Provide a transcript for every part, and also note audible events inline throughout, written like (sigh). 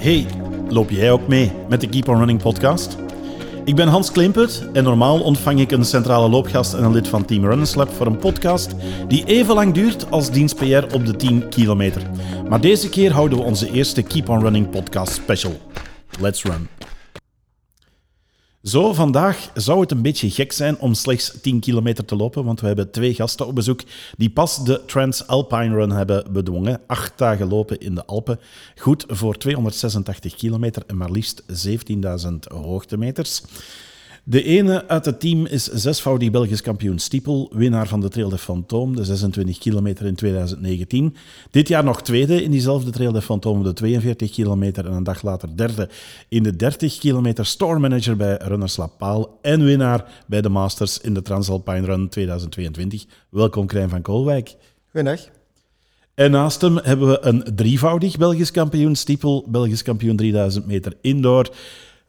Hey, loop jij ook mee met de Keep on Running podcast? Ik ben Hans Klimpert en normaal ontvang ik een centrale loopgast en een lid van Team Runners Lab voor een podcast die even lang duurt als dienst PR op de 10 kilometer. Maar deze keer houden we onze eerste Keep on Running podcast special. Let's run. Zo, vandaag zou het een beetje gek zijn om slechts 10 kilometer te lopen, want we hebben twee gasten op bezoek die pas de Transalpine Run hebben bedwongen. Acht dagen lopen in de Alpen, goed voor 286 kilometer en maar liefst 17.000 hoogtemeters. De ene uit het team is zesvoudig Belgisch kampioen Stiepel, winnaar van de Trail de Fantôme, de 26 kilometer in 2019. Dit jaar nog tweede in diezelfde Trail de Fantôme, de 42 kilometer en een dag later derde in de 30 kilometer store manager bij Runners La Paal en winnaar bij de Masters in de Transalpine Run 2022. Welkom Krijn van Koolwijk. Goedendag. En naast hem hebben we een drievoudig Belgisch kampioen Stiepel, Belgisch kampioen 3000 meter indoor.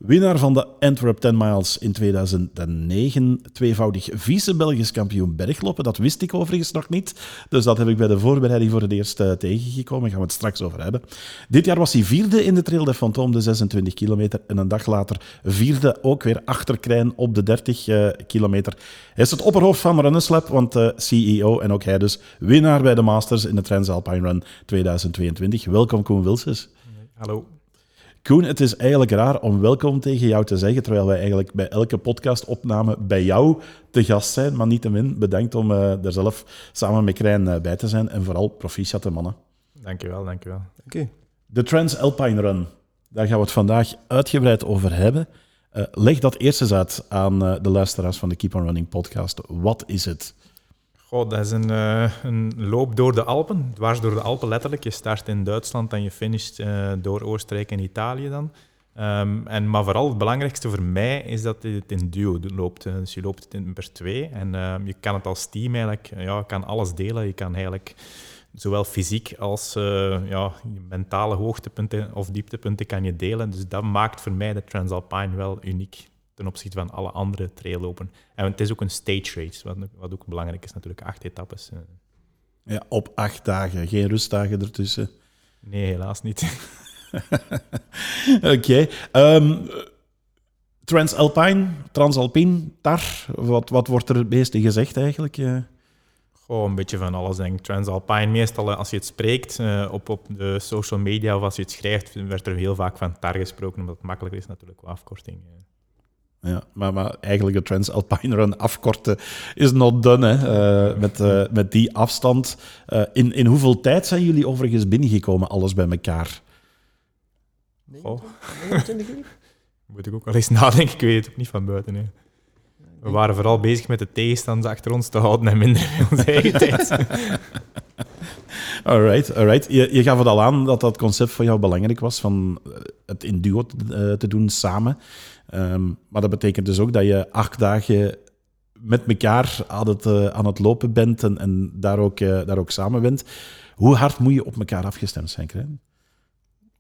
Winnaar van de Antwerp 10 Miles in 2009. Tweevoudig vice-Belgisch kampioen berglopen. Dat wist ik overigens nog niet. Dus dat heb ik bij de voorbereiding voor het eerst uh, tegengekomen. Daar gaan we het straks over hebben. Dit jaar was hij vierde in de Trail de Fantôme, de 26 kilometer. En een dag later vierde ook weer achter Krijn op de 30 uh, kilometer. Hij is het opperhoofd van Runneslab, want uh, CEO en ook hij dus winnaar bij de Masters in de Transalpine Run 2022. Welkom Koen Wilses. Hallo. Koen, het is eigenlijk raar om welkom tegen jou te zeggen, terwijl wij eigenlijk bij elke podcastopname bij jou te gast zijn. Maar niettemin, bedankt om uh, er zelf samen met Krijn uh, bij te zijn. En vooral proficiat, mannen. Dankjewel, dankjewel. Dank u. De Transalpine Run, daar gaan we het vandaag uitgebreid over hebben. Uh, leg dat eerst eens uit aan de luisteraars van de Keep on Running podcast. Wat is het? Goh, dat is een, uh, een loop door de Alpen, dwars door de Alpen letterlijk. Je start in Duitsland en je finisht uh, door Oostenrijk en Italië dan. Um, en, maar vooral het belangrijkste voor mij is dat het in duo loopt. Dus je loopt het in per twee. En uh, je kan het als team eigenlijk, ja, kan alles delen. Je kan eigenlijk zowel fysiek als ja, mentale hoogtepunten of dieptepunten kan je delen. Dus dat maakt voor mij de Transalpine wel uniek ten opzichte van alle andere traillopen. En het is ook een stage race, wat, wat ook belangrijk is natuurlijk, acht etappes. eh. Ja, op acht dagen, geen rustdagen ertussen. Nee, helaas niet. (laughs) Oké. Okay. Um, Transalpine, Transalpine, TAR, wat, wat wordt er het meeste gezegd eigenlijk? Uh... Gewoon een beetje van alles, denk ik. Transalpine, meestal als je het spreekt uh, op, op de social media of als je het schrijft, werd er heel vaak van TAR gesproken, omdat het makkelijker is natuurlijk qua afkorting. Ja, maar, maar eigenlijk de Transalpine Run afkorten is not done. Hè? Uh, met, uh, met die afstand. Uh, in, in hoeveel tijd zijn jullie overigens binnengekomen, alles bij elkaar? 29, 29 uur? (laughs) Moet ik ook wel eens nadenken, ik weet het ook niet van buiten. Hè. We waren vooral bezig met de tegenstanders achter ons te houden en minder onze eigen (laughs) tijd. Alright, alright. Je, je gaf het al aan dat dat concept voor jou belangrijk was, van het in duo te, te doen samen. Um, maar dat betekent dus ook dat je acht dagen met elkaar aan het, uh, aan het lopen bent en, en daar, ook, uh, daar ook samen bent. Hoe hard moet je op elkaar afgestemd zijn, Krijn?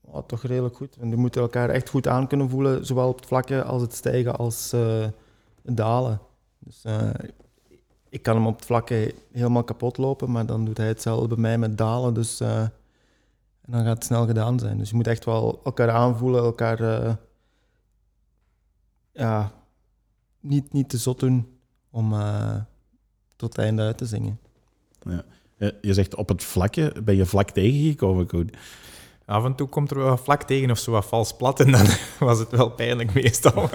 Oh, toch redelijk goed. En die moeten elkaar echt goed aan kunnen voelen, zowel op het vlakken als het stijgen als het dalen. Dus, ik kan hem op het vlakken helemaal kapot lopen, maar dan doet hij hetzelfde bij mij met dalen. Dus, en dan gaat het snel gedaan zijn. Dus je moet echt wel elkaar aanvoelen, elkaar ja, niet, niet te zot doen om uh, tot het einde uit te zingen. Ja. Je zegt op het vlakke, ben je vlak tegengekomen, Koen? Af en toe komt er wel vlak tegen of zo wat vals plat en dan (laughs) was het wel pijnlijk meestal.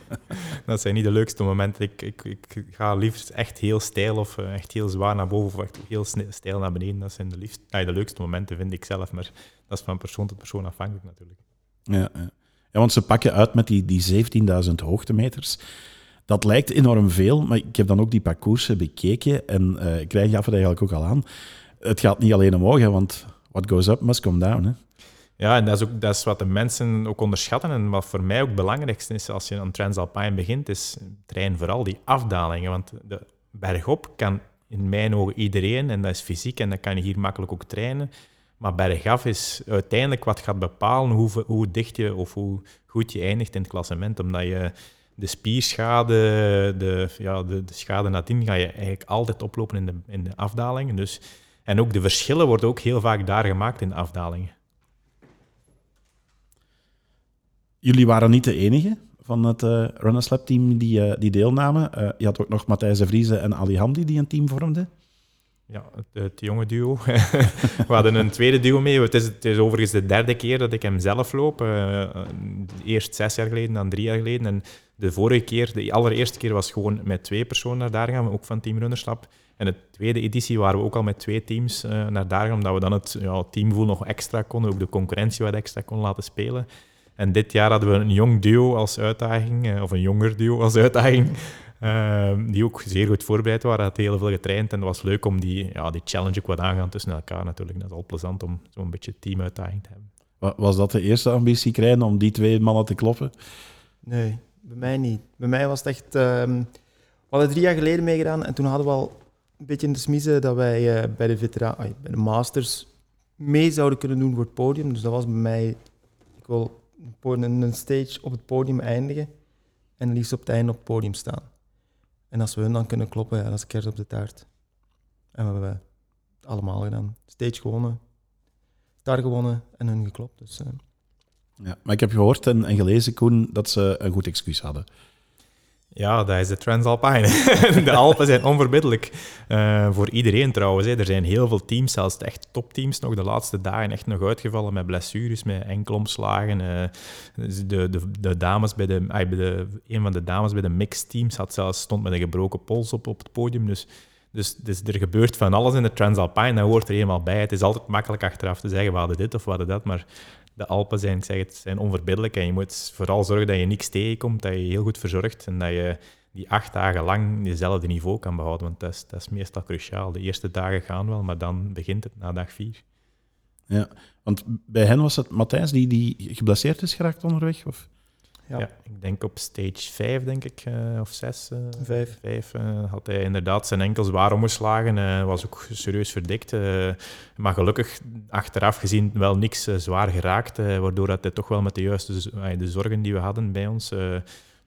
(laughs) dat zijn niet de leukste momenten. Ik, ik, ik ga liefst echt heel stijl of echt heel zwaar naar boven of echt heel stijl naar beneden. Dat zijn de, liefst, nee, de leukste momenten, vind ik zelf. Maar dat is van persoon tot persoon afhankelijk natuurlijk. Ja, ja. Ja, want ze pakken uit met die, die 17.000 hoogtemeters. Dat lijkt enorm veel, maar ik heb dan ook die parcoursen bekeken en uh, ik krijg af het eigenlijk ook al aan. Het gaat niet alleen omhoog, hè, want what goes up must come down. Hè. Ja, en dat is, ook, dat is wat de mensen ook onderschatten en wat voor mij ook het belangrijkste is als je aan Transalpine begint, is train vooral die afdalingen. Want de bergop kan in mijn ogen iedereen, en dat is fysiek en dat kan je hier makkelijk ook trainen. Maar bergaf is uiteindelijk wat gaat bepalen hoe, hoe dicht je of hoe goed je eindigt in het klassement. Omdat je de spierschade, de, ja, de, de schade nadien, ga je eigenlijk altijd oplopen in de, in de afdalingen. Dus, en ook de verschillen worden ook heel vaak daar gemaakt in de afdalingen. Jullie waren niet de enige van het uh, Runners Lab team die, uh, die deelnamen. Uh, je had ook nog Matthijs de Vrieze en Ali Hamdi die een team vormden. Ja, het, jonge duo. (laughs) We hadden een tweede duo mee. Het is, het is overigens de derde keer dat ik hem zelf loop. eerst zes jaar geleden, dan drie jaar geleden. En de vorige keer, de allereerste keer, was gewoon met twee personen naar daar gaan, ook van Team Runners Lab. En de tweede editie waren we ook al met twee teams naar daar gaan, omdat we dan het ja, teamgevoel nog extra konden, ook de concurrentie wat extra konden laten spelen. En dit jaar hadden we een jong duo als uitdaging, eh, of een jonger duo als uitdaging, ehm, die ook zeer goed voorbereid waren, had heel veel getraind en het was leuk om die, ja, die challenge ook wat aangaan tussen elkaar natuurlijk. Dat is al plezant om zo'n beetje teamuitdaging te hebben. Was dat de eerste ambitie krijgen om die twee mannen te kloppen? Nee, bij mij niet. Bij mij was het echt... Um, we hadden drie jaar geleden meegedaan en toen hadden we al een beetje in de smiezen dat wij uh, bij, de veteraan, bij de Masters mee zouden kunnen doen voor het podium. Dus dat was bij mij... Ik wil een stage op het podium eindigen en liefst op het einde op het podium staan. En als we hun dan kunnen kloppen, ja, dat is kers op de taart. En we hebben het allemaal gedaan. Stage gewonnen, daar gewonnen en hun geklopt. Dus, uh... ja, maar ik heb gehoord en, en gelezen, Koen, dat ze een goed excuus hadden. Ja, dat is de Transalpine. (laughs) de Alpen zijn onverbiddelijk. Uh, voor iedereen trouwens. Hè. Er zijn heel veel teams, zelfs echt topteams, nog de laatste dagen echt nog uitgevallen met blessures, met enkelomslagen. Uh, de, de, de dames bij de, de, een van de dames bij de mixed teams had zelfs, stond met een gebroken pols op, op het podium. Dus, dus, dus er gebeurt van alles in de Transalpine, dat hoort er helemaal bij. Het is altijd makkelijk achteraf te zeggen, we hadden dit of we hadden dat, maar de Alpen zijn, zeg het, zijn onverbiddelijk en je moet vooral zorgen dat je niks tegenkomt, dat je heel goed verzorgt en dat je die acht dagen lang dezelfde niveau kan behouden, want dat is, dat is meestal cruciaal. De eerste dagen gaan wel, maar dan begint het na dag vier. Ja, want bij hen was het Matthijs die, die geblesseerd is geraakt onderweg? Of? Ja. ik denk op stage 5, denk ik, uh, of 6. Uh, 5. 5 uh, had hij inderdaad zijn enkel zwaar omgeslagen. Uh, was ook serieus verdikt. maar gelukkig, achteraf gezien, wel niks zwaar geraakt. waardoor dat hij toch wel met de juiste de zorgen die we hadden bij ons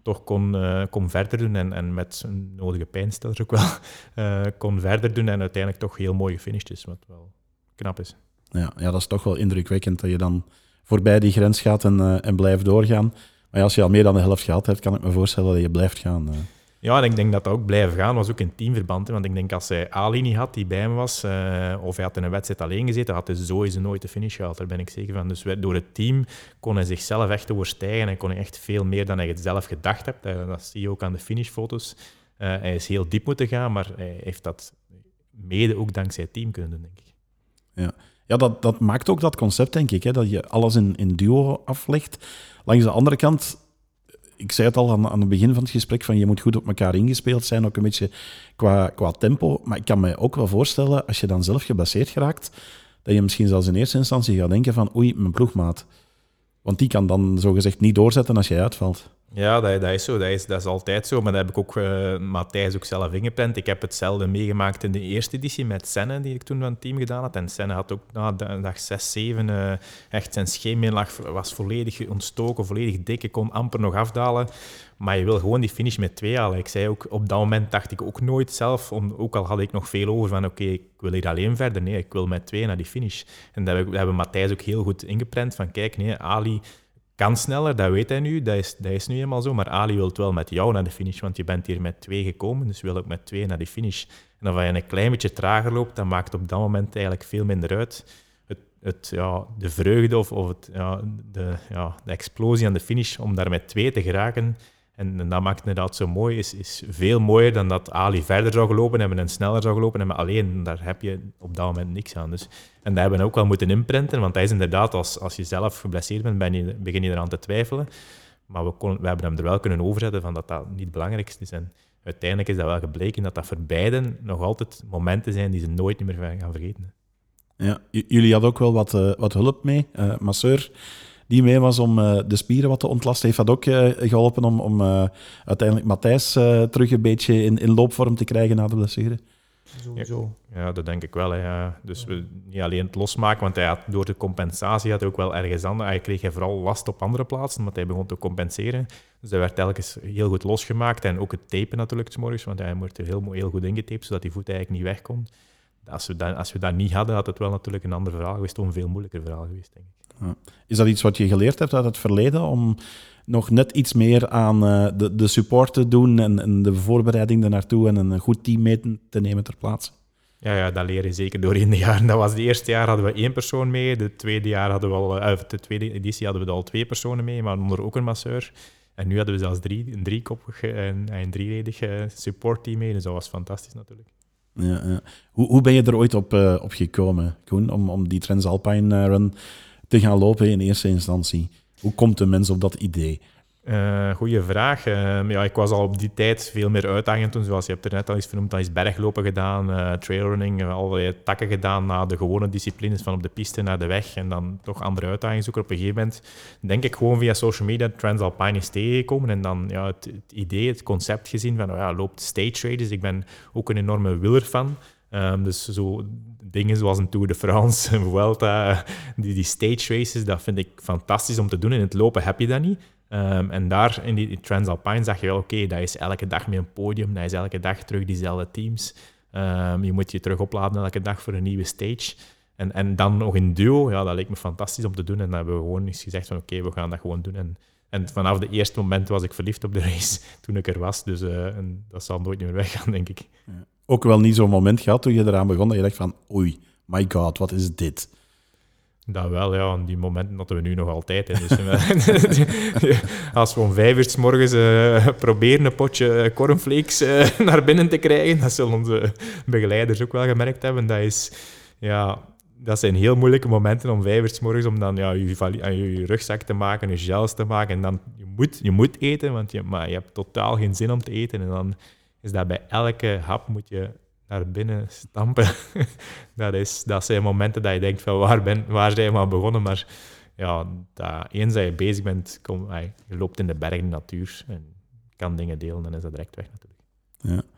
toch kon, kon verder doen. En, en met een nodige pijnstiller ook wel (laughs) kon verder doen. En uiteindelijk toch heel mooi gefinished is, wat wel knap is. Ja, ja, dat is toch wel indrukwekkend dat je dan voorbij die grens gaat en, en blijft doorgaan. Maar als je al meer dan de helft gehad hebt, kan ik me voorstellen dat je blijft gaan. Eh. Ja, en ik denk dat dat ook blijven gaan was ook in teamverband. Hè? Want ik denk als hij Ali niet had, die bij hem was, uh, of hij had in een wedstrijd alleen gezeten, had hij sowieso nooit de finish gehaald. Daar ben ik zeker van. Dus door het team kon hij zichzelf echt overstijgen en kon hij echt veel meer dan hij het zelf gedacht hebt. Eh, dat zie je ook aan de finishfoto's. Hij is heel diep moeten gaan, maar hij heeft dat mede ook dankzij het team kunnen doen, denk ik. Ja, ja dat, dat maakt ook dat concept, denk ik, hè, dat je alles in, in duo aflegt. Langs de andere kant, ik zei het al aan, aan het begin van het gesprek, van je moet goed op elkaar ingespeeld zijn, ook een beetje qua, qua tempo. Maar ik kan me ook wel voorstellen, als je dan zelf geblesseerd geraakt, dat je misschien zelfs in eerste instantie gaat denken van oei, mijn ploegmaat. Want die kan dan zogezegd niet doorzetten als jij uitvalt. Ja, dat, dat, is zo. Dat is, dat is altijd zo. Maar dat heb ik ook uh, Matthijs ook zelf ingepland. Ik heb hetzelfde meegemaakt in de eerste editie met Senne, die ik toen van het team gedaan had. En Senne had ook na dag 6, 7 uh, echt zijn scheenbeenlag was volledig ontstoken, volledig dik. Ik kon amper nog afdalen. Maar je wil gewoon die finish met twee halen. Ik zei ook, op dat moment dacht ik ook nooit zelf, om, ook al had ik nog veel over van oké, ik wil hier alleen verder. Nee, ik wil met twee naar die finish. En dat hebben, hebben Matthijs ook heel goed ingepland. Van kijk, nee, Ali kan sneller, dat weet hij nu, dat is, dat is nu eenmaal zo. Maar Ali wil wel met jou naar de finish, want je bent hier met twee gekomen, dus wil ook met twee naar de finish. En of je een klein beetje trager loopt, dat maakt op dat moment eigenlijk veel minder uit. Het, het, ja, de vreugde of, of het, ja, de, ja, de explosie aan de finish om daar met twee te geraken, en, en, dat maakt inderdaad zo mooi, is, is veel mooier dan dat Ali verder zou gelopen hebben en sneller zou gelopen hebben. Alleen, daar heb je op dat moment niks aan. Dus, en dat hebben we ook wel moeten imprinten, want dat is inderdaad, als, als je zelf geblesseerd bent, ben je, begin je eraan te twijfelen. Maar we, kon, we hebben hem er wel kunnen overzetten van dat dat niet het belangrijkste is. En uiteindelijk is dat wel gebleken dat dat voor beiden nog altijd momenten zijn die ze nooit meer gaan vergeten. Ja, jullie hadden ook wel wat, uh, wat hulp mee. Uh, masseur die mee was om uh, de spieren wat te ontlasten. Heeft dat ook uh, geholpen om, om uh, uiteindelijk Matthijs terug een beetje in, in loopvorm te krijgen na de blessure? Sowieso. Ja, dat denk ik wel. Hè, ja. Dus we, niet alleen het losmaken, want hij had, door de compensatie had hij ook wel ergens anders. Hij kreeg hij vooral last op andere plaatsen, want hij begon te compenseren. Dus hij werd telkens heel goed losgemaakt. En ook het tapen natuurlijk, s morgens, want hij wordt er heel, heel goed ingetaped, zodat die voet eigenlijk niet weg kon. als, we dat, als we dat niet hadden, had het wel natuurlijk een ander verhaal geweest, een veel moeilijker verhaal geweest, denk ik. Is dat iets wat je geleerd hebt uit het verleden, om nog net iets meer aan uh, de, de support te doen en, en de voorbereiding ernaartoe en een goed team mee te nemen ter plaatse? Ja, ja, dat leer je zeker doorheen de jaren. Dat was het eerste jaar hadden we één persoon mee. De tweede jaar hadden we al, uh, de tweede editie hadden we al twee personen mee, maar onder ook een masseur. En nu hadden we zelfs drie, een driekoppig en een drieledig supportteam mee. Dus dat was fantastisch natuurlijk. Ja, ja. Hoe, hoe ben je er ooit op, uh, op gekomen, Koen, om, om die Transalpine Run te gaan lopen in eerste instantie? Hoe komt de mens op dat idee? Uh, goeie vraag. Uh, ja, ik was al op die tijd veel meer uitdagend toen, zoals je hebt er net al eens vernoemd. Dan is berglopen gedaan, uh, trailrunning, allerlei takken gedaan naar de gewone disciplines van op de piste naar de weg en dan toch andere uitdagingen zoeken. Op een gegeven moment denk ik gewoon via social media Transalpine is tegengekomen en dan ja, het, idee, het concept gezien van oh ja, loopt stage races. Ik ben ook een enorme willer van. Um, dus zo dingen zoals een Tour de France, (laughs) een Vuelta, die, die stage races, dat vind ik fantastisch om te doen. In het lopen heb je dat niet. Um, en daar in die Transalpine zag je wel, oké, dat is elke dag met een podium, dat is elke dag terug diezelfde teams. Um, je moet je terug opladen elke dag voor een nieuwe stage. En, en dan nog in duo, ja, dat leek me fantastisch om te doen. En dan hebben we gewoon eens gezegd van, oké, we gaan dat gewoon doen. En, en vanaf het eerste moment was ik verliefd op de race, (laughs) toen ik er was. Dus uh, en dat zal nooit meer weggaan, denk ik. Ook wel niet zo'n moment gehad toen je eraan begon, dat je dacht van, oei, my god, wat is dit? Dat wel, ja. Die momenten hadden we nu nog altijd. Hè. Dus, (laughs) als we om vijf uur s morgens uh, proberen een potje cornflakes uh, (laughs) naar binnen te krijgen, dat zullen onze begeleiders ook wel gemerkt hebben. Dat, is, ja, dat zijn heel moeilijke momenten om vijf uur s morgens om dan ja, je, je, rugzak te maken, je gels te maken. En dan, je moet, je moet eten, want je, maar je hebt totaal geen zin om te eten. En dan is dat bij elke hap moet je naar binnen stampen. (laughs) dat, is, dat zijn momenten dat je denkt van waar, ben, waar zijn we aan begonnen? Maar ja, dat, eens dat je bezig bent, kom, je loopt in de bergen, natuur en kan dingen delen, dan is dat direct weg natuurlijk. Ja.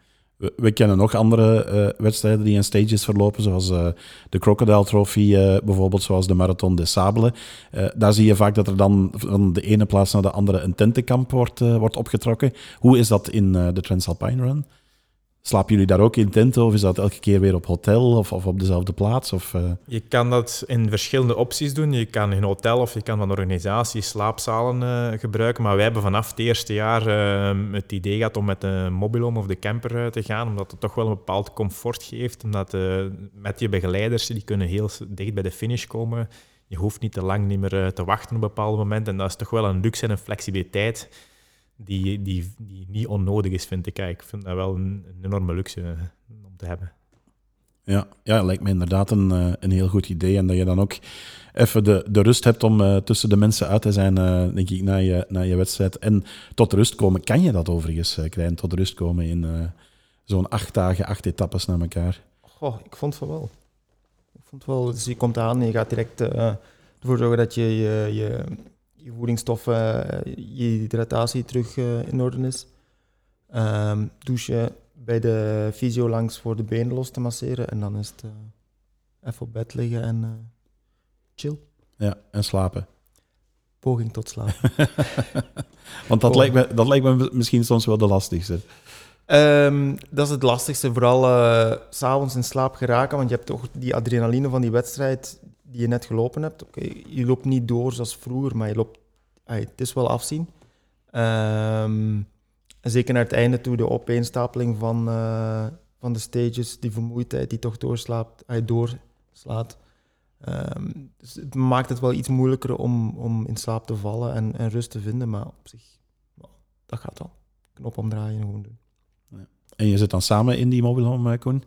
We, kennen nog andere uh, wedstrijden die in stages verlopen, zoals uh, de Crocodile Trophy, uh, bijvoorbeeld, zoals de Marathon des Sables. daar zie je vaak dat er dan van de ene plaats naar de andere een tentenkamp wordt, wordt opgetrokken. Hoe is dat in de Transalpine Run? Slapen jullie daar ook in tenten of is dat elke keer weer op hotel of, of op dezelfde plaats? Of, uh... Je kan dat in verschillende opties doen. Je kan in hotel of je kan van organisaties slaapzalen uh, gebruiken. Maar wij hebben vanaf het eerste jaar uh, het idee gehad om met de mobilhome of de camper te gaan, omdat het toch wel een bepaald comfort geeft. Omdat met je begeleiders, die kunnen heel dicht bij de finish komen. Je hoeft niet te lang niet meer te wachten op een bepaald moment. En dat is toch wel een luxe en een flexibiliteit die, die, die niet onnodig is, vind ik. Ik vind dat wel een, een enorme luxe eh, om te hebben. Ja, ja, lijkt me inderdaad een, eh, een heel goed idee. En dat je dan ook even de, de rust hebt om uh, tussen de mensen uit te zijn, uh, denk ik, na je, na je wedstrijd. En tot rust komen, kan je dat overigens uh, krijgen? Tot rust komen in zo'n acht dagen, acht etappes naar elkaar? Goh, ik vond het wel. Ik vond het wel. Dus je komt aan en je gaat direct ervoor zorgen dat je je, je je voedingsstoffen, eh, je hydratatie terug eh, in orde is. Um, douchen bij de fysio langs voor de benen los te masseren. En dan is het uh, even op bed liggen en chill. Ja, en slapen. Poging tot slapen. (laughs) Want dat lijkt, me, dat lijkt me misschien soms wel de lastigste. Um, dat is het lastigste, vooral uh, s'avonds in slaap geraken. Want je hebt toch die adrenaline van die wedstrijd die je net gelopen hebt. Okay, je loopt niet door zoals vroeger, maar je loopt, het is wel afzien. Um, zeker naar het einde toe, de opeenstapeling van, uh, van de stages, die vermoeidheid die toch doorslaapt, doorslaat. Um, dus het maakt het wel iets moeilijker om, om in slaap te vallen en, en rust te vinden, maar op zich, dat gaat wel. Knop omdraaien en gewoon doen. En je zit dan samen in die mobile home, Koen?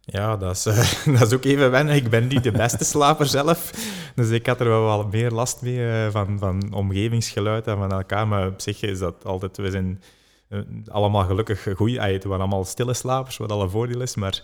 Ja, dat is, (laughs) dat is ook even wennen. Ik ben niet de beste slaper zelf. Dus ik had er wel wat meer last mee uh, van, van omgevingsgeluid en van elkaar. Maar op zich is dat altijd... We zijn uh, allemaal gelukkig goed. Het waren allemaal stille slapers, wat al een voordeel is. Maar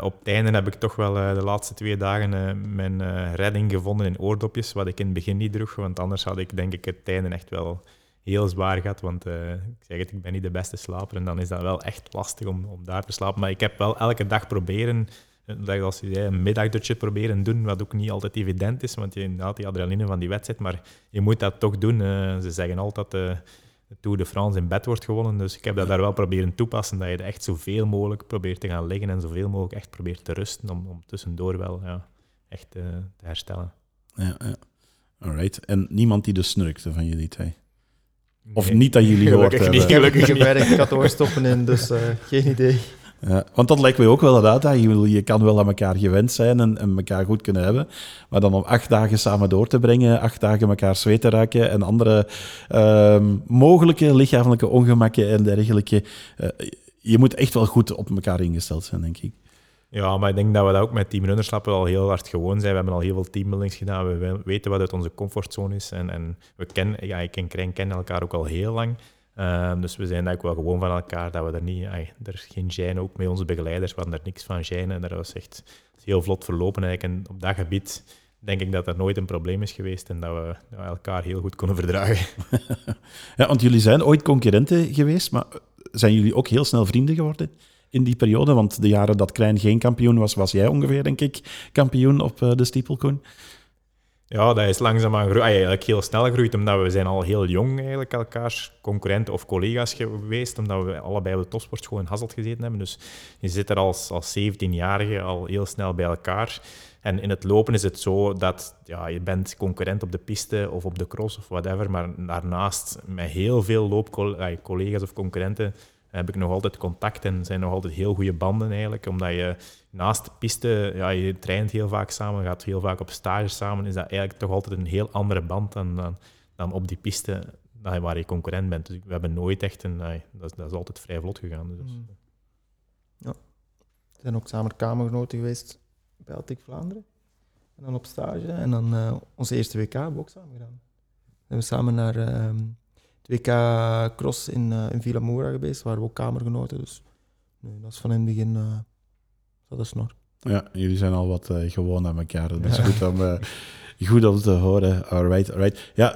op het einde heb ik toch wel de laatste twee dagen mijn redding gevonden in oordopjes. Wat ik in het begin niet droeg. Want anders had ik denk ik het einde echt wel heel zwaar gehad. Want uh, ik zeg het, ik ben niet de beste slaper. En dan is dat wel echt lastig om, om daar te slapen. Maar ik heb wel elke dag proberen, dat als je een middagdutje proberen doen, wat ook niet altijd evident is, want je haalt die adrenaline van die wedstrijd. Maar je moet dat toch doen. Uh, ze zeggen altijd, uh, Tour de France in bed wordt gewonnen. Dus ik heb dat daar wel proberen toepassen, dat je echt zoveel mogelijk probeert te gaan liggen en zoveel mogelijk echt probeert te rusten om, om tussendoor wel ja, echt te herstellen. Ja, ja. Alright. En niemand die dus snurkte van jullie twee? Of niet dat jullie gehoord hebben? Niet, gelukkig ik had oorstoppen in, dus uh, geen idee. Ja, want dat lijkt mij ook wel een uitdaging. Je kan wel aan elkaar gewend zijn en, en elkaar goed kunnen hebben, maar dan om acht dagen samen door te brengen, acht dagen elkaar zweet te ruiken en andere uh, mogelijke lichamelijke ongemakken en dergelijke. Uh, je moet echt wel goed op elkaar ingesteld zijn, denk ik. Ja, maar ik denk dat we dat ook met Team Runnerslappen al heel hard gewoon zijn. We hebben al heel veel teambuildings gedaan. We weten wat uit onze comfortzone is. En, en we kennen, ja, ik en Krijn kennen elkaar ook al heel lang. Um, dus we zijn eigenlijk wel gewoon van elkaar dat we er niet... Er is geen gêne, ook met onze begeleiders, hadden er niks van gêne. En dat was echt heel vlot verlopen eigenlijk. En op dat gebied denk ik dat er nooit een probleem is geweest en dat we, dat we elkaar heel goed konden verdragen. (laughs) ja, want jullie zijn ooit concurrenten geweest, maar zijn jullie ook heel snel vrienden geworden? In die periode? Want de jaren dat Krijn geen kampioen was, was jij ongeveer, denk ik, kampioen op uh, de Stiepelkoen. Ja, dat is langzaamaan gegroeid. Eigenlijk heel snel gegroeid, omdat we zijn al heel jong eigenlijk elkaars concurrenten of collega's geweest, omdat we allebei op de topsportschool in Hasselt gezeten hebben. Dus je zit er als, als 17-jarige al heel snel bij elkaar. En in het lopen is het zo dat ja, je bent concurrent op de piste of op de cross of whatever, maar daarnaast met heel veel loopcollega's of concurrenten heb ik nog altijd contact en zijn nog altijd heel goede banden eigenlijk. Omdat je naast de piste, ja, je traint heel vaak samen, gaat heel vaak op stage samen, is dat eigenlijk toch altijd een heel andere band dan, dan, dan op die piste waar je concurrent bent. Dus we hebben nooit echt een... dat, is, dat is altijd vrij vlot gegaan. Dus. Mm. Ja. We zijn ook samen kamergenoten geweest bij Altic Vlaanderen. En dan op stage. En dan uh, onze eerste WK hebben we ook samen gedaan. We hebben samen naar... Uh, het WK Cross in, uh, in Villa Moura geweest, waar we ook kamergenoten. Dus nee, dat is van in het begin uh, dat is snor. Ja, jullie zijn al wat uh, gewoon aan elkaar. Dat is goed om, goed om te horen. Alright, alright. Ja,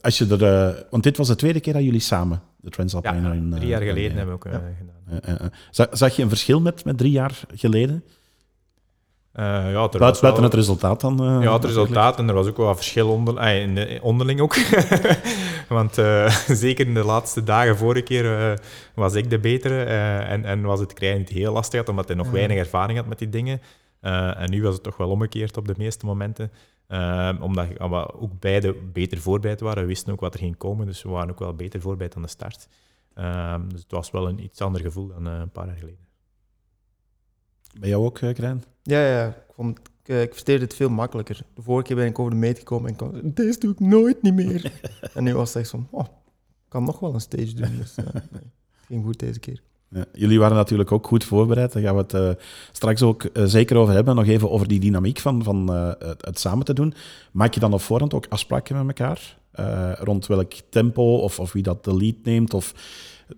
als je er, want dit was de tweede keer dat jullie samen de Transalpine... Ja, drie jaar geleden hebben we ook gedaan. Zag, zag je een verschil met, met drie jaar geleden? Uh, ja, er Buiten, het resultaat dan? Uh, ja, het resultaat. En er was ook wel verschil onder, in de, onderling ook. (laughs) Want uh, (laughs) zeker in de laatste dagen, vorige keer, was ik de betere. en, en was het krijgen niet heel lastig, omdat hij nog weinig ervaring had met die dingen. en nu was het toch wel omgekeerd op de meeste momenten. omdat we ook beide beter voorbereid waren. We wisten ook wat er ging komen, dus we waren ook wel beter voorbereid aan de start. dus het was wel een iets ander gevoel dan een paar jaar geleden. Bij jou ook, Krijn? Ja, ja. Ik, vond, ik, eh, ik versteerde het veel makkelijker. De vorige keer ben ik over de meet gekomen en ik kon deze doe ik nooit niet meer. (laughs) en nu was het echt van, oh, ik kan nog wel een stage doen. Dus nee, het ging goed deze keer. Ja, jullie waren natuurlijk ook goed voorbereid. Daar gaan we het uh, straks ook uh, zeker over hebben. Nog even over die dynamiek van, van uh, het, het, samen te doen. Maak je dan op voorhand ook afspraken met elkaar? rond welk tempo of, of wie dat de lead neemt? Of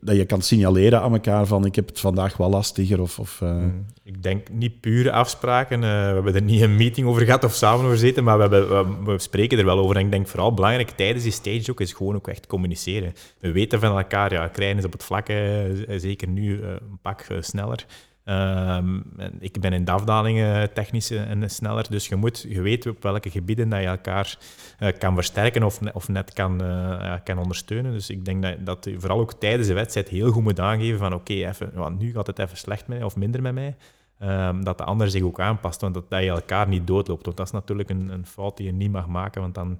dat je kan signaleren aan elkaar van ik heb het vandaag wel lastiger. Of, of uh... Ik denk niet pure afspraken. Uh, we hebben er niet een meeting over gehad of samen over zitten, maar we, hebben, we, spreken er wel over. En ik denk vooral belangrijk tijdens die stage ook is gewoon ook echt communiceren. We weten van elkaar, ja, Krijn is op het vlak, zeker nu een pak sneller. Ehm, ik ben in de afdalingen technisch en sneller, dus je, moet, je op welke gebieden dat je elkaar uh, kan versterken of, of net kan, kan ondersteunen. Dus ik denk dat, dat je vooral ook tijdens de wedstrijd heel goed moet aangeven van oké, okay, nu gaat het even slecht met mij of minder met mij. Um, dat de ander zich ook aanpast, want dat, dat je elkaar niet doodloopt. Want dat is natuurlijk een, een fout die je niet mag maken, want dan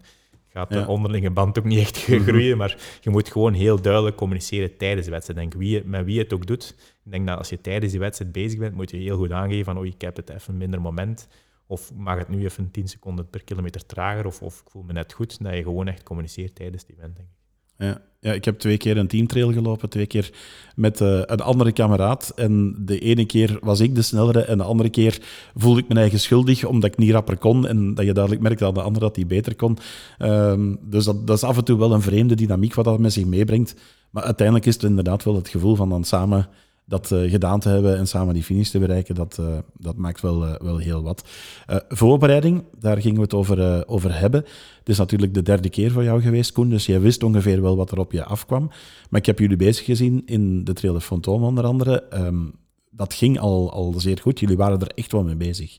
gaat de onderlinge band ook niet echt (laughs) mhm. groeien. Maar je moet gewoon heel duidelijk communiceren tijdens de wedstrijd. Denk, wie, met wie het ook doet. Ik denk dat als je tijdens die wedstrijd bezig bent, moet je heel goed aangeven van oh, ik heb het even minder moment. Of mag het nu even 10 seconden per kilometer trager? Of, of ik voel me net goed. Dat je gewoon echt communiceert tijdens die event, denk ik. Ja. Ja, ik heb twee keer een teamtrail gelopen, twee keer met uh, een andere kameraad. En de ene keer was ik de snellere en de andere keer voelde ik me eigen schuldig omdat ik niet rapper kon. En dat je duidelijk merkte dat de andere dat die beter kon. Um, dus dat, dat, is af en toe wel een vreemde dynamiek wat dat met zich meebrengt. Maar uiteindelijk is het inderdaad wel het gevoel van dan samen dat uh, gedaan te hebben en samen die finish te bereiken, dat, uh, dat maakt wel, uh, wel heel wat. voorbereiding, daar gingen we het over, over hebben. Het is natuurlijk de derde keer voor jou geweest, Koen, dus jij wist ongeveer wel wat er op je afkwam. Maar ik heb jullie bezig gezien in de Trail de Fantôme onder andere. Um, dat ging al, al zeer goed, jullie waren er echt wel mee bezig.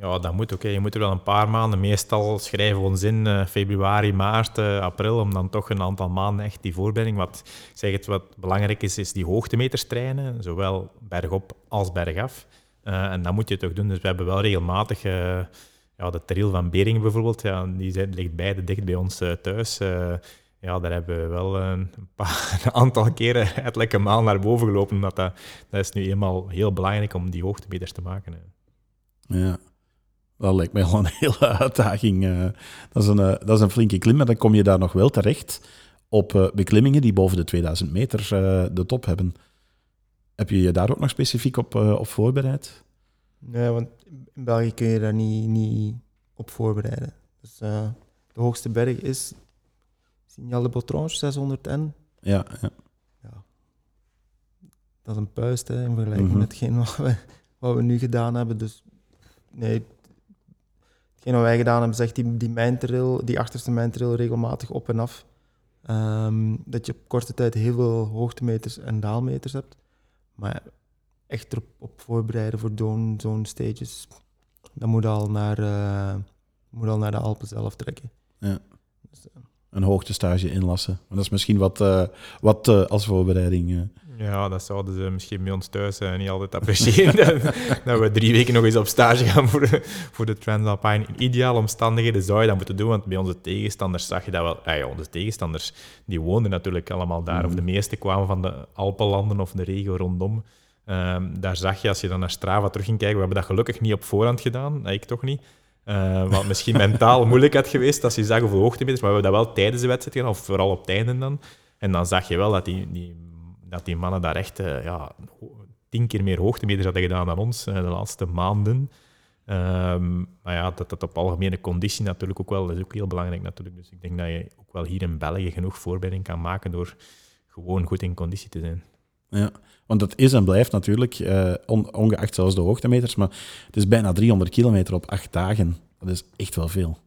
Ja, dat moet ook. Je moet er wel een paar maanden. Meestal schrijven we ons in februari, maart, uh, april, om dan toch een aantal maanden echt die voorbereiding. Wat, ik zeg het, wat belangrijk is, is die hoogtemeters trainen, zowel bergop als bergaf. Uh, en dat moet je toch doen. Dus we hebben wel regelmatig... ja, de trail van Beringen bijvoorbeeld, ja, die ligt beide dicht bij ons thuis ja, daar hebben we wel een, paar, (laughs) een aantal keren het maal naar boven gelopen. Dat, dat is nu eenmaal heel belangrijk om die hoogtemeters te maken. Ja, dat lijkt mij wel een hele uitdaging. Eh. dat, is een, eh, dat is een flinke klim, maar dan kom je daar nog wel terecht op eh, beklimmingen die boven de 2000 meter de top hebben. Heb je je daar ook nog specifiek op, op voorbereid? Nee, want in België kun je daar niet, niet op voorbereiden. Dus, de hoogste berg is Signal de Botrange 600 n. Ja, ja. ja. Dat is een puist hè, in vergelijking mm -hmm. met hetgeen wat we, wat we nu gedaan hebben. Dus nee, hetgeen wat wij gedaan hebben, zegt die, die mijntrail, die achterste mijntrail regelmatig op en af. Um, dat je op korte tijd heel veel hoogtemeters en daalmeters hebt. Maar echt erop op voorbereiden voor zo'n stages, dan moet al, naar, uh, moet al naar de Alpen zelf trekken. Ja. Dus, uh, een hoogtestage inlassen. Maar dat is misschien wat, uh, wat als voorbereiding. Ja, dat zouden ze misschien bij ons thuis niet altijd appreciëren. (laughs) dat, we drie weken nog eens op stage gaan voor de, voor de Transalpine. In ideale omstandigheden zou je dat moeten doen, want bij onze tegenstanders zag je dat wel. Ah ja, onze tegenstanders die woonden natuurlijk allemaal daar. Of de mhm. meeste kwamen van de Alpenlanden of de regio rondom. Um, daar zag je, als je dan naar Strava terug ging kijken, we hebben dat gelukkig niet op voorhand gedaan, ik toch niet. Uh, wat misschien (laughs) mentaal moeilijk had geweest als je zag hoeveel hoogtemeters, maar we hebben dat wel tijdens de wedstrijd gedaan, of vooral op het einde dan. En dan zag je wel dat die, die, dat die mannen daar echt uh, ja, tien keer meer hoogtemeters hadden gedaan dan ons uh, de laatste maanden. Um, maar ja, dat dat op algemene conditie natuurlijk ook wel, dat is ook heel belangrijk natuurlijk. Dus ik denk dat je ook wel hier in België genoeg voorbereiding kan maken door gewoon goed in conditie te zijn. Ja, want het is en blijft natuurlijk, uh, on, ongeacht zelfs de hoogtemeters, maar het is bijna 300 kilometer op acht dagen. Dat is echt wel veel.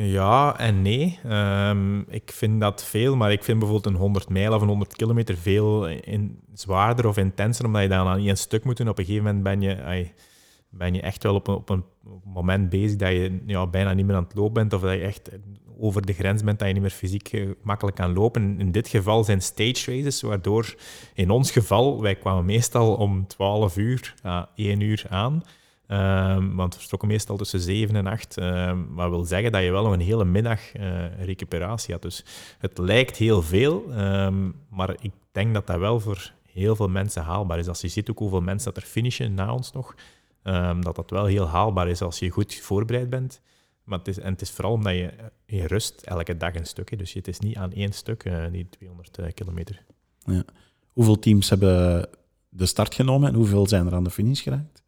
Ja en nee. Um, ik vind dat veel, maar ik vind bijvoorbeeld een 100 mijl of een 100 kilometer veel in, zwaarder of intenser, omdat je dan aan één stuk moet doen. Op een gegeven moment ben je, ben je echt wel op een, op een moment bezig dat je ja, bijna niet meer aan het lopen bent of dat je echt over de grens bent dat je niet meer fysiek eh, makkelijk kan lopen. In dit geval zijn stage races, waardoor in ons geval, wij kwamen meestal om 12 uur, uh, 1 uur aan. Um, want we vertrokken meestal tussen 7 en 8. Um, ehm, wat wil zeggen dat je wel nog een hele middag uh, recuperatie had. Dus het lijkt heel veel, um, maar ik denk dat dat wel voor heel veel mensen haalbaar is. Als je ziet ook hoeveel mensen dat er finishen na ons nog, dat dat wel heel haalbaar is als je goed voorbereid bent. Maar het is, en het is vooral omdat je, rust elke dag een stuk. Dus het is niet aan één stuk, uh, die 200 uh, kilometer. Ja. Hoeveel teams hebben de start genomen en hoeveel zijn er aan de finish geraakt?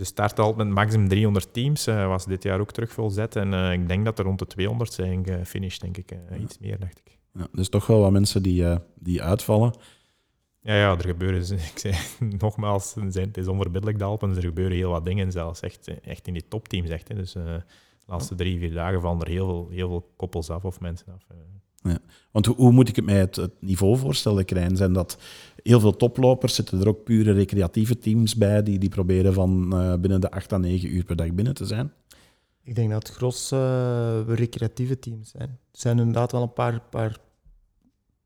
De start al met maximum 300 teams uh, was dit jaar ook terug volzet. En uh, ik denk dat er rond de 200 zijn gefinished, denk ik. Ja. Iets meer, dacht ik. Ja, dus toch wel wat mensen die, die uitvallen. Ja, ja, er gebeuren, (laughs) ik zei nogmaals, het is onverbiddelijk de Alpen, er gebeuren heel wat dingen zelfs, echt, echt in die topteams. Echt, hè. Dus de laatste drie, vier dagen vallen er heel veel, heel veel koppels af of mensen af. Ja. Want hoe, hoe, moet ik het mij het, het, niveau voorstellen, Krijn? Zijn dat heel veel toplopers? Zitten er ook pure recreatieve teams bij die, die proberen van uh, binnen de 8 à 9 uur per dag binnen te zijn? Ik denk dat het gros uh, recreatieve teams zijn. Er zijn inderdaad wel een paar, paar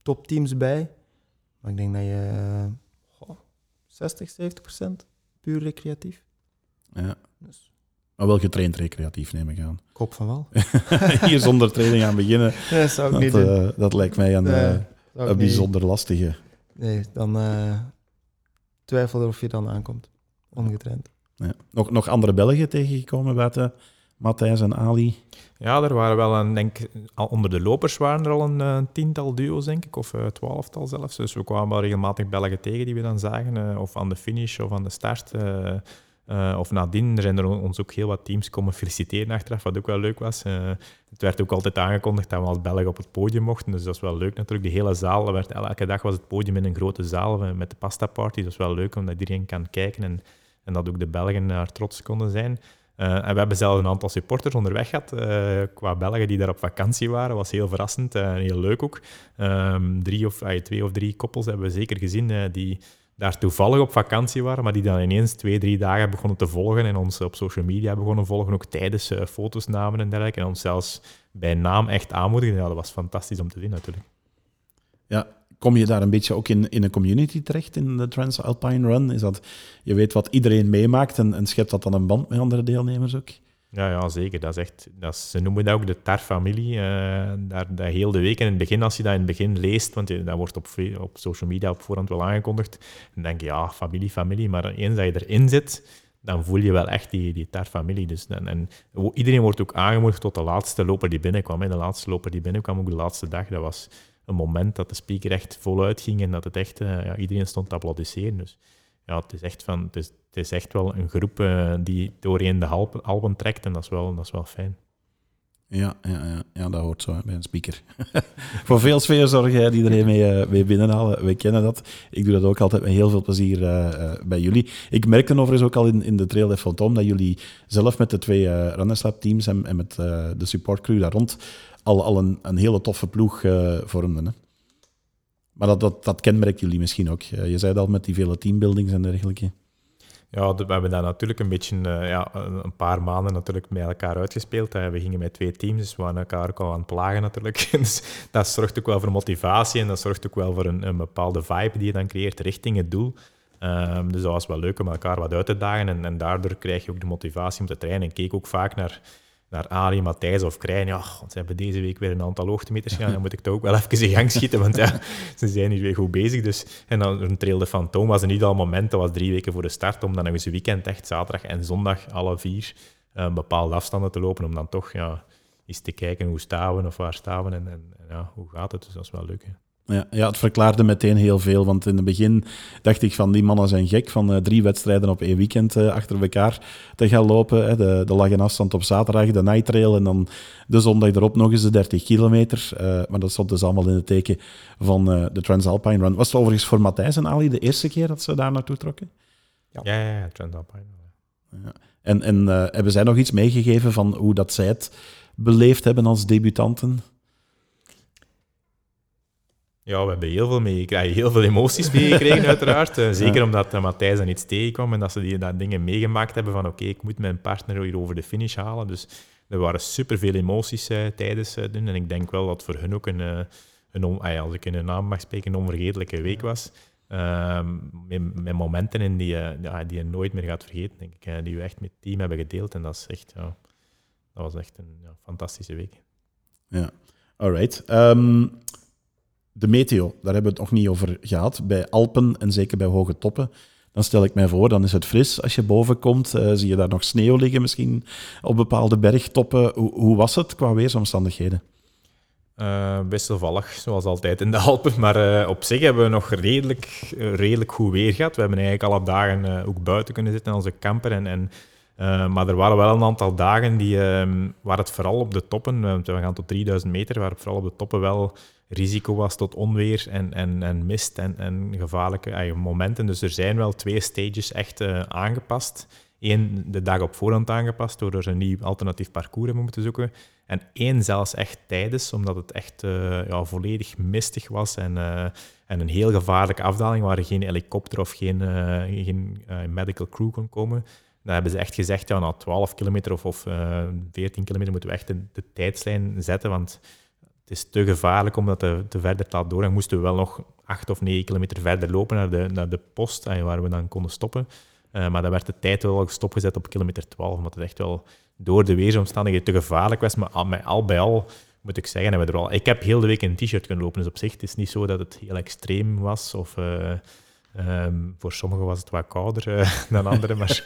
topteams bij. Maar ik denk dat je uh, 60, 70 procent puur recreatief. Ja. Dus maar wel getraind recreatief nemen gaan. Kop van wel. (laughs) Hier zonder training aan beginnen. (laughs) Nee, zou ik dat, niet doen. Uh, dat lijkt mij een, nee, uh, een bijzonder niet. lastige. Nee, dan uh, twijfel er of je dan aankomt. Ongetraind. Ja. Nog, nog andere Belgen tegengekomen buiten Matthijs en Ali? Ja, er waren wel een, denk al onder de lopers waren er al een, een tiental duo's, denk ik, of een twaalftal zelfs. Dus we kwamen wel regelmatig Belgen tegen die we dan zagen, of aan de finish of aan de start. Uh, of nadien zijn er ons ook heel wat teams komen feliciteren achteraf, wat ook wel leuk was. Uh, het werd ook altijd aangekondigd dat we als Belg op het podium mochten, dus dat is wel leuk natuurlijk. De hele zaal, werd, elke dag was het podium in een grote zaal met de pasta party. Dat is wel leuk, omdat iedereen kan kijken en, en dat ook de Belgen daar trots konden zijn. Uh, en we hebben zelf een aantal supporters onderweg gehad, qua Belgen die daar op vakantie waren. was heel verrassend en heel leuk ook. Um, drie of, twee of drie koppels hebben we zeker gezien die daar toevallig op vakantie waren, maar die dan ineens twee, drie dagen begonnen te volgen en ons op social media begonnen volgen, ook tijdens uh, foto's namen en dergelijke. En ons zelfs bij naam echt aanmoedigen. Ja, dat was fantastisch om te zien natuurlijk. Ja, kom je daar een beetje ook in, in een community terecht in de Transalpine Run? Is dat, je weet wat iedereen meemaakt en, en schept dat dan een band met andere deelnemers ook? Ja, ja zeker. Dat is echt, dat ze noemen dat ook de TAR-familie. Uh, daar, dat heel de week in het begin, als je dat in het begin leest, want dat wordt op, op social media op voorhand wel aangekondigd, dan denk je, ja, familie, familie. Maar eens dat je erin zit, dan voel je wel echt die, die TAR-familie. Dus, en, en, iedereen wordt ook aangemoedigd tot de laatste loper die binnenkwam. Hè. De laatste loper die binnenkwam, ook de laatste dag, dat was een moment dat de speaker echt voluit ging en dat het echt, uh, ja, iedereen stond te applaudisseren. Dus ja, het is echt, van, het is, het is echt wel een groep uh, die doorheen de Alpen, trekt en dat is wel, dat is wel fijn. Ja, ja, ja, ja, dat hoort zo bij een speaker. (laughs) Voor veel sfeer zorgen die er mee, uh, binnenhalen. We kennen dat. Ik doe dat ook altijd met heel veel plezier uh, bij jullie. Ik merkte overigens ook al in, in de Trail de Fantôme dat jullie zelf met de twee uh, teams en, en met de supportcrew daar rond al, al een, een hele toffe ploeg vormden. Hè? Maar dat, dat, dat kenmerkt jullie misschien ook. Je zei dat met die vele teambuildings en dergelijke. Ja, we hebben daar natuurlijk een beetje uh, ja, een paar maanden natuurlijk met elkaar uitgespeeld. We gingen met twee teams, dus we waren elkaar ook al aan het plagen natuurlijk. (laughs) dus dat zorgt ook wel voor motivatie en dat zorgt ook wel voor een, een bepaalde vibe die je dan creëert richting het doel. Um, dus dat was wel leuk om elkaar wat uit te dagen en, en daardoor krijg je ook de motivatie om te trainen. Ik keek ook vaak naar naar Ali, Matthijs of Krijn. Ja, want ze hebben deze week weer een aantal hoogtemeters gedaan. Dan moet ik toch ook wel even in gang schieten, want ja, (laughs) ze zijn hier weer goed bezig. Dus. En dan een trail de Fantoom was een ideaal moment. Dat was drie weken voor de start, om dan nog eens een weekend, echt zaterdag en zondag, alle vier, eh, bepaalde afstanden te lopen. Om dan toch ja, eens te kijken hoe staan we of waar staan we en, en, ja, hoe gaat het. Dus dat is wel leuk. Ja, ja, het verklaarde meteen heel veel. Want in het begin dacht ik van die mannen zijn gek van uh, drie wedstrijden op één weekend uh, achter elkaar te gaan lopen. Hè. De, de lange afstand op zaterdag, de night trail en dan de zondag erop nog eens de 30 kilometer. Uh, maar dat stond dus allemaal in het teken van de Transalpine Run. Was het overigens voor Matthijs en Ali de eerste keer dat ze daar naartoe trokken? Ja, ja, ja, ja Transalpine. Ja. En, en hebben zij nog iets meegegeven van hoe dat zij het beleefd hebben als debutanten? Ja, we hebben heel veel meegekregen, heel veel emoties meegekregen (laughs) uiteraard. Uh, zeker omdat uh, Matthijs dan iets tegenkwam en dat ze die, dat dingen meegemaakt hebben van oké, ik moet mijn partner hier over de finish halen. Dus er waren superveel emoties uh, tijdens het doen. En ik denk wel dat voor hun ook een, een als ik in hun naam mag spreken, een onvergetelijke week was. Ehm, met, met, momenten in die, ja, die je nooit meer gaat vergeten, denk ik. die we echt met het team hebben gedeeld. En dat, is echt, ja, dat was echt een ja, fantastische week. Ja, alright. Um de meteo, daar hebben we het nog niet over gehad. Bij Alpen en zeker bij hoge toppen, dan stel ik mij voor, dan is het fris. Als je boven komt, uh, zie je daar nog sneeuw liggen misschien op bepaalde bergtoppen. Hoe, hoe was het qua weersomstandigheden? Uh, wisselvallig, zoals altijd in de Alpen. Maar uh, op zich hebben we nog redelijk, redelijk goed weer gehad. We hebben eigenlijk alle dagen ook buiten kunnen zitten in onze camper. En, en, maar er waren wel een aantal dagen die, waar het vooral op de toppen, we gaan tot 3000 meter, waar het vooral op de toppen wel risico was tot onweer en, en, en mist en, en gevaarlijke momenten. Dus er zijn wel twee stages echt uh, aangepast. Eén de dag op voorhand aangepast, door er een nieuw alternatief parcours hebben moeten zoeken. En één zelfs echt tijdens, omdat het echt uh, ja, volledig mistig was en, uh, en een heel gevaarlijke afdaling waar geen helikopter of geen, geen medical crew kon komen. Dan hebben ze echt gezegd, ja, na 12 kilometer of, of 14 kilometer moeten we echt de, de tijdslijn zetten, want het is te gevaarlijk om dat te, te verder te laten doorgaan. Moesten we wel nog acht of negen kilometer verder lopen naar de, naar de post waar we dan konden stoppen. Uh, maar dan werd de tijd wel stopgezet op kilometer 12, omdat het echt wel door de weersomstandigheden te gevaarlijk was. Maar al, al bij al moet ik zeggen, hebben we er al, ik heb heel de week in een t-shirt kunnen lopen. Dus op zich het is niet zo dat het heel extreem was. Of, uh, um, voor sommigen was het wat kouder uh, (laughs) dan anderen. Maar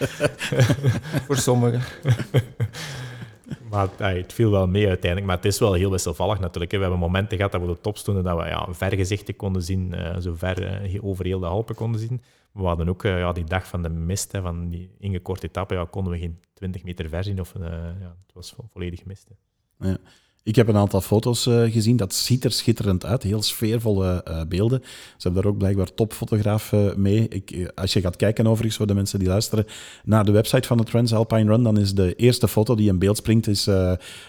(laughs) voor sommigen. (laughs) Maar het viel wel mee uiteindelijk. Maar het is wel heel wisselvallig natuurlijk. We hebben momenten gehad dat we de top stonden, dat we ja, vergezichten konden zien, uh, zo ver uh, over heel de Alpen konden zien. We hadden ook uh, ja, die dag van de mist, hè, van die ingekorte etappe, ja, konden we geen 20 meter ver zien. Of, ja, het was volledig mist. Ja. Ik heb een aantal foto's uh, gezien. Dat ziet er schitterend uit. Heel sfeervolle uh, beelden. Ze hebben daar ook blijkbaar topfotograaf uh, mee. Ik, als je gaat kijken overigens voor de mensen die luisteren naar de website van de Transalpine Run, dan is de eerste foto die in beeld springt is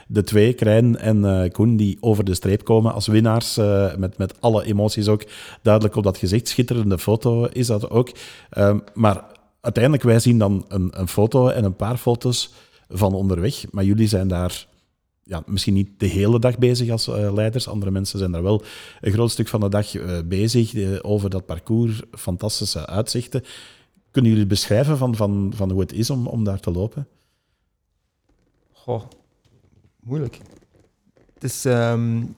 de twee, Krijn en Koen, die over de streep komen als winnaars. met, met alle emoties ook duidelijk op dat gezicht. Schitterende foto is dat ook. Ehm, maar uiteindelijk, wij zien dan een, een foto en een paar foto's van onderweg. Maar jullie zijn daar ja, misschien niet de hele dag bezig als uh, leiders. Andere mensen zijn daar wel een groot stuk van de dag uh, bezig uh, over dat parcours. Fantastische uitzichten. Kunnen jullie beschrijven van, van, van hoe het is om, om daar te lopen? Goh, moeilijk. Het is, um,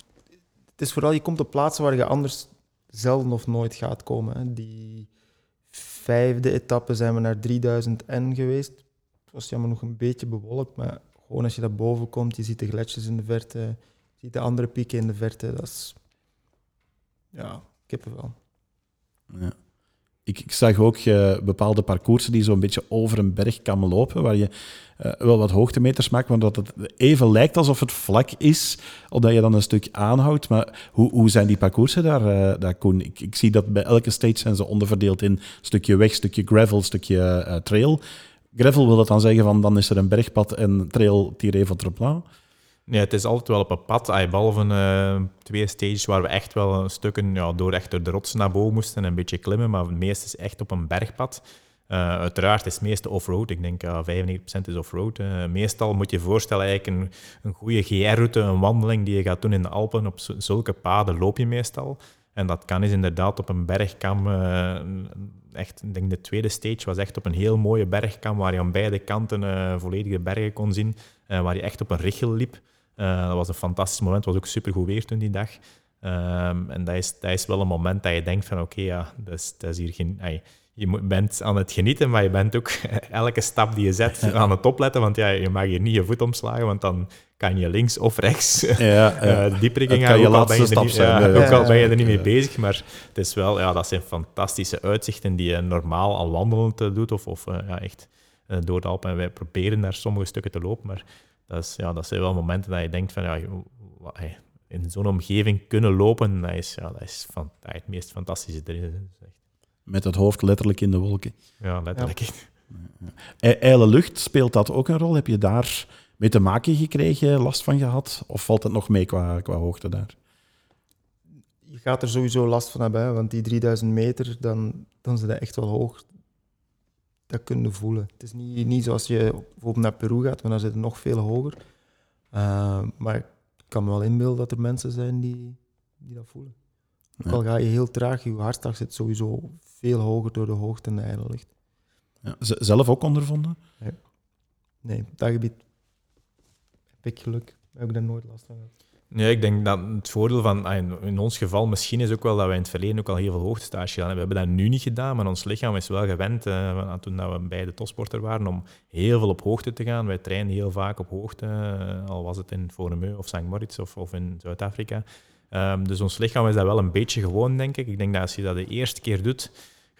het is vooral, je komt op plaatsen waar je anders zelden of nooit gaat komen. Die vijfde etappe zijn we naar 3000 N geweest. Het was jammer nog een beetje bewolkt, maar gewoon als je daar boven komt, je ziet de gletsjers in de verte, je ziet de andere pieken in de verte. Dat is, ja, kippenvel. Ja. Ik, ik zag ook uh, bepaalde parcoursen die zo'n beetje over een berg kan lopen, waar je uh, wel wat hoogtemeters maakt, maar dat het even lijkt alsof het vlak is, omdat je dan een stuk aanhoudt. Maar hoe, hoe zijn die parcoursen daar, uh, daar Koen? Ik, ik, zie dat bij elke stage zijn ze onderverdeeld in stukje weg, stukje gravel, stukje trail. Gravel wil dat dan zeggen van dan is er een bergpad en trail tiré plan? Nee, het is altijd wel op een pad, behalve uh, twee stages waar we echt wel stukken ja, door, echt de rotsen naar boven moesten en een beetje klimmen, maar het meeste is echt op een bergpad. Uh, uiteraard is het meeste off-road. Ik denk uh, 95% is off-road. Uh, meestal moet je je voorstellen, eigenlijk een, een goede GR-route, een wandeling die je gaat doen in de Alpen. Op zulke paden loop je meestal. En dat kan is inderdaad op een bergkam echt, ik denk de tweede stage was echt op een heel mooie bergkam waar je aan beide kanten uh, volledige bergen kon zien, uh, waar je echt op een richel liep. Dat was een fantastisch moment, het was ook super goed weer toen die dag. Um, en dat is, dat is wel een moment dat je denkt van oké, ja, dat is, dat is hier geen... je bent aan het genieten, maar je bent ook (laughs) elke stap die je zet aan het opletten, want ja, je mag hier niet je voet omslagen, want dan kan je links of rechts (laughs) ja, ja. Uh, die prikking gaan. je laatste stap zijn. Ja, ook al ben je er niet mee bezig, maar het is wel, ja, dat zijn fantastische uitzichten die je normaal al wandelend uh, doet of, of uh, ja, echt door de Alpen. En wij proberen daar sommige stukken te lopen, maar dat, is, ja, dat zijn wel momenten dat je denkt van, ja, in zo'n omgeving kunnen lopen, dat is, ja, dat is van, het meest fantastische erin. Met het hoofd letterlijk in de wolken. Ja, letterlijk. Ja. Eile lucht, speelt dat ook een rol? Heb je daar mee te maken gekregen, last van gehad? Of valt het nog mee qua, qua hoogte daar? Je gaat er sowieso last van hebben, want die 3000 meter, dan, dan is dat echt wel hoog. Dat kun je voelen. Het is niet, niet zoals je bijvoorbeeld naar Peru gaat, want dan zit het nog veel hoger. Uh, maar ik kan me wel inbeelden dat er mensen zijn die, die dat voelen. Ook al ga je heel traag, je hartslag zit sowieso veel hoger door de hoogte en de ijle Ja, zelf ook ondervonden? Nee. nee, op dat gebied heb ik geluk. Heb ik daar nooit last van gehad. Nee, ik denk dat het voordeel van, ah, in ons geval misschien is ook wel dat wij in het verleden ook al heel veel hoogtestage gedaan hebben. We hebben dat nu niet gedaan, maar ons lichaam is wel gewend, uh, toen we bij de topsporter waren, om heel veel op hoogte te gaan. Wij trainen heel vaak op hoogte, uh, al was het in Fornemeu of St. Moritz of, of in Zuid-Afrika. Um, dus ons lichaam is dat wel een beetje gewoon, denk ik. Ik denk dat als je dat de eerste keer doet,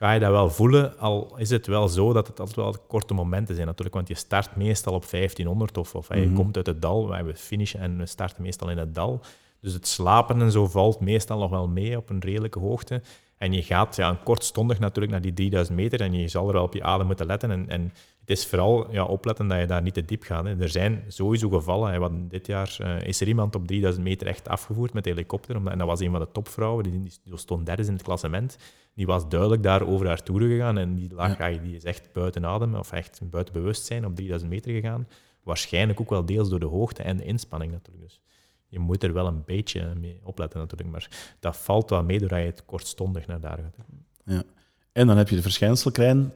ga je dat wel voelen. Al is het wel zo dat het altijd wel korte momenten zijn natuurlijk. Want je start meestal op 1500 of, of je mhm. komt uit het dal. We finishen en we starten meestal in het dal. Dus het slapen en zo valt meestal nog wel mee op een redelijke hoogte. En je gaat ja, kortstondig natuurlijk naar die 3000 meter en je zal er wel op je adem moeten letten. En, en het is vooral ja, opletten dat je daar niet te diep gaat. Hè. Er zijn sowieso gevallen. Hè, dit jaar uh, is er iemand op 3000 meter echt afgevoerd met de helikopter. Omdat, en dat was een van de topvrouwen, die, die stond derde in het klassement. Die was duidelijk daar over haar toeren gegaan en die, lag, ja. die is echt buiten adem of echt buiten bewustzijn op 3000 meter gegaan. Waarschijnlijk ook wel deels door de hoogte en de inspanning natuurlijk. Dus je moet er wel een beetje mee opletten natuurlijk. Maar dat valt wel mee doordat je het kortstondig naar daar gaat. Ja. En dan heb je de verschijnselkrein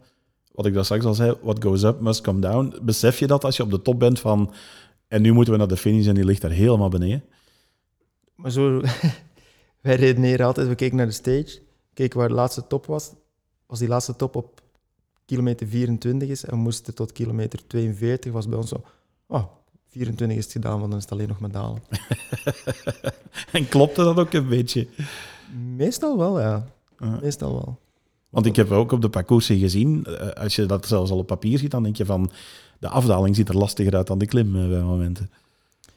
wat ik daar straks al zei, what goes up must come down. Besef je dat als je op de top bent van, en nu moeten we naar de finish en die ligt daar helemaal beneden? Maar zo, (laughs) wij redeneren altijd, we keken naar de stage, keken waar de laatste top was. Als die laatste top op kilometer 24 is en we moesten tot kilometer 42, was bij ons zo, oh, 24 is het gedaan, want dan is het alleen nog met dalen. (laughs) en klopte dat ook een beetje? Meestal wel, ja. Meestal wel. Want ik heb ook op de parcoursen gezien, eh, als je dat zelfs al op papier ziet, dan denk je van de afdaling ziet er lastiger uit dan de klim eh, bij momenten.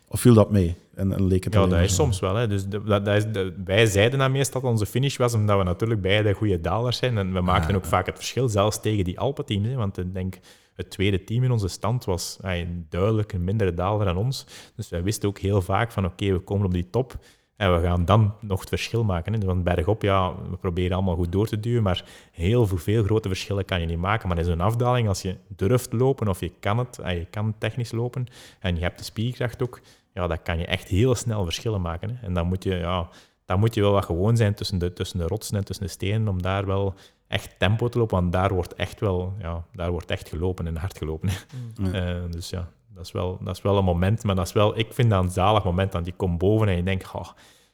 Of viel dat mee? En, en leek het Ja, dat is zo? soms wel. Hè. Dus de- dat, dat is, de- wij zeiden dat meestal dat onze finish was, omdat we natuurlijk beide goede dalers zijn. En we maakten ook vaak het verschil, zelfs tegen die Alpenteams. Hè. Want ik denk, het tweede team in onze stand was eh, duidelijk een mindere daler dan ons. Dus wij wisten ook heel vaak van, oké, we komen op die top. En we gaan dan nog het verschil maken. Hè. Want bergop, ja, we proberen allemaal goed door te duwen, maar heel veel, veel grote verschillen kan je niet maken. Maar in zo'n afdaling, als je durft lopen of je kan het, en je kan technisch lopen en je hebt de spierkracht ook, ja, dan kan je echt heel snel verschillen maken. Hè. En dan moet je, ja, dan moet je wel wat gewoon zijn tussen de, tussen de rotsen en tussen de stenen om daar wel echt tempo te lopen, want daar wordt echt wel, ja, daar wordt echt gelopen en hard gelopen. Ja. Eh, dus ja, dat is, wel, dat is wel een moment, maar dat is wel, ik vind dat een zalig moment, want je komt boven en je denkt, oh,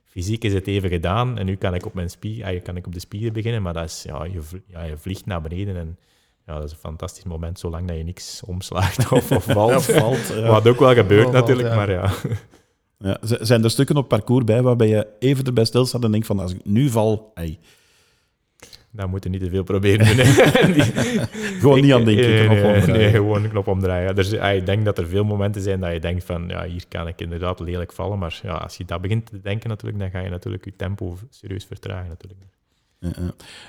fysiek is het even gedaan en nu kan ik op, mijn spier, ah, kan ik op de spieren beginnen, maar dat is, ja, je, ja, je vliegt naar beneden en ja, dat is een fantastisch moment, zolang dat je niks omslaagt (laughs) of, of valt. Ja, valt, ja. Wat ook wel gebeurt valt, natuurlijk, maar ja. Ja, zijn er stukken op parcours bij waarbij je even erbij stilstaat en denkt van als ik nu val, ei, Daar moeten niet te veel proberen doen. hè. (laughs) Die- gewoon niet aan denken. Nee, knop nee, omdraaien. nee, gewoon een knop omdraaien. Ja, is- ah, ik denk dat er veel momenten zijn dat je denkt van, ja, hier kan ik inderdaad lelijk vallen. Maar ja, als je dat begint te denken natuurlijk, dan ga je natuurlijk je tempo serieus vertragen natuurlijk.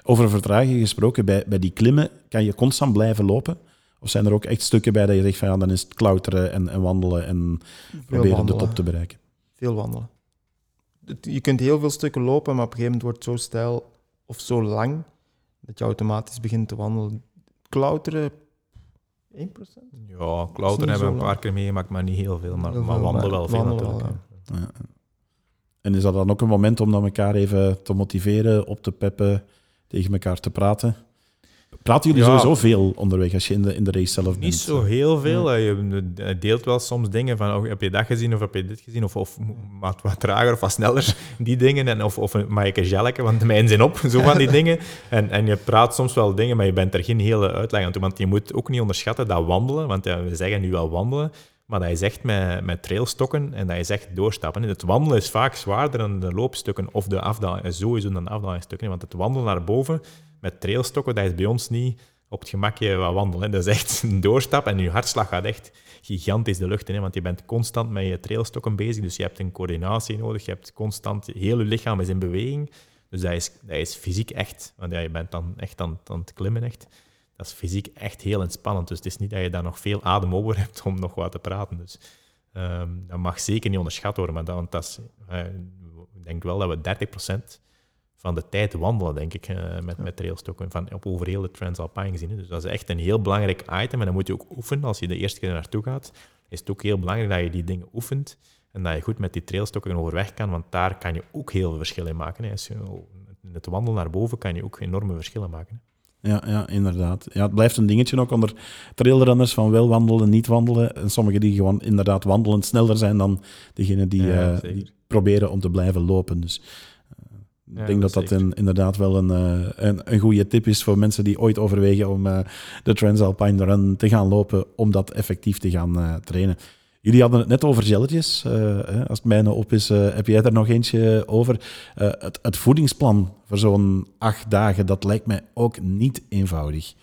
Over vertraging gesproken, bij, bij die klimmen kan je constant blijven lopen? Of zijn er ook echt stukken bij dat je zegt van ja, dan is het klauteren en, en wandelen en Veel proberen de top te bereiken? Veel wandelen. Je kunt heel veel stukken lopen, maar op een gegeven moment wordt het zo stijl of zo lang dat je automatisch begint te wandelen. Klauteren, 1%? Ja, klauteren hebben we een lang. paar keer meegemaakt, maar niet heel veel. Maar, Heel maar veel, wandelen maar wel veel wandelen natuurlijk. wel, ja. Ja. En is dat dan ook een moment om dan elkaar even te motiveren, op te peppen, tegen elkaar te praten? Praten jullie Ja. sowieso veel onderweg als je in de, in de race zelf bent? Niet zo heel veel. hè. Je deelt wel soms dingen van, oh, heb je dat gezien of heb je dit gezien? Of, of wat, wat trager of wat sneller, (laughs) die dingen. En, of, of een Maaike Jelleke, want de mijnen zijn op, zo van die (laughs) dingen. En, en je praat soms wel dingen, maar je bent er geen hele uitleg aan toe. Want je moet ook niet onderschatten dat wandelen, want ja, we zeggen nu wel wandelen, maar dat is echt met, met trailstokken en dat is echt doorstappen. En het wandelen is vaak zwaarder dan de loopstukken of de afdaling, sowieso dan de afdalingsstukken. Want het wandelen naar boven met trailstokken, dat is bij ons niet op het gemakje wat wandelen. Dat is echt een doorstap en je hartslag gaat echt gigantisch de lucht in. Want je bent constant met je trailstokken bezig, dus je hebt een coördinatie nodig. Je hebt constant, heel je lichaam is in beweging. Dus dat is, dat is fysiek echt, want ja, je bent dan echt aan, aan het klimmen echt. Dat is fysiek echt heel entspannend. Dus het is niet dat je daar nog veel adem over hebt om nog wat te praten. Dus ehm, dat mag zeker niet onderschat worden. Maar dat, want dat is, eh, ik denk wel dat we 30% van de tijd wandelen, denk ik, eh, met, met trailstokken van, op over heel de Transalpine gezien. hè. Dus dat is echt een heel belangrijk item. En dan moet je ook oefenen. Als je de eerste keer naartoe gaat, is het ook heel belangrijk dat je die dingen oefent. En dat je goed met die trailstokken overweg kan, want daar kan je ook heel veel verschillen in maken. Hè. Als je in het wandelen naar boven kan je ook enorme verschillen maken. hè. Ja, ja, inderdaad. Ja, het blijft een dingetje ook onder trailrunners van wel wandelen, niet wandelen. En sommigen die gewoon inderdaad wandelen sneller zijn dan degenen die, Ja, eh, die proberen om te blijven lopen. Dus eh, ik denk dat dat een, inderdaad wel een, eh, een, een goede tip is voor mensen die ooit overwegen om de Transalpine Run te gaan lopen, om dat effectief te gaan trainen. Jullie hadden het net over gelletjes. Eh, hè, als het mijne op is, eh, heb jij er nog eentje over. Eh, het, voedingsplan voor zo'n acht dagen, dat lijkt mij ook niet eenvoudig.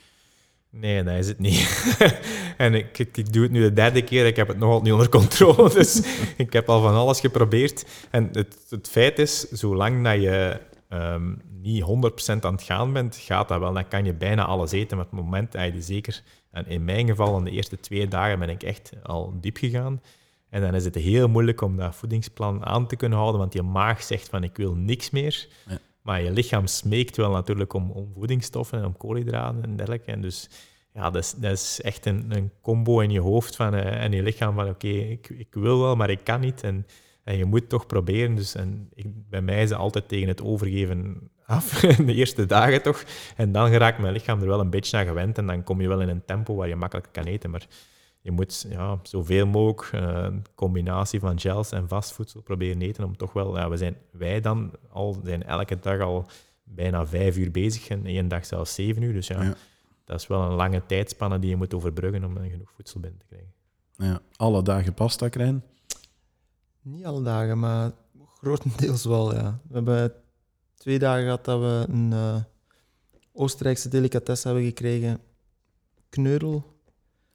Nee, dat is het niet. (laughs) en ik, ik, doe het nu de derde keer. Ik heb het nog altijd niet onder controle. (laughs) Dus ik heb al van alles geprobeerd. En het, het feit is, zolang dat je ehm, niet 100% aan het gaan bent, gaat dat wel. Dan kan je bijna alles eten. Maar op het moment dat je zeker... En in mijn geval, in de eerste twee dagen, ben ik echt al diep gegaan. En dan is het heel moeilijk om dat voedingsplan aan te kunnen houden, want je maag zegt van ik wil niks meer. Ja. Maar je lichaam smeekt wel natuurlijk om, om voedingsstoffen en om koolhydraten en dergelijke. En dus ja, dat is, dat is echt een, een combo in je hoofd van, eh, en je lichaam van oké, ik, ik wil wel, maar ik kan niet. En, en je moet toch proberen. Dus en ik, bij mij is het altijd tegen het overgeven af, (laughs) de eerste dagen toch. En dan geraakt mijn lichaam er wel een beetje aan gewend en dan kom je wel in een tempo waar je makkelijk kan eten. Maar je moet ja, zoveel mogelijk eh, een combinatie van gels en vastvoedsel proberen eten om toch wel... Ja, we zijn, wij dan al zijn elke dag al bijna vijf uur bezig en één dag zelfs zeven uur. Dus ja, Ja. dat is wel een lange tijdspanne die je moet overbruggen om genoeg voedsel binnen te krijgen. Ja, alle dagen pasta krijgen. Niet alle dagen, maar grotendeels wel, ja. We hebben twee dagen gehad dat we een eh, Oostenrijkse delicatesse hebben gekregen. Kneudel.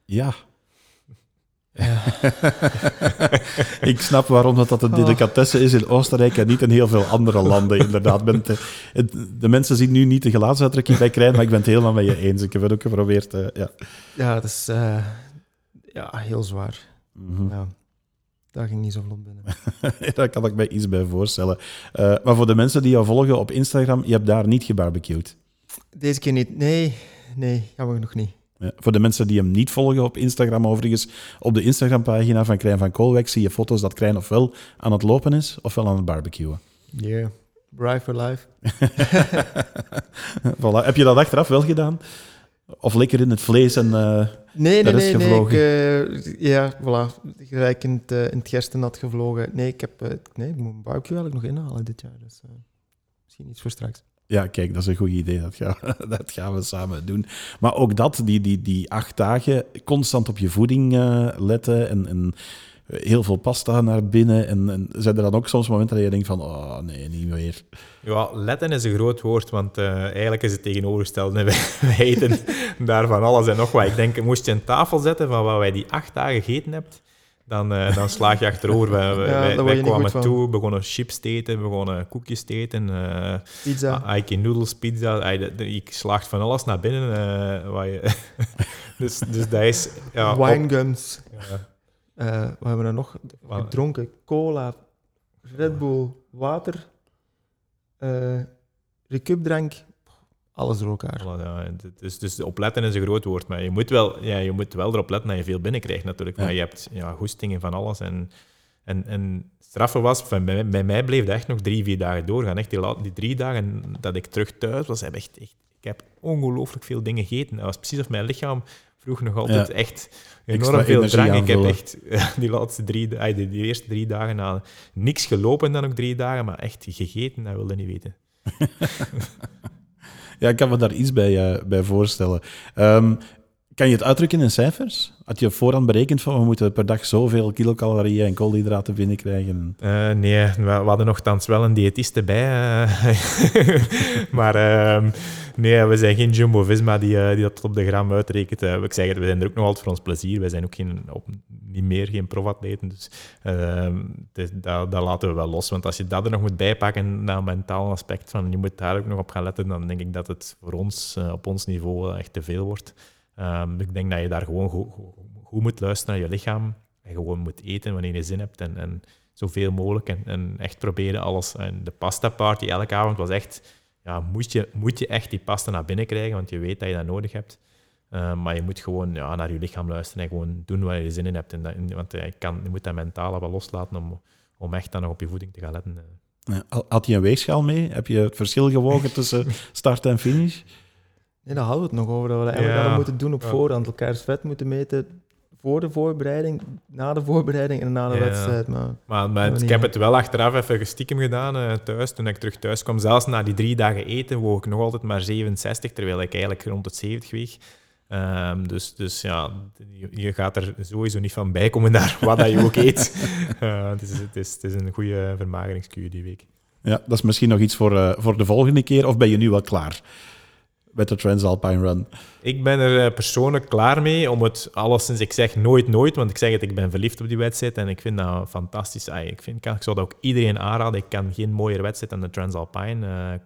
Ja, (laughs) ik snap waarom dat, dat een delicatesse is in Oostenrijk en niet in heel veel andere landen, inderdaad. Ben te- het- de mensen zien nu niet de gelaatsuitdrukking bij Krijn, maar ik ben het helemaal met je eens. Ik heb het ook geprobeerd. eh, ja. Ja, dat is eh, ja, heel zwaar. Ja. Daar ging niet zo vlot binnen. (laughs) Daar kan ik mij iets bij voorstellen. Eh, maar voor de mensen die jou volgen op Instagram, je hebt daar niet gebarbecued. Deze keer niet. Nee, nee, we nog niet. Ja, voor de mensen die hem niet volgen op Instagram, overigens, op de Instagram-pagina van Krijn van Koolwijk zie je foto's dat Krijn ofwel aan het lopen is, ofwel aan het barbecuen. Yeah. Bright for life. (laughs) voilà. Heb je dat achteraf wel gedaan? Of lekker in het vlees en... eh, Nee, nee, nee. ik, eh, ja, voilà. Gelijk in het, eh, in het gerstenat gevlogen. Nee, ik, heb, eh, nee, ik moet mijn barbecue eigenlijk nog inhalen dit jaar. Dus misschien iets voor straks. Ja, kijk, dat is een goed idee. Dat gaan, (laughs) dat gaan we samen doen. Maar ook dat, die, die, die acht dagen, constant op je voeding letten en, en heel veel pasta naar binnen. En, en zijn er dan ook soms momenten dat je denkt van, oh nee, niet meer. Ja, letten is een groot woord, want eh, eigenlijk is het tegenovergestelde. Wij, (laughs) wij eten daar van alles en nog wat. Ik denk, moest je een tafel zetten van wat wij die acht dagen gegeten hebt, dan, eh, dan slaag je achterover. Wij, (laughs) Ja, kwamen toe, begonnen chips te eten, begonnen koekjes te eten, eh Pizza. ah, noodles, pizza. De- Ik slaagt van alles naar binnen. eh, wat je, (laughs) dus, dus dat is... Ja, op- Winegums. ja. Eh, wat hebben we er nog gedronken? Cola, Red Bull, water, eh recupdrank. Alles door elkaar. Voilà, ja. Dus, dus opletten is een groot woord, maar je moet wel, ja, je moet wel erop letten dat je veel binnenkrijgt natuurlijk. Maar je hebt ja, goestingen van alles. En, en, en het straffe was, bij, bij mij bleef dat echt nog drie, vier dagen doorgaan. Echt die, die drie dagen dat ik terug thuis was, heb echt, echt, ik heb ongelooflijk veel dingen gegeten. Dat was precies of mijn lichaam vroeg nog altijd Ja. echt enorm veel drang. Ik heb echt die laatste drie, ay, die, die eerste drie dagen na niks gelopen dan ook drie dagen, maar echt gegeten, dat wilde niet weten. (laughs) Ja, ik kan me daar iets bij, eh, bij voorstellen. Ehm, kan je het uitdrukken in cijfers? Had je voorhand berekend van we moeten per dag zoveel kilocalorieën en koolhydraten binnenkrijgen? Eh, nee, we, hadden nogthans wel een diëtiste bij. eh. (laughs) maar ehm, nee, we zijn geen Jumbo-Visma die, eh, die dat op de gram uitrekent. Ik zeg het, we zijn er ook nog altijd voor ons plezier. Wij zijn ook geen, op, niet meer geen profatleten. Dus ehm, dat, dat laten we wel los. Want als je dat er nog moet bijpakken, een mentaal aspect, van je moet daar ook nog op gaan letten, dan denk ik dat het voor ons, op ons niveau, echt te veel wordt. Ehm, ik denk dat je daar gewoon goed, goed, goed moet luisteren naar je lichaam. En gewoon moet eten wanneer je zin hebt. En, en zoveel mogelijk. En, en echt proberen alles. En de pasta party elke avond was echt... Ja, moet je, moet je echt die pasta naar binnen krijgen, want je weet dat je dat nodig hebt. Eh, maar je moet gewoon ja, naar je lichaam luisteren en gewoon doen waar je zin in hebt. En dat, want eh, je, kan, je moet dat mentaal wel loslaten om, om echt dan nog op je voeding te gaan letten. eh. Had je een weegschaal mee? Heb je het verschil gewogen (laughs) tussen start en finish? Nee, daar hadden we het nog over. Dat we dat eigenlijk Ja. moeten doen op Ja. voorhand. Elkaars vet moeten meten voor de voorbereiding, na de voorbereiding en na de Ja. wedstrijd. Maar Maar, maar ik heb het wel achteraf even gestiekem gedaan eh, thuis, toen ik terug thuis kwam. Zelfs na die drie dagen eten woog ik nog altijd maar 67, terwijl ik eigenlijk rond het 70 weeg. Ehm, dus, dus ja, je, je gaat er sowieso niet van bij komen daar (laughs) wat dat je ook eet. (laughs) Eh, het, is, het, is, het is een goede vermageringskuur die week. Ja, dat is misschien nog iets voor, eh, voor de volgende keer. Of ben je nu wel klaar met de Transalpine Run? Ik ben er eh, persoonlijk klaar mee om het alleszins, ik zeg nooit nooit, want ik zeg het, ik ben verliefd op die wedstrijd en ik vind dat fantastisch. Ah, ik, vind, ik zou dat ook iedereen aanraden. Ik kan geen mooiere wedstrijd dan de Transalpine, eh,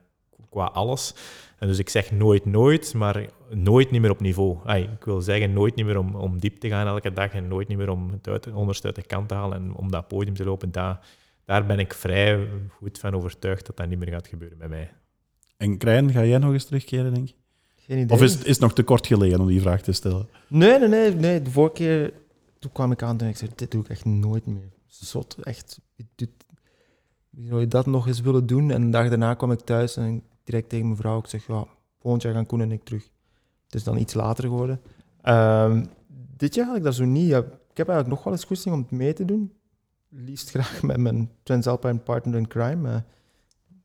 qua alles. En dus ik zeg nooit nooit, maar nooit niet meer op niveau. Ik wil zeggen nooit niet meer om, om diep te gaan elke dag en nooit niet meer om het uit, onderste uit de kant te halen en om dat podium te lopen. Daar, daar ben ik vrij goed van overtuigd dat dat niet meer gaat gebeuren bij mij. En Krijn, ga jij nog eens terugkeren, denk je? Geen idee. Of is, is het nog te kort geleden om die vraag te stellen? Nee, nee, nee, nee. De vorige keer toen kwam ik aan en ik zei, dit doe ik echt nooit meer. Zot, echt. Wie zou je dat nog eens willen doen? En de dag daarna kwam ik thuis en direct tegen mijn vrouw, ik zeg, ja, volgend jaar gaan Koen en ik terug. Het is dan iets later geworden. Ehm, dit jaar had ik dat zo niet. Ik heb eigenlijk nog wel eens goesting om het mee te doen. Liefst graag met mijn Transalpine partner in crime. maar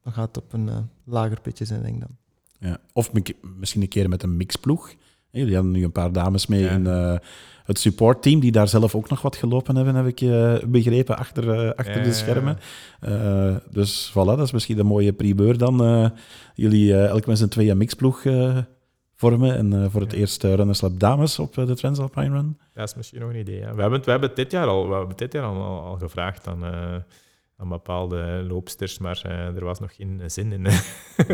dan gaat het op een eh, lager pitje zijn, denk ik dan. Ja. Of mi- misschien een keer met een mixploeg. Jullie hadden nu een paar dames mee Ja. in eh, het supportteam, die daar zelf ook nog wat gelopen hebben, heb ik eh, begrepen, achter, eh, achter Ja, de ja, schermen. Dus voilà, dat is misschien een mooie primeur dan. jullie elk met z'n tweeën mixploeg eh, vormen en voor het eerste Runners Lab Dames op de Transalpine Run? Dat is misschien nog een idee. Ja. We, hebben, we hebben dit jaar al, we hebben dit jaar al, al, al gevraagd aan, aan bepaalde loopsters, maar eh, er was nog geen zin in.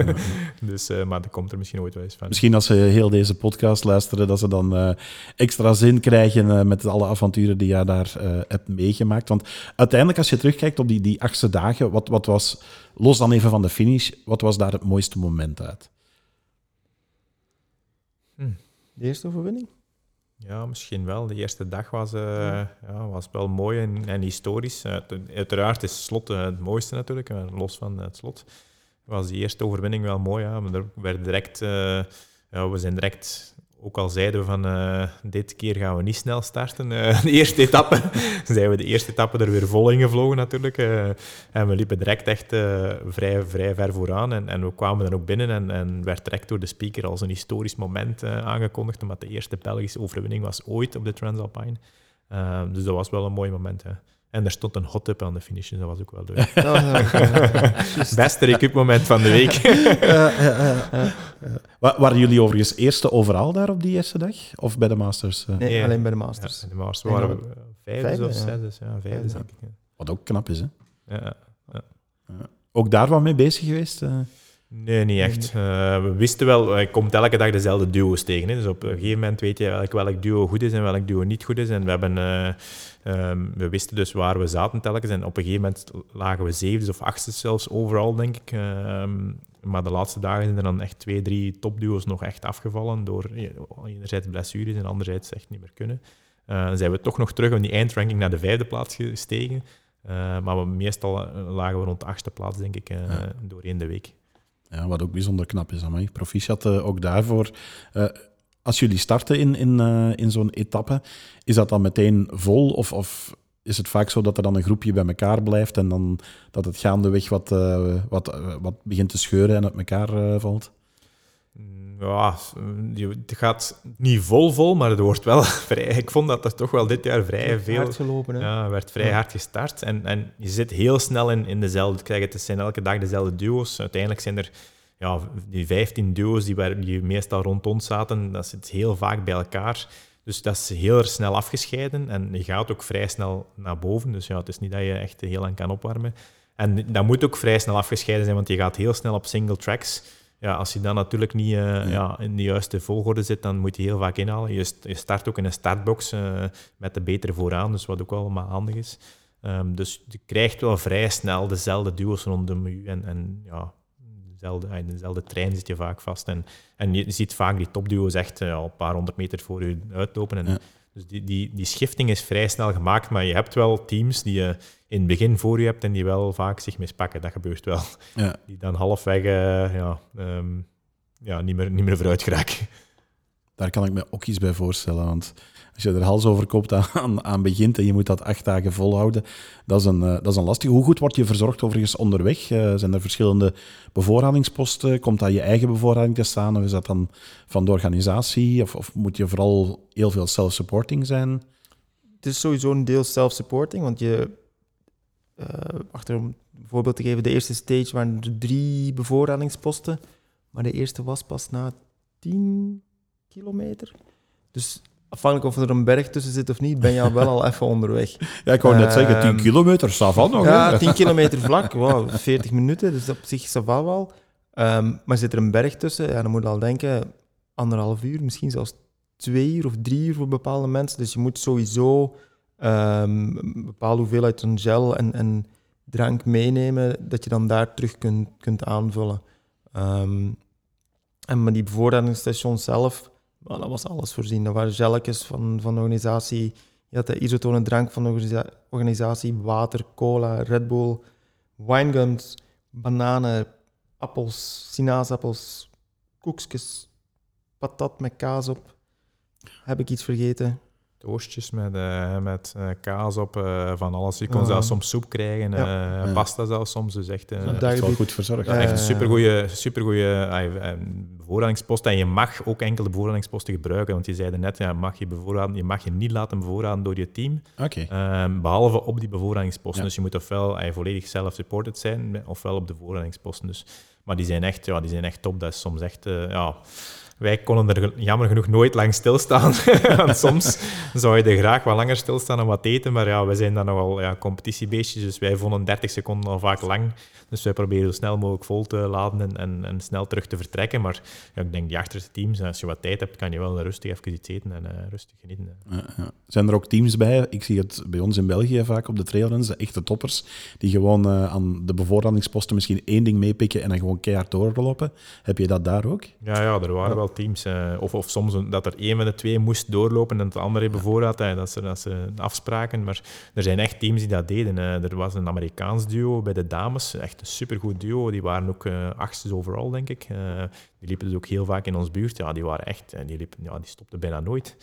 (laughs) dus, eh, maar dat komt er misschien ooit wel eens van. Misschien als ze heel deze podcast luisteren, dat ze dan eh, extra zin krijgen eh, met alle avonturen die jij daar eh, hebt meegemaakt. Want uiteindelijk, als je terugkijkt op die, die achtste dagen, wat, wat was, los dan even van de finish, wat was daar het mooiste moment uit? De eerste overwinning? Ja, misschien wel. De eerste dag was, eh, ja, was wel mooi en, en historisch. Eh, te- uiteraard is slot eh, het mooiste natuurlijk, los van het slot. Was die eerste overwinning wel mooi. Ja. Maar er werd direct, ja, we zijn direct, ook al zeiden we van eh, dit keer gaan we niet snel starten. eh, (laughs) de eerste etappe (laughs) zijn we de eerste etappe er weer vol in gevlogen natuurlijk. eh, en we liepen direct echt vrij, vrij ver vooraan. En, en we kwamen dan ook binnen en, en werd direct door de speaker als een historisch moment aangekondigd, omdat de eerste Belgische overwinning was ooit op de Transalpine. Dus dat was wel een mooi moment. Hè. En er stond een hot tub aan de finish, dus dat was ook wel leuk. (laughs) (laughs) Ja, Beste recupmoment van de week. (laughs) Wa- waren jullie overigens eerste overal daar op die eerste dag? Of bij de Masters? eh? Nee, alleen bij de Ja, Masters. de Masters En waren we eh, vijfde of zesde. Ja, vijfde, denk ik. Wat ook knap is, hè? Ja. Ook daar wat mee bezig geweest? eh? Nee, niet echt. Eh, we wisten wel, je komt elke dag dezelfde duo's tegen. Hè. Dus op een gegeven moment weet je welk, welk duo goed is en welk duo niet goed is. En we, hebben, eh, ehm, we wisten dus waar we zaten telkens. En op een gegeven moment lagen we zevende of achtste zelfs overal, denk ik. Ehm, maar de laatste dagen zijn er dan echt twee, drie topduo's nog echt afgevallen. Door enerzijds blessures en anderzijds echt niet meer kunnen. Eh, dan zijn we toch nog terug in die eindranking naar de vijfde plaats gestegen. Maar we, meestal lagen we rond de achtste plaats, denk ik, Ja. doorheen de week. Ja, wat ook bijzonder knap is. Amai. Proficiat eh, ook daarvoor. Eh, als jullie starten in, in, eh, in zo'n etappe, is dat dan meteen vol? Of, of is het vaak zo dat er dan een groepje bij elkaar blijft en dan dat het gaandeweg wat, wat, wat begint te scheuren en uit elkaar valt? Ja, het gaat niet vol vol, maar het wordt wel (laughs) vrij. Ik vond dat er toch wel dit jaar vrij veel. Hard gelopen, hè? Ja, werd vrij Ja. hard gestart. En, en je zit heel snel in, in dezelfde. Zeg het, het zijn elke dag dezelfde duo's. Uiteindelijk zijn er ja, die 15 duo's die, waar, die meestal rond ons zaten. Dat zit heel vaak bij elkaar. Dus dat is heel erg snel afgescheiden. En je gaat ook vrij snel naar boven. Dus ja, het is niet dat je echt heel lang kan opwarmen. En dat moet ook vrij snel afgescheiden zijn, want je gaat heel snel op single tracks. Ja, als je dan natuurlijk niet eh, ja. in de juiste volgorde zit, dan moet je heel vaak inhalen. Je, st- je start ook in een startbox eh, met de betere vooraan, dus wat ook allemaal handig is. Ehm, dus je krijgt wel vrij snel dezelfde duo's rondom je en, en ja, dezelfde, in dezelfde trein zit je vaak vast. En, en je ziet vaak die topduo's echt eh, al een paar honderd meter voor je uitlopen. En, Ja. Dus die, die, die schifting is vrij snel gemaakt, maar je hebt wel teams die je in het begin voor je hebt en die wel vaak zich mispakken. Dat gebeurt wel. Ja. Die dan halfweg eh, ja, ehm, ja, niet, meer, niet meer vooruit geraken. Daar kan ik me ook iets bij voorstellen. Want als je er hals over koopt aan, aan, begint en je moet dat acht dagen volhouden, dat is een, eh, dat is een lastig. Hoe goed word je verzorgd overigens onderweg? Eh, zijn er verschillende bevoorradingsposten? Komt dat je eigen bevoorrading te staan? Of is dat dan van de organisatie? Of, of moet je vooral heel veel self-supporting zijn? Het is sowieso een deel self-supporting, want je, eh, achter om een voorbeeld te geven, de eerste stage waren er drie bevoorradingsposten, maar de eerste was pas na 10 kilometer. Dus afhankelijk of er een berg tussen zit of niet, ben je al wel al (laughs) even onderweg. Ja, ik wou net zeggen, 10 Ehm, kilometer, Savan nog. Ja, hè? 10 kilometer vlak, wow, 40 minuten, dus op zich dat wel. Ehm, maar zit er een berg tussen, ja, dan moet je al denken, anderhalf uur, misschien zelfs twee uur of drie uur voor bepaalde mensen. Dus je moet sowieso ehm, een bepaalde hoeveelheid van gel en, en drank meenemen, dat je dan daar terug kunt, kunt aanvullen. En met die bevoorradingsstation zelf, wel, dat was alles voorzien. Dat waren gelletjes van, van de organisatie. Je had de isotone drank van de organisa- organisatie, water, cola, Red Bull, winegums, bananen, appels, sinaasappels, koekjes, patat met kaas op. Heb ik iets vergeten? Toastjes met, eh, met eh, kaas op, eh, van alles. Je kon zelfs soms soep krijgen, Ja. pasta zelfs soms. Dus echt, Echt daar- wel goed verzorgd. Echt een supergoeie, supergoeie bevoorradingspost. En je mag ook enkel de bevoorradingsposten gebruiken. Want je zei net, ja, mag je, bevoorraden, je mag je niet laten bevoorraden door je team. Oké. ehm, behalve op die bevoorradingsposten. Ja. Dus je moet ofwel volledig self-supported zijn, ofwel op de bevoorradingsposten. Dus, maar die zijn, echt, ja, die zijn echt top. Dat is soms echt... ja, wij konden er jammer genoeg nooit lang stilstaan. (laughs) Want soms zou je er graag wat langer stilstaan en wat eten. Maar ja, wij zijn dan nogal ja, competitiebeestjes. Dus wij vonden 30 seconden al vaak lang. Dus wij proberen zo snel mogelijk vol te laden en, en, en snel terug te vertrekken. Maar ja, ik denk die achterste teams, als je wat tijd hebt, kan je wel rustig even iets eten en uh, rustig genieten. Ja, ja. Zijn er ook teams bij? Ik zie het bij ons in België vaak op de trailruns, de echte toppers, die gewoon uh, aan de bevoorradingsposten misschien één ding meepikken en dan gewoon keihard doorlopen. Heb je dat daar ook? Ja, ja er waren wel teams. Uh, of, of soms een, dat er één van de twee moest doorlopen en het andere bevoorraad. Dat ze, dat ze afspraken. Maar er zijn echt teams die dat deden. er was een Amerikaans duo bij de dames, echt een supergoed duo. Die waren ook achtste overal, denk ik. die liepen dus ook heel vaak in ons buurt. Ja, die waren echt, die, liepen, ja, die stopten bijna nooit.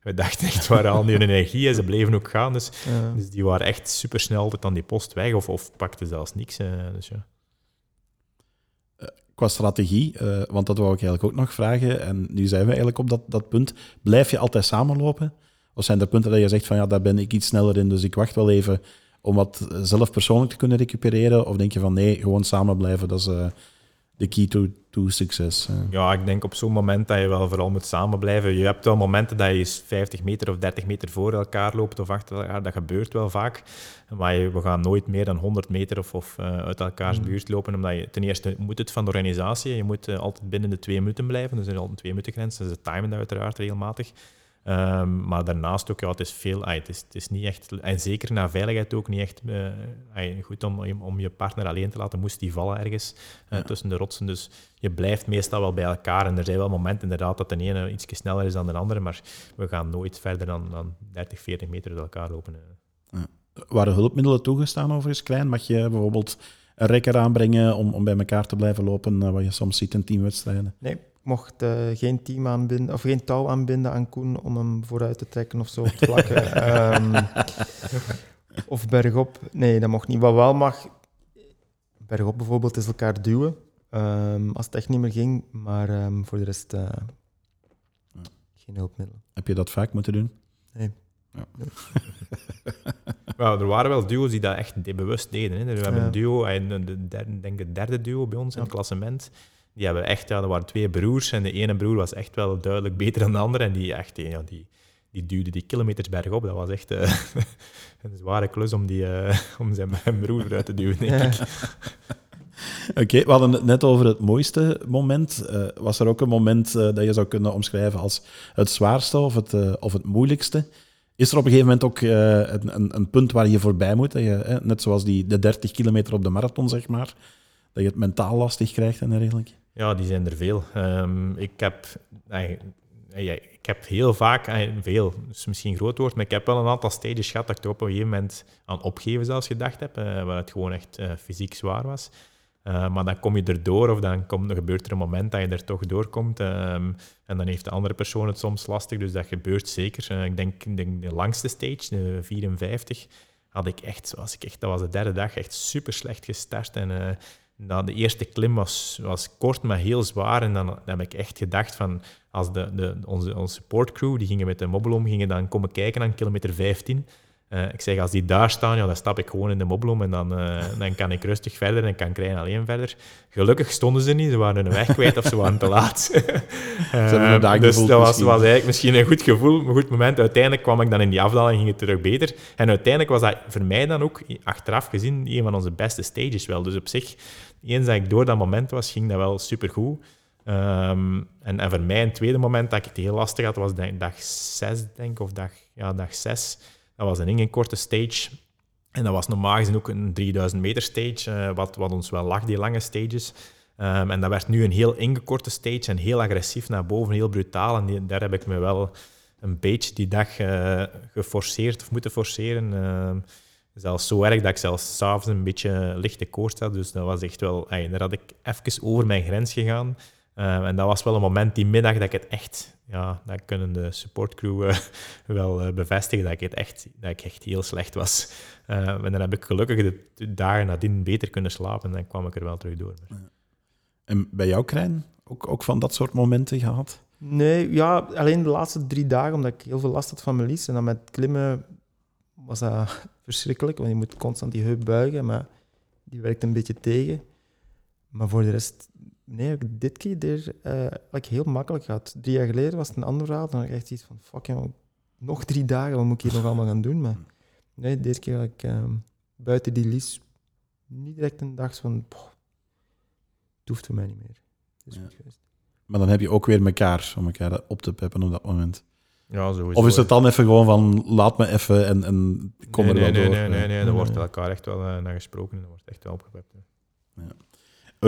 We dachten echt, waar al nu energie en ze bleven ook gaan. Dus, ja. dus die waren echt super snel tot aan die post weg of, of pakten zelfs niks. dus ja. Qua strategie, uh, want dat wou ik eigenlijk ook nog vragen. En nu zijn we eigenlijk op dat, dat punt. Blijf je altijd samenlopen? Of zijn er punten dat je zegt van ja, daar ben ik iets sneller in, dus ik wacht wel even om wat zelf persoonlijk te kunnen recupereren? Of denk je van nee, gewoon samen blijven, dat is uh, de key to, to succes? Ja, ik denk op zo'n moment dat je wel vooral moet samen blijven. Je hebt wel momenten dat je 50 meter of 30 meter voor elkaar loopt of achter elkaar. Dat gebeurt wel vaak. Maar je, we gaan nooit meer dan 100 meter of, of uh, uit elkaars buurt lopen. Omdat je ten eerste moet het van de organisatie. Je moet uh, altijd binnen de twee minuten blijven. Dus er is altijd een twee minuten grens. Dus de timen uiteraard regelmatig. Um, maar daarnaast ook, ja, het is veel, ay, het, is, het is niet echt, en zeker na veiligheid ook niet echt uh, ay, goed om, om je partner alleen te laten, moest die vallen ergens uh, ja. tussen de rotsen. Dus je blijft meestal wel bij elkaar. En er zijn wel momenten inderdaad dat de ene iets sneller is dan de andere, maar we gaan nooit verder dan, dan 30, 40 meter uit elkaar lopen. Ja. Waren hulpmiddelen toegestaan overigens klein? Mag je bijvoorbeeld een rekker aanbrengen om, om bij elkaar te blijven lopen, uh, wat je soms ziet in teamwedstrijden? Nee, mocht uh, geen team aanbinden, of geen touw aanbinden aan Koen om hem vooruit te trekken of zo op te plakken. um, (laughs) of bergop. Nee, dat mocht niet. Wat wel mag, bergop bijvoorbeeld, is elkaar duwen. Um, als het echt niet meer ging, maar um, voor de rest uh, geen hulpmiddelen. Heb je dat vaak moeten doen? Nee. Ja. (laughs) well, er waren wel duo's die dat echt bewust deden. Hè. We hebben ja. een duo, de derde, denk het derde duo bij ons in het klassement. Die hebben echt, ja, er waren twee broers en de ene broer was echt wel duidelijk beter dan de andere. En die, echt, ja, die, die duwde die kilometers bergop. Dat was echt uh, (laughs) een zware klus om, die, uh, om zijn broer eruit te duwen, denk ik. (laughs) Oké, we hadden het net over het mooiste moment. Uh, was er ook een moment dat je zou kunnen omschrijven als het zwaarste of het, of het moeilijkste? Is er op een gegeven moment ook een, een, een, punt waar je voorbij moet? Dat je, net zoals die, de 30 kilometer op de marathon, zeg maar, dat je het mentaal lastig krijgt en dergelijke? Ja, die zijn er veel. Um, ik, heb, ik heb heel vaak, veel, is misschien een groot woord, maar ik heb wel een aantal stages gehad dat ik er op een gegeven moment aan opgeven zelfs gedacht heb, waar het gewoon echt fysiek zwaar was. Maar dan kom je erdoor of dan komt, gebeurt er een moment dat je er toch doorkomt. Um, en dan heeft de andere persoon het soms lastig, dus dat gebeurt zeker. ik denk, de langste stage, de 54, had ik echt, was ik echt, dat was de derde dag, echt super slecht gestart. En nou, de eerste klim was, was kort, maar heel zwaar. En dan, dan heb ik echt gedacht van, als de, de, onze, onze supportcrew, die gingen met de mobbelom, gingen dan komen kijken aan kilometer 15. Uh, ik zeg, als die daar staan, ja, dan stap ik gewoon in de mobbelom en dan, uh, dan kan ik rustig verder en kan Krijn alleen verder. Gelukkig stonden ze niet, ze waren hun weg kwijt of ze waren te laat. (laughs) uh, dus dat was, was, eigenlijk misschien een goed gevoel, een goed moment. Uiteindelijk kwam ik dan in die afdaling en ging het terug beter. En uiteindelijk was dat voor mij dan ook, achteraf gezien, een van onze beste stages wel. Dus op zich, eens dat ik door dat moment was, ging dat wel supergoed. Um, en, en voor mij een tweede moment dat ik het heel lastig had, was dag 6, denk of dag, ja, dag 6 dat was een korte stage. En dat was normaal gezien ook een 3000 meter stage, uh, wat, wat ons wel lag, die lange stages. Um, en dat werd nu een heel ingekorte stage en heel agressief naar boven, heel brutaal. En daar heb ik me wel een beetje die dag uh, geforceerd of moeten forceren. Uh, zelfs zo erg dat ik zelfs s'avonds een beetje lichte koorts had. Dus dat was echt wel... Ay, daar had ik even over mijn grens gegaan. Uh, en dat was wel een moment die middag dat ik het echt, ja, dat kunnen de supportcrew uh, (laughs) wel uh, bevestigen, dat ik, het echt, dat ik echt heel slecht was. en dan heb ik gelukkig de dagen nadien beter kunnen slapen en dan kwam ik er wel terug door. En bij jou, Krijn, ook, ook van dat soort momenten gehad? Nee, ja, alleen de laatste drie dagen, omdat ik heel veel last had van mijn lies. En dan met klimmen was dat (laughs) verschrikkelijk, want je moet constant die heup buigen, maar die werkt een beetje tegen. Maar voor de rest nee, ik dit keer er, eh, eigenlijk heel makkelijk gehad. Drie jaar geleden was het een ander verhaal. Dan had ik echt iets van, fuck, nog drie dagen, wat moet ik hier nog allemaal gaan doen? Maar nee, deze keer had ik ehm, buiten die lies niet direct een dag van, het hoeft voor mij niet meer. Het is Ja. goed geweest. Maar dan heb je ook weer elkaar om elkaar op te peppen op dat moment. Ja, sowieso. Of is het dan even gewoon van, laat me even en, en kom nee, er wel nee, door. Nee, nee, nee, nee. Er wordt elkaar echt wel eh, naar gesproken en er wordt echt wel opgepept. hè.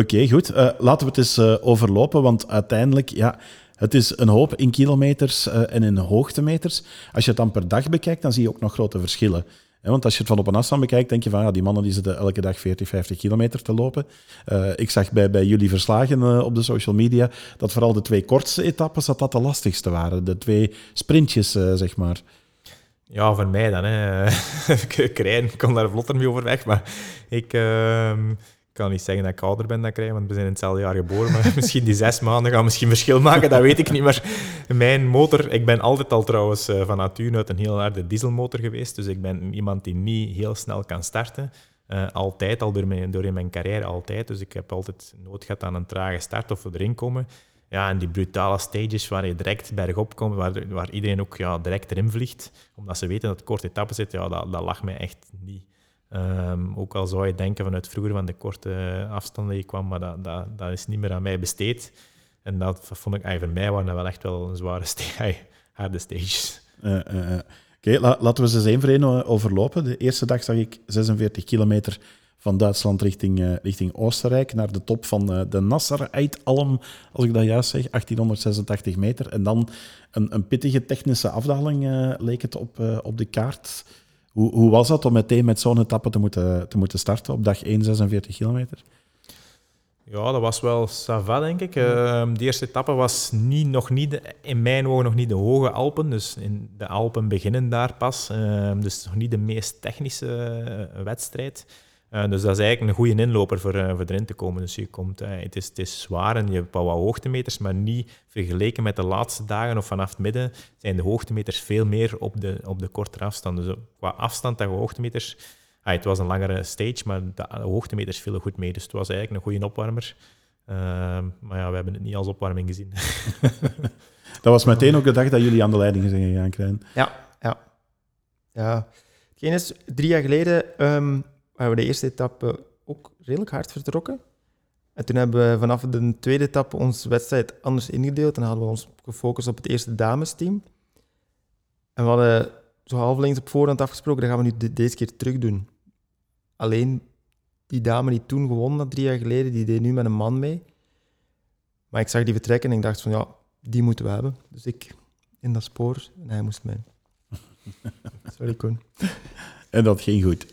Oké, goed. Eh, laten we het eens eh, overlopen, want uiteindelijk, ja, het is een hoop in kilometers en in hoogtemeters. Als je het dan per dag bekijkt, dan zie je ook nog grote verschillen. Want als je het van op een afstand bekijkt, denk je van, ja, die mannen die zitten elke dag 40, 50 kilometer te lopen. Eh, ik zag bij, bij jullie verslagen eh, op de social media dat vooral de twee kortste etappes dat dat de lastigste waren. De twee sprintjes, eh, zeg maar. Ja, voor mij dan. Hè. (laughs) Krijn kan daar vlotter mee overweg, maar ik ehm, kan niet zeggen dat ik ouder ben dan Krijn, want we zijn in hetzelfde jaar geboren. Maar (laughs) misschien die zes maanden gaan misschien verschil maken, dat weet ik niet. Maar mijn motor, ik ben altijd al trouwens eh, van natuur uit een heel harde dieselmotor geweest, dus ik ben iemand die niet heel snel kan starten. Eh, altijd, al door, mijn, door in mijn carrière altijd. Dus ik heb altijd nood gehad aan een trage start of erin komen. Ja, en die brutale stages waar je direct bergop komt, waar, waar iedereen ook ja, direct erin vliegt, omdat ze weten dat het korte etappen zit, ja, dat, dat lag mij echt niet. Ehm, ook al zou je denken vanuit vroeger van de korte afstanden die kwam, maar dat, dat, dat is niet meer aan mij besteed. En dat vond ik, ay, voor mij waren dat wel echt wel een zware ay, (laughs) harde stages. Eh. Oké, la- laten we ze eens één voor één overlopen. De eerste dag zag ik 46 kilometer van Duitsland richting, richting Oostenrijk, naar de top van de Nasser Alm, als ik dat juist zeg, 1886 meter. En dan een, een pittige technische afdaling leek het op, op de kaart. Hoe, hoe was dat om meteen met zo'n etappe te moeten, te moeten starten op dag 1, 46 kilometer? Ja, dat was wel sava, denk ik. Ehm, de eerste etappe was niet, nog niet, in mijn ogen nog niet de hoge Alpen. Dus in de Alpen beginnen daar pas. Ehm, dus nog niet de meest technische eh, wedstrijd. Eh, dus dat is eigenlijk een goede inloper voor, eh, voor erin te komen. Dus je komt, eh, het, is, het is zwaar en je hebt wel wat hoogtemeters, maar niet vergeleken met de laatste dagen of vanaf het midden zijn de hoogtemeters veel meer op de, op de kortere afstand. Dus qua afstand en hoogtemeters Ah, het was een langere stage, maar de hoogtemeters vielen goed mee. Dus het was eigenlijk een goede opwarmer. Ehm, maar ja, we hebben het niet als opwarming gezien. (laughs) Dat was meteen ook de dag dat jullie aan de leiding zijn gegaan, Krijn. Ja, ja. ja. Hetgeen is, drie jaar geleden ehm waren we de eerste etappe ook redelijk hard vertrokken. En toen hebben we vanaf de tweede etappe onze wedstrijd anders ingedeeld. En hadden we ons gefocust op het eerste damesteam. En we hadden zo halflings op voorhand afgesproken, dat gaan we nu de- deze keer terug doen. Alleen die dame die toen gewonnen had, drie jaar geleden, die deed nu met een man mee. Maar ik zag die vertrekken en ik dacht van, ja, die moeten we hebben. Dus ik in dat spoor en hij moest mee. (laughs) Sorry, Koen. En dat ging goed.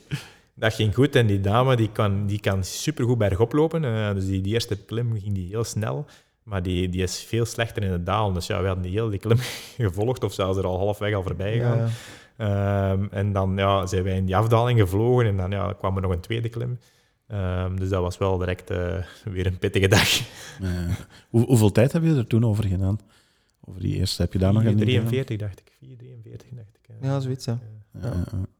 Dat ging goed en die dame die kan, die kan supergoed bergop lopen. Eh, dus die, die eerste klim ging die heel snel. Maar die, die is veel slechter in het dalen. Dus ja, we hadden die heel die klim (laughs) gevolgd of zelfs er al halfweg al voorbij gegaan. Ja, Ehm, en dan ja, zijn wij in die afdaling gevlogen en dan ja, kwam er nog een tweede klim. Ehm, dus dat was wel direct eh, weer een pittige dag. (laughs) Eh, hoe, hoeveel tijd heb je er toen over gedaan? Over die eerste heb je daar nog een 43 dacht ik. 4,43 dacht ik. ja zoiets, ja.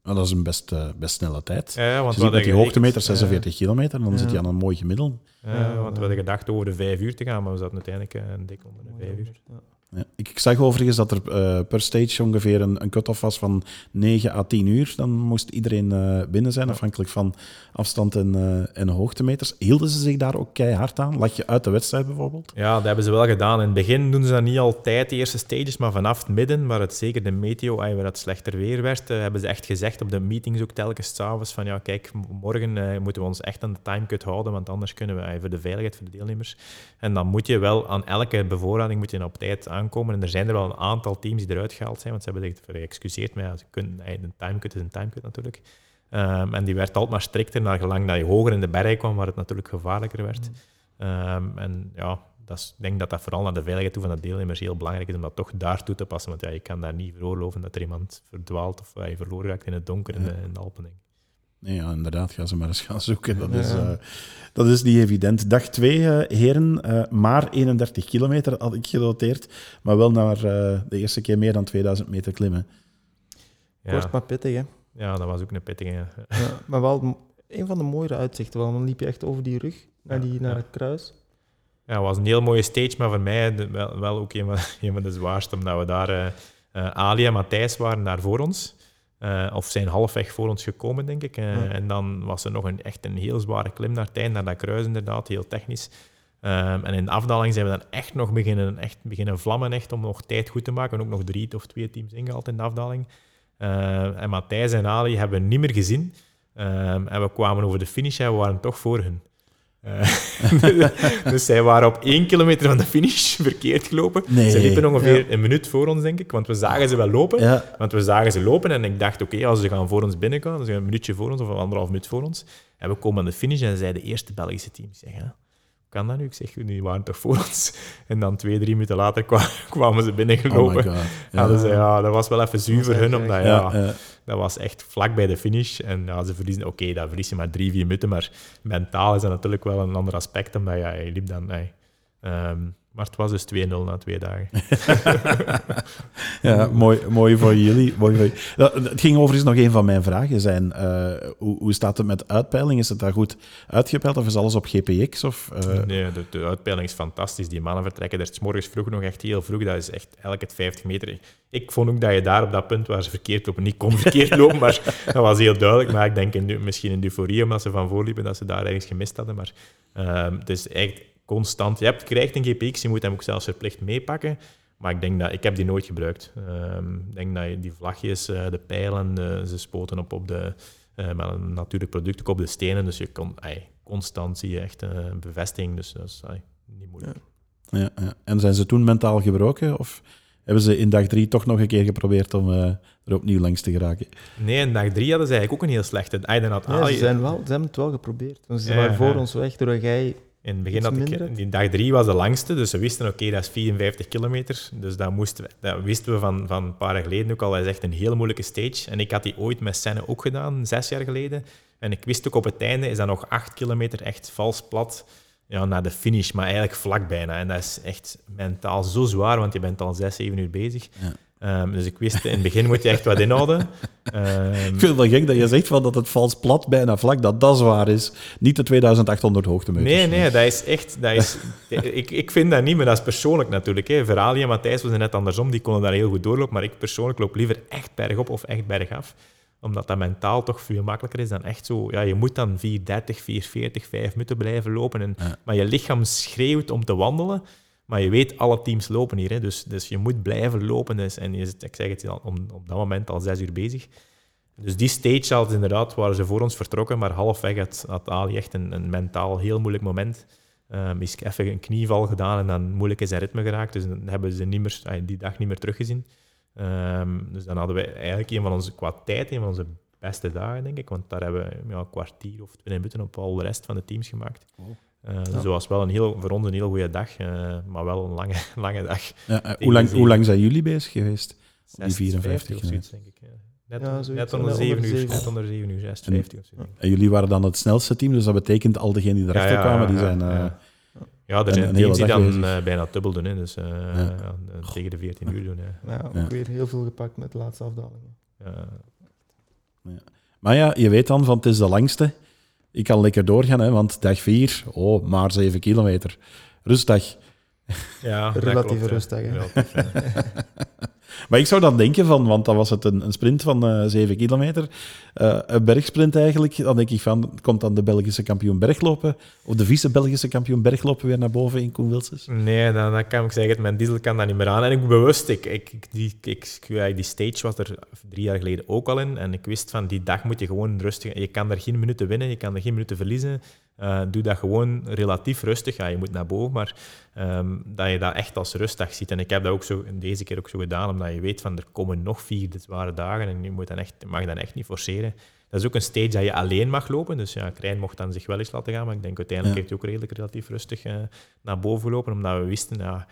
Ja, dat is een best, eh, best snelle tijd. Ja, want met die hoogtemeter eh, 46 kilometer, dan Ja. zit je aan een mooi gemiddelde. Ja, Ja, want we hadden gedacht over de vijf uur te gaan, maar we zaten uiteindelijk eh, een dik onder de vijf uur. Ja. Ik, ik zag overigens dat er eh, per stage ongeveer een, een cut-off was van 9 à 10 uur. Dan moest iedereen eh, binnen zijn, afhankelijk van afstand en, eh, en hoogtemeters. Hielden ze zich daar ook keihard aan? Lag je uit de wedstrijd bijvoorbeeld? Ja, dat hebben ze wel gedaan. In het begin doen ze dat niet altijd, de eerste stages, maar vanaf het midden, waar het zeker de meteo, waar het slechter weer werd, hebben ze echt gezegd op de meetings ook telkens s'avonds van ja, kijk, morgen moeten we ons echt aan de timecut houden, want anders kunnen we voor de veiligheid voor de deelnemers. En dan moet je wel aan elke bevoorrading moet je op tijd aankomen. En er zijn er wel een aantal teams die eruit gehaald zijn, want ze hebben zich geëxcuseerd. Maar ja, ze kunnen, een timecut is een timecut natuurlijk. Ehm, en die werd altijd maar strikter naar gelang dat je hoger in de berg kwam, waar het natuurlijk gevaarlijker werd. Ehm, en ja, dat is, ik denk dat dat vooral naar de veiligheid toe van de deelnemers heel belangrijk is om dat toch daar toe te passen. Want ja, je kan daar niet veroorloven dat er iemand verdwaalt of eh, je verloren raakt in het donker in, de, in de Alpen. Denk. Nee, ja, inderdaad. Ga ze maar eens gaan zoeken. Dat, Ja. is, eh, dat is niet evident. Dag 2, heren. eh, maar 31 kilometer had ik genoteerd. Maar wel naar eh, de eerste keer meer dan 2000 meter klimmen. Ja, Kort maar pittig, hè. ja, dat was ook een pittige. ja. Ja, maar wel een van de mooiere uitzichten, want dan liep je echt over die rug naar, Ja, die, naar ja. het kruis. Ja, het was een heel mooie stage, maar voor mij wel, wel ook een van, (laughs) een van de zwaarste, omdat we daar... eh eh, Ali en Matthijs waren daar voor ons. Eh, of zijn halfweg voor ons gekomen, denk ik. Eh, Ja. En dan was er nog een, echt een heel zware klim naar het naar dat kruis inderdaad, heel technisch. Ehm, en in de afdaling zijn we dan echt nog beginnen, echt beginnen vlammen echt, om nog tijd goed te maken. En ook nog drie of twee teams ingehaald in de afdaling. Ehm, en Matthijs en Ali hebben we niet meer gezien. Ehm, en we kwamen over de finish en we waren toch voor hun. Eh, (laughs) dus zij waren op één kilometer van de finish verkeerd gelopen. Nee. Ze liepen ongeveer Ja. een minuut voor ons, denk ik. Want we zagen ze wel lopen. Ja, Want we zagen ze lopen en ik dacht, oké, als ze gaan voor ons binnenkomen, dan zijn een minuutje voor ons of een anderhalf minuut voor ons. En we komen aan de finish en zij de eerste Belgische team. Ik zeg, hè, hoe kan dat nu? Ik zeg, die waren toch voor ons? (laughs) En dan twee, drie minuten later kwa- (laughs) kwamen ze oh binnengelopen. my god. (laughs) Ja, dus, ja, dat was wel even zuur voor hun, omdat ja, Ja, ja. dat was echt vlak bij de finish. En ja, ze verliezen, oké, dat verlies je maar drie, vier minuten, maar mentaal is dat natuurlijk wel een ander aspect, omdat ja, je liep dan... ey, ehm, maar het was dus 2-0 na twee dagen. (laughs) Ja, mooi, mooi voor jullie. Mooi voor. Dat- Het ging overigens nog een van mijn vragen zijn. eh, hoe, hoe staat het met uitpeiling? Is het daar goed uitgepeild of is alles op GPX? Of, eh, Nee, de, de uitpeiling is fantastisch. Die mannen vertrekken er 's morgens vroeg nog echt heel vroeg. Dat is echt het 50 meter. Ik vond ook dat je daar op dat punt waar ze verkeerd lopen niet kon (laughs) verkeerd lopen, maar dat was heel duidelijk. Maar ik denk in, misschien in de euforie, omdat ze van voorliepen, dat ze daar ergens gemist hadden. Maar ehm, het is echt constant. Je hebt, krijgt een GPX, je moet hem ook zelfs verplicht meepakken. Maar ik denk dat ik heb die nooit gebruikt. Ehm, ik denk dat die vlagjes, eh, de pijlen, de- ze spoten op op de eh, met een natuurlijk product ook op de stenen. Dus je kon ey, constant zie je echt eh, bevestiging. Dus dat is ey, niet moeilijk. ja, ja. En zijn ze toen mentaal gebroken? Of hebben ze in dag drie toch nog een keer geprobeerd om eh, er opnieuw langs te geraken? Nee, in dag drie hadden ze eigenlijk ook een heel slechte. Dan had Ja, ze, zijn wel, ze hebben het wel geprobeerd. Want ze Ja, waren voor ja. ons weg, doordat jij... In het begin had ik, die dag drie was de langste, dus ze wisten, oké, dat is 54 kilometer. Dus dat, moesten we, dat wisten we van, van een paar jaar geleden ook al. Dat is echt een heel moeilijke stage. En ik had die ooit met Senne ook gedaan, zes jaar geleden. En ik wist ook op het einde, is dat nog acht kilometer echt vals plat ja, naar de finish, maar eigenlijk vlak bijna. En dat is echt mentaal zo zwaar, want je bent al zes, zeven uur bezig. Ja. Ehm, dus ik wist, in het begin moet je echt wat inhouden. (laughs) Ehm, Ik vind het wel gek dat je zegt van dat het vals plat bijna vlak, dat dat zwaar is. Niet de 2800 hoogtemeters. Nee, nee, dat is echt... Dat is, (laughs) ik, ik vind dat niet, maar dat is persoonlijk natuurlijk. Hè. Voor Ali en Matthijs was net andersom. Die konden daar heel goed doorlopen. Maar ik persoonlijk loop liever echt bergop of echt bergaf. Omdat dat mentaal toch veel makkelijker is dan echt zo... Ja, je moet dan 4.30, 4.40, 5 minuten blijven lopen. En, Ja. Maar je lichaam schreeuwt om te wandelen. Maar je weet, alle teams lopen hier. Hè. Dus, dus je moet blijven lopen. Dus, en je zit, ik zeg het om, op dat moment al zes uur bezig. Dus die stage had inderdaad, waren ze voor ons vertrokken, maar halfweg had, had Ali echt een, een mentaal heel moeilijk moment. Um, is even een knieval gedaan en dan moeilijk in zijn ritme geraakt. Dus dan hebben ze niet die dag niet meer teruggezien. Um, dus dan hadden we eigenlijk een van onze, qua tijd, een van onze beste dagen, denk ik. Want daar hebben we ja, een kwartier of twee minuten op al de rest van de teams gemaakt. Uh, dus dat was wel een heel, voor ons een heel goede dag, uh, maar wel een lange, (laughs) lange dag. Ja, uh, hoe, lang, hoe lang zijn jullie bezig geweest? 6, die 54 of zoiets, denk ik. Ja. Net, Ja, on, zoiets, net onder ja, 7 onder uur, net onder 7 uur, 6, 50 of zo. En jullie waren dan het snelste team, dus dat betekent al degenen die erachter Ja, ja, kwamen, die ja, zijn... ja. eh, Ja, er zijn een teams hele die dan eh, bijna dubbel doen, hè, dus eh, eh, tegen de 14 uur doen. Hè. Ja, ook Ja. weer heel veel gepakt met de laatste afdaling. Ja. Maar ja, je weet dan van het is de langste. Ik kan lekker doorgaan, hè, want dag 4, oh, maar 7 kilometer. Rustdag. Ja, (laughs) Relatieve rustdag, hè. Relatief. (laughs) Maar ik zou dan denken van, want dan was het een, een sprint van eh 7 kilometer, eh, een bergsprint eigenlijk. Dan denk ik van, komt dan de Belgische kampioen berglopen of de vice-Belgische kampioen berglopen weer naar boven in Koen Wilsens? Nee, dan, dan kan ik zeggen, mijn diesel kan dat niet meer aan. En ik bewust, ik, ik, die, ik, die stage was er drie jaar geleden ook al in. En ik wist van, die dag moet je gewoon rustig... Je kan er geen minuten winnen, je kan er geen minuten verliezen. Eh, doe dat gewoon relatief rustig. Ja, je moet naar boven, maar ehm, dat je dat echt als rustdag ziet. En ik heb dat ook zo, deze keer ook zo gedaan, omdat je weet van, er komen nog vier zware dagen en je moet dan echt, mag dan echt niet forceren. Dat is ook een stage dat je alleen mag lopen. Dus ja, Krijn mocht dan zich wel eens laten gaan, maar ik denk uiteindelijk Ja. heeft hij ook redelijk relatief rustig eh, naar boven gelopen, omdat we wisten, ja,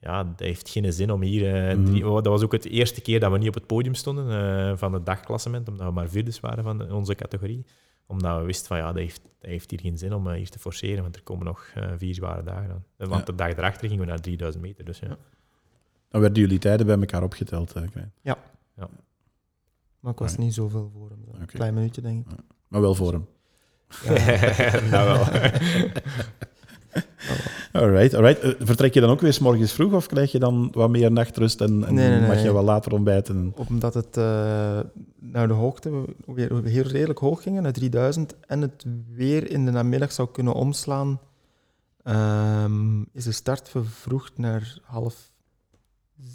ja, dat heeft geen zin om hier... eh, Mhm. drie- dat was ook het eerste keer dat we niet op het podium stonden van het dagklassement, omdat we maar vierdes waren van de- onze categorie. Omdat we wisten van, ja, dat heeft, dat heeft hier geen zin om eh, hier te forceren, want er komen nog eh, vier zware dagen aan. Eh, Want Ja. de dag erachter gingen we naar 3000 meter, dus ja. Dan werden jullie tijden bij elkaar opgeteld. eh, Krijn. Maar ik was Nee. niet zoveel voor hem. Een klein minuutje, denk ik. Maar wel voor hem. Ja. (laughs) nou wel. (laughs) (laughs) Alright, alright. Eh, vertrek je dan ook weer 's morgens vroeg of krijg je dan wat meer nachtrust en, en Nee, nee, mag je wat later ontbijten? Omdat het eh, naar de hoogte weer heel redelijk hoog gingen, naar 3000, en het weer in de namiddag zou kunnen omslaan, ehm, is de start vervroegd naar half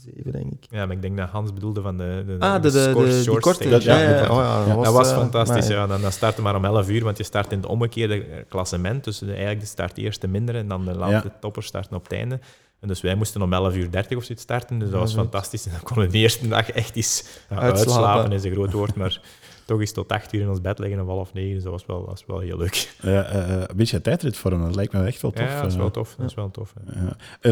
zeven, denk ik. Ja, maar ik denk dat Hans bedoelde van de, de, Ah, de, de, score de, korte. stage. Ja, Ja, ja, ja. oh ja, Ja, Dat was eh, fantastisch, maar- ja. Dan, dan start je maar om 11 uur, want je start in het omgekeerde eh, klassement. Dus de, eigenlijk de start eerst de mindere en dan de laatste toppers starten op het einde. En dus wij moesten om 11 uur 30 of zoiets starten, dus dat Ja, was fantastisch. En dan konden we de eerste dag echt ja, Uitslapen. uitslapen, is een groot woord, maar toch eens tot 8 uur in ons bed liggen of half negen. Dus dat was wel, dat was wel heel leuk. (laughs) Eh, een beetje tijdritvorm, dat lijkt me echt wel tof. ja, dat is wel eh. tof. Dat is wel tof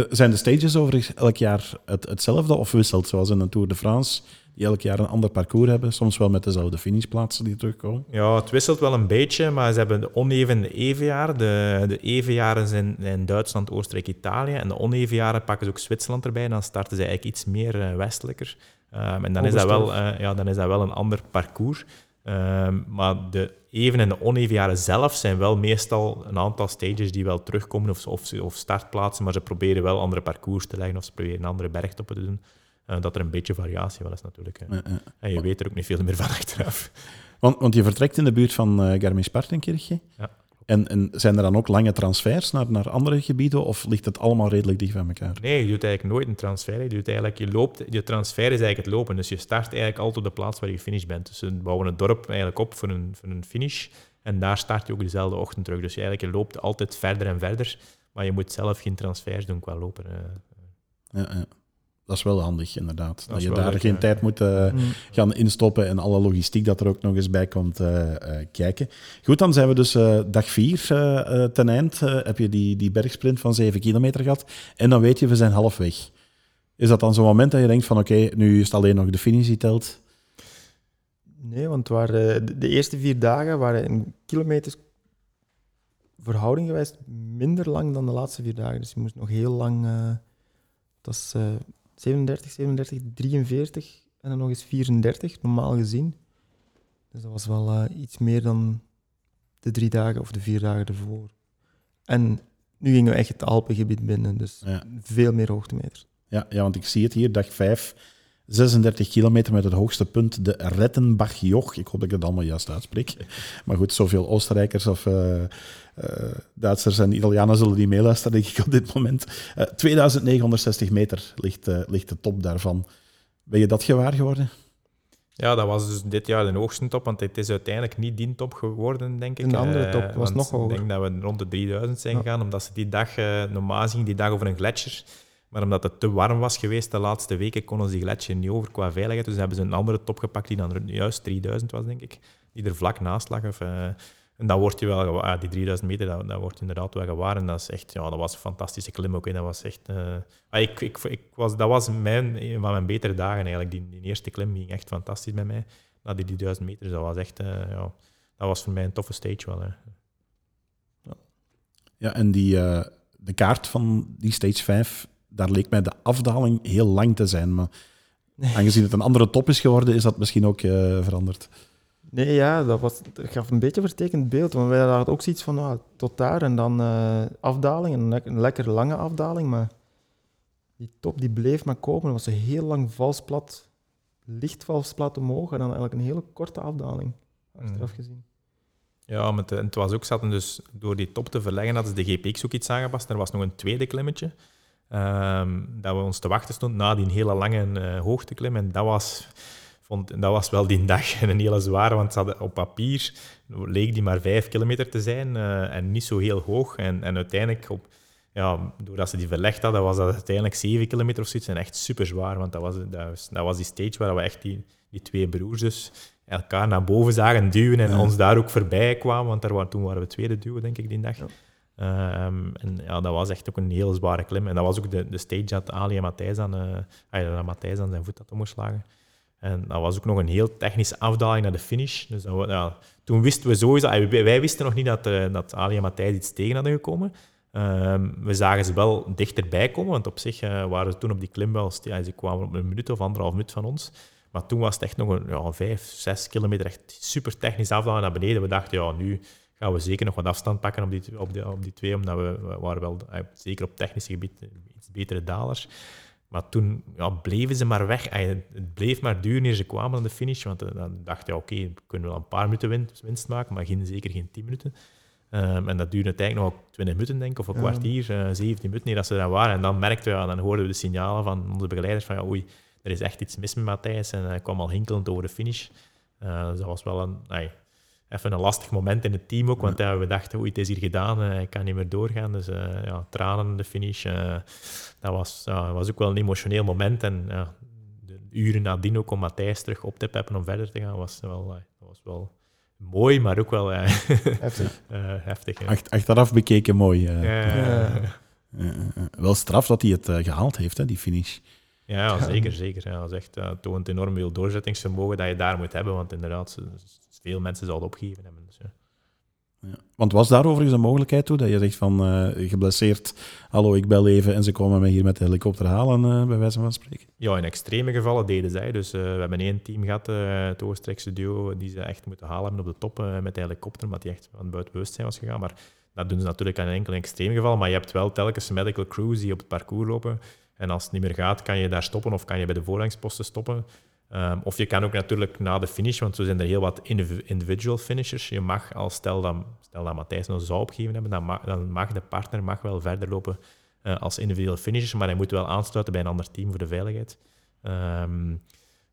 zijn de stages overigens elk jaar het, hetzelfde of wisselt, zoals in de Tour de France, die elk jaar een ander parcours hebben, soms wel met dezelfde finishplaatsen die terugkomen? Ja, het wisselt wel een beetje, maar ze hebben de oneven en de even jaren. De, de even jaren zijn in Duitsland, Oostenrijk, Italië. En de oneven jaren pakken ze ook Zwitserland erbij. Dan starten ze eigenlijk iets meer westelijker. Ehm, en dan is, dat wel, ja, dan is dat wel een ander parcours. Ehm, maar de even en de oneven jaren zelf zijn wel meestal een aantal stages die wel terugkomen of, of, of startplaatsen, maar ze proberen wel andere parcours te leggen of ze proberen andere bergtoppen te doen. Eh, dat er een beetje variatie wel is natuurlijk. En je weet er ook niet veel meer van (laughs) achteraf. Want, want je vertrekt in de buurt van eh Garmisch-Partenkirchen. Ja. En, en zijn er dan ook lange transfers naar, naar andere gebieden of ligt het allemaal redelijk dicht bij elkaar? Nee, je doet eigenlijk nooit een transfer. Je, doet eigenlijk, je, loopt, je transfer is eigenlijk het lopen. Dus je start eigenlijk altijd op de plaats waar je gefinished bent. Dus we bouwen het dorp eigenlijk op voor een, voor een finish. En daar start je ook dezelfde ochtend terug. Dus je, eigenlijk, je loopt altijd verder en verder. Maar je moet zelf geen transfers doen qua lopen. eh. Ja, ja. Dat is wel handig, inderdaad. Dat, je daar leuk, geen ja. tijd moet eh, Mm. gaan instoppen en alle logistiek dat er ook nog eens bij komt eh, eh, kijken. Goed, dan zijn we dus eh, dag vier eh, eh, ten eind. Heb je die, die bergsprint van 7 kilometer gehad. En dan weet je, we zijn halfweg. Is dat dan zo'n moment dat je denkt van oké, nu is het alleen nog de finish die telt? Nee, want het waren, eh, de, eerste vier dagen waren in kilometers verhouding geweest minder lang dan de laatste vier dagen. Dus je moest nog heel lang... eh dat is eh 37, 37, 43 en dan nog eens 34, normaal gezien. Dus dat was wel eh, iets meer dan de drie dagen of de vier dagen ervoor. En nu gingen we echt het Alpengebied binnen, dus Ja. veel meer hoogtemeters. Ja, ja, want ik zie het hier, dag 5. 36 kilometer met het hoogste punt, de Rettenbach-Joch. Ik hoop dat ik het allemaal juist uitspreek. Maar goed, zoveel Oostenrijkers of eh, eh, Duitsers en Italianen zullen die meeluisteren, denk ik, op dit moment. Eh 2960 meter ligt, eh, ligt de top daarvan. Ben je dat gewaar geworden? Ja, dat was dus dit jaar de hoogste top, want het is uiteindelijk niet die top geworden, denk ik. Een andere Eh, top, was nog hoger. Ik denk dat we rond de 3000 zijn Ja. gegaan, omdat ze die dag, eh, normaal ging die dag over een gletsjer. Maar omdat het te warm was geweest de laatste weken, konden ze die gletsjer niet over qua veiligheid. Dus hebben ze een andere top gepakt die dan juist 3000 was, denk ik. Die er vlak naast lag. Eh, en dan word je wel gewaar, ah, die 3000 meter, dat, dat wordt inderdaad wel gewaar. En dat is echt, ja, dat was een fantastische klim ook. Dat was echt, eh, ah, ik, ik, ik was, dat was mijn, een van mijn betere dagen eigenlijk. Die, die eerste klim ging echt fantastisch bij mij. Na die, die 1000 meter, dat was echt, eh, ja, dat was voor mij een toffe stage wel. Hè. Ja, en die, de kaart van die stage 5, daar leek mij de afdaling heel lang te zijn. Maar aangezien het een andere top is geworden, is dat misschien ook eh, veranderd. Nee, ja, dat, was, dat gaf een beetje een vertekend beeld. Want wij hadden ook zoiets van ah, tot daar en dan eh, afdaling, een, een lekker lange afdaling. Maar die top die bleef maar komen. Het was een heel lang vals plat, licht vals plat omhoog en dan eigenlijk een hele korte afdaling, achteraf Mm. gezien. Ja, met de, en het was ook, zaten dus door die top te verleggen, hadden ze de GPX ook iets aangepast. Er was nog een tweede klimmetje. Ehm, dat we ons te wachten stond na die hele lange eh, hoogteklim. En dat was, vond, dat was wel die dag (laughs) een hele zware, want ze hadden op papier leek die maar vijf kilometer te zijn eh, en niet zo heel hoog. En, en uiteindelijk, op, ja, doordat ze die verlegd hadden, was dat uiteindelijk zeven kilometer of zoiets. En echt super zwaar, want dat was, dat, was, dat was die stage waar we echt die, die twee broers dus elkaar naar boven zagen duwen en Ja. ons daar ook voorbij kwamen, want daar waren, toen waren we tweede duwen, denk ik, die dag. Ja. Ehm, en ja, dat was echt ook een heel zware klim. En dat was ook de, de stage dat Ali en Matthijs aan, dat Matthijs aan zijn voet had omgeslagen. En dat was ook nog een heel technische afdaling naar de finish. Dus ja, toen wisten we sowieso... Wij, wij wisten nog niet dat, eh, dat Ali en Matthijs iets tegen hadden gekomen. Ehm, we zagen ze wel dichterbij komen, want op zich eh, waren ze toen op die klim wel... Ja, ze kwamen op een minuut of anderhalf minuut van ons. Maar toen was het echt nog een ja, vijf, zes kilometer echt super technisch afdaling naar beneden. We dachten, ja, nu gaan we zeker nog wat afstand pakken op die, op die, op die twee, omdat we, we waren wel, eh, zeker op technisch gebied, iets betere dalers. Maar toen ja, bleven ze maar weg. Eh, Het bleef maar duren eer ze kwamen aan de finish. Want eh, dan dacht je, oké, we kunnen wel een paar minuten win- winst maken, maar geen, zeker geen 10 minuten. Ehm, en dat duurde uiteindelijk nog 20 minuten, denk ik, of een Ja. kwartier, eh 17 minuten, niet dat ze daar waren. En dan merkten we, ja, dan hoorden we de signalen van onze begeleiders van, ja, oei, er is echt iets mis met Matthijs. En hij kwam al hinkelend over de finish. Eh, dus dat was wel een, ai, even een lastig moment in het team ook, want ja, we dachten, oei, het is hier gedaan, eh, hij kan niet meer doorgaan. Dus eh, ja, tranen in de finish. eh, dat was, was ook wel een emotioneel moment. En de uren nadien ook om Matthijs terug op te peppen om verder te gaan, was wel, dat was wel mooi, maar ook wel (laughs) Heftig. eh, heftig. ja. Achteraf bekeken mooi. Ja, wel straf dat hij het eh, gehaald heeft, hè, die finish. Ja, zeker. zeker. Ja, dat is echt, eh, toont enorm veel doorzettingsvermogen dat je daar moet hebben, want inderdaad, veel mensen zouden het opgegeven hebben. Dus, ja. Ja. Want was daar overigens een mogelijkheid toe dat je zegt van eh, geblesseerd, hallo, ik bel even en ze komen mij hier met de helikopter halen, eh, bij wijze van spreken? Ja, in extreme gevallen deden zij. Dus we hebben één team gehad, eh, het Oostenrijkse duo, die ze echt moeten halen hebben op de top met de helikopter, omdat die echt van buiten bewustzijn was gegaan. Maar dat doen ze natuurlijk aan enkel extreem geval. Maar je hebt wel telkens medical crews die op het parcours lopen. En als het niet meer gaat, kan je daar stoppen of kan je bij de voorrangsposten stoppen. Ehm, of je kan ook natuurlijk na de finish, want zo zijn er heel wat indiv- individual finishers. Je mag, als stel dat, stel dat Matthijs nog zou opgegeven hebben, dan mag, dan mag de partner mag wel verder lopen eh, als individual finishers, maar hij moet wel aansluiten bij een ander team voor de veiligheid. Ehm,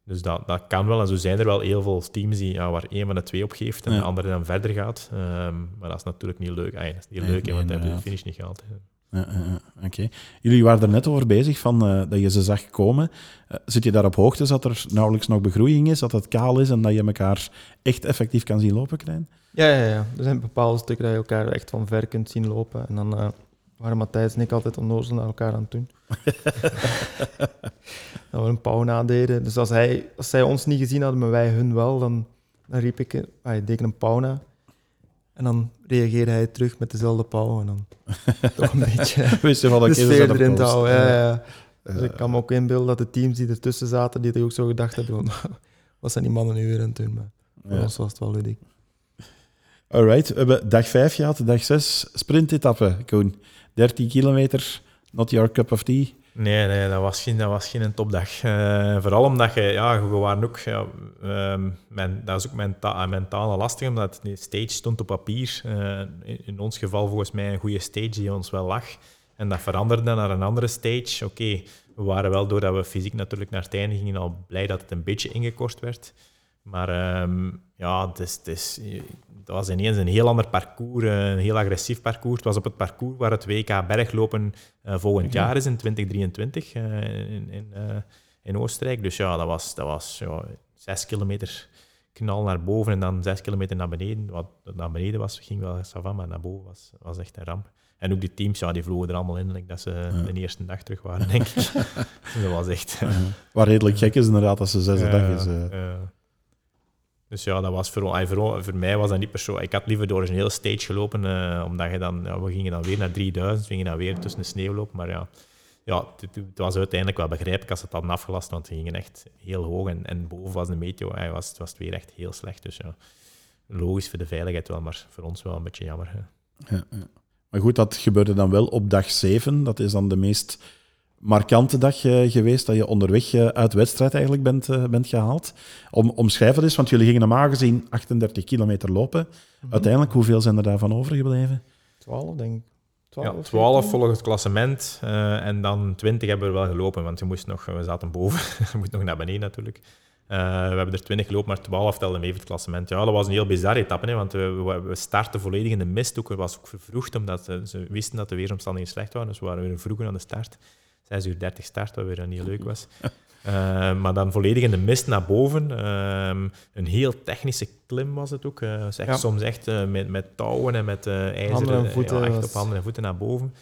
dus dat, dat kan wel. En zo zijn er wel heel veel teams die, ja, waar één van de twee opgeeft en Ja. de andere dan verder gaat. Ehm, maar dat is natuurlijk niet leuk. Ah, ja, dat is niet Nee, leuk, nee, want hij heeft de finish niet gehaald. hè. Ja, ja, ja, Oké. Jullie waren er net over bezig van, eh, dat je ze zag komen. Eh, zit je daar op hoogte dat er nauwelijks nog begroeiing is, dat het kaal is en dat je elkaar echt effectief kan zien lopen, Krijn? Ja, ja, ja. Er zijn bepaalde stukken dat je elkaar echt van ver kunt zien lopen. En dan eh, waren Matthijs en ik altijd onnozel naar elkaar aan het doen. (laughs) dat we een pauw nadeden. Dus als, hij, als zij ons niet gezien hadden, maar wij hun wel, dan, dan riep ik, ah, ik deed een pauw na. En dan reageerde hij terug met dezelfde pauw. En dan (laughs) toch een beetje Wist je van, de sfeer erin te houden. Ja, ja. Dus ik kan me ook inbeelden dat de teams die ertussen zaten, die er ook zo gedacht hebben, van, (laughs) wat zijn die mannen nu weer aan het doen? Maar voor ja. ons was het wel ludiek. Alright, we hebben dag 5 gehad, dag 6 sprintetappe, Koen. 13 kilometer, not your cup of tea. Nee, nee dat, was geen, dat was geen topdag. Eh, vooral omdat je, ja, we waren ook, ja, ehm, men, dat is ook menta mentaal lastig, omdat die stage stond op papier. Eh, in, in ons geval volgens mij een goede stage die ons wel lag. En dat veranderde naar een andere stage. Oké, we waren wel, doordat we fysiek natuurlijk naar het einde gingen, al blij dat het een beetje ingekort werd. Maar ehm, ja, het, is, het, is, het was ineens een heel ander parcours, eh, een heel agressief parcours. Het was op het parcours waar het WK berglopen eh, volgend jaar is, in 2023, eh, in, in, in Oostenrijk. Dus ja, dat was, dat was ja, zes kilometer knal naar boven en dan zes kilometer naar beneden. Wat naar beneden was, ging wel savan, maar naar boven was, was echt een ramp. En ook die teams, ja, die vlogen er allemaal in, like dat ze de eerste dag terug waren, denk ik. (laughs) Dus dat was echt... Wat redelijk gek is inderdaad, als ze zesde dag is. Dus ja, dat was voor, voor, voor mij was dat niet persoonlijk. Ik had liever door een hele stage gelopen, eh, omdat je dan, ja, we gingen dan weer naar 3000, we gingen dan weer tussen de sneeuw lopen. Maar ja, ja het, het was uiteindelijk wel begrijpelijk als ze het hadden afgelast, want ze gingen echt heel hoog. En, en boven was de meteo, ay, was, het was het weer echt heel slecht. Dus ja, logisch voor de veiligheid wel, maar voor ons wel een beetje jammer. Ja, ja. Maar goed, dat gebeurde dan wel op dag 7. Dat is dan de meest markante dag eh, geweest dat je onderweg eh, uit de wedstrijd eigenlijk bent, eh, bent gehaald. Om, omschrijf het eens, want jullie gingen normaal gezien 38 kilometer lopen. Uiteindelijk, hoeveel zijn er daarvan overgebleven? 12, denk ik. 12, Ja, 12 volgens het klassement eh, en dan 20 hebben we wel gelopen, want je moest nog, we zaten boven, (laughs) je moet nog naar beneden natuurlijk. Eh, we hebben er 20 gelopen, maar 12 telde mee voor het klassement. Ja, dat was een heel bizarre etappe, hè, want we, we, we starten volledig in de mist. Ook, het was ook vervroegd, omdat ze, ze wisten dat de weersomstandigheden slecht waren, dus we waren weer vroeger aan de start. 6 uur 30 start, wat weer niet leuk was. Eh, maar dan volledig in de mist naar boven. Ehm, een heel technische klim was het ook. Ja. Soms echt eh, met, met touwen en met eh ijzeren... Voeten ja, echt was- op handen en voeten naar boven.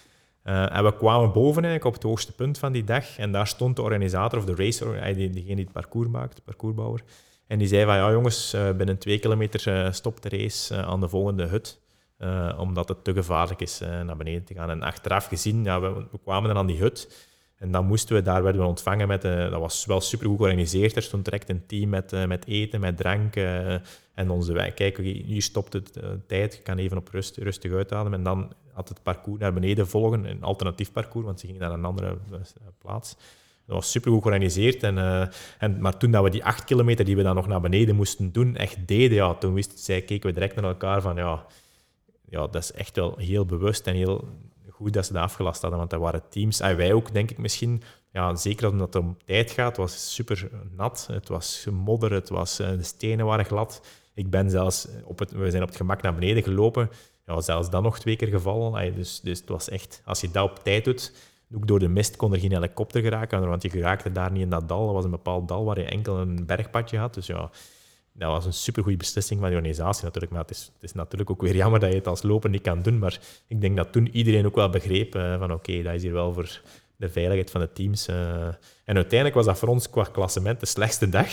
En we kwamen boven eigenlijk op het hoogste punt van die dag. En daar stond de organisator, of de racer, die, diegene die het parcours maakt, de parcoursbouwer. En die zei van, ja jongens, binnen twee kilometer stopt de race aan de volgende hut. Omdat het te gevaarlijk is naar beneden te gaan. En achteraf gezien, ja, we, we kwamen dan aan die hut. En dan moesten we, daar werden we ontvangen met, uh, dat was wel super goed georganiseerd. Er stond direct een team met, uh, met eten, met drank. Uh, en onze wij, kijk, hier stopt het tijd, je kan even op rust, rustig uitademen. En dan had het parcours naar beneden volgen, een alternatief parcours, want ze gingen naar een andere plaats. Dat was super goed georganiseerd. En, en, maar toen dat we die acht kilometer die we dan nog naar beneden moesten doen, echt deden, ja, toen wist, zij, keken we direct naar elkaar van, ja, ja, dat is echt wel heel bewust en heel goed dat ze dat afgelast hadden, want dat waren teams. En wij ook, denk ik misschien. Ja, zeker omdat het om tijd gaat. Het was super nat. Het was modder. Het was, eh, de stenen waren glad. Ik ben zelfs op het, we zijn op het gemak naar beneden gelopen. Ja, zelfs dan nog twee keer gevallen. Dus, dus het was echt, als je dat op tijd doet, ook door de mist kon er geen helikopter geraken, want je geraakte daar niet in dat dal. Dat was een bepaald dal waar je enkel een bergpadje had. Dus ja, dat was een supergoeie beslissing van de organisatie natuurlijk. Maar het is, het is natuurlijk ook weer jammer dat je het als loper niet kan doen. Maar ik denk dat toen iedereen ook wel begreep uh, van oké, dat is hier wel voor de veiligheid van de teams. Uh. En uiteindelijk was dat voor ons qua klassement de slechtste dag.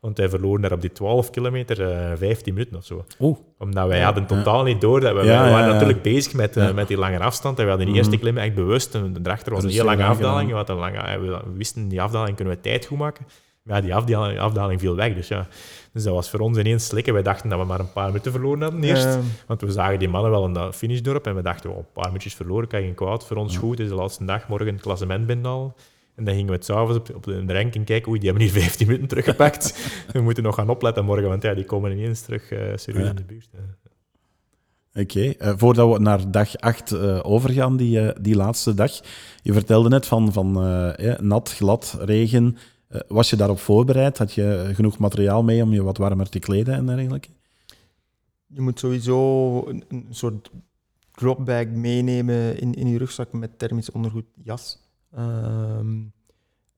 Want wij verloren daar op die 12 kilometer uh, eh, 15 minuten of zo. Oeh. Omdat wij hadden totaal niet door. Dat we, ja, waren natuurlijk bezig met, met die lange afstand. En we hadden die eerste mhm. klim echt bewust. En daarachter was een heel lange afdaling. We, een lange, we wisten, die afdaling kunnen we tijd goed maken. Maar ja, die afdaling, afdaling viel weg. Dus ja, dus dat was voor ons ineens slikken. Wij dachten dat we maar een paar minuten verloren hadden eerst. Want we zagen die mannen wel in dat finishdorp en we dachten, oh, een paar minuutjes verloren, kan geen kwaad. Voor ons goed, het is de laatste dag, morgen het klassement binnen En dan gingen we het s'avonds op, op de ranking kijken, oei, die hebben hier (laughs) 15 minuten teruggepakt. we moeten nog gaan opletten morgen, want ja, die komen ineens terug uh, serieus in de buurt. Oké, uh, voordat we naar dag 8 uh, eh, overgaan, die, die laatste dag. Je vertelde net van, van nat, glad, regen, eh, was je daarop voorbereid? Had je genoeg materiaal mee om je wat warmer te kleden en dergelijke? Je moet sowieso een, een soort dropbag meenemen in, in je rugzak met thermisch ondergoed, jas. Um,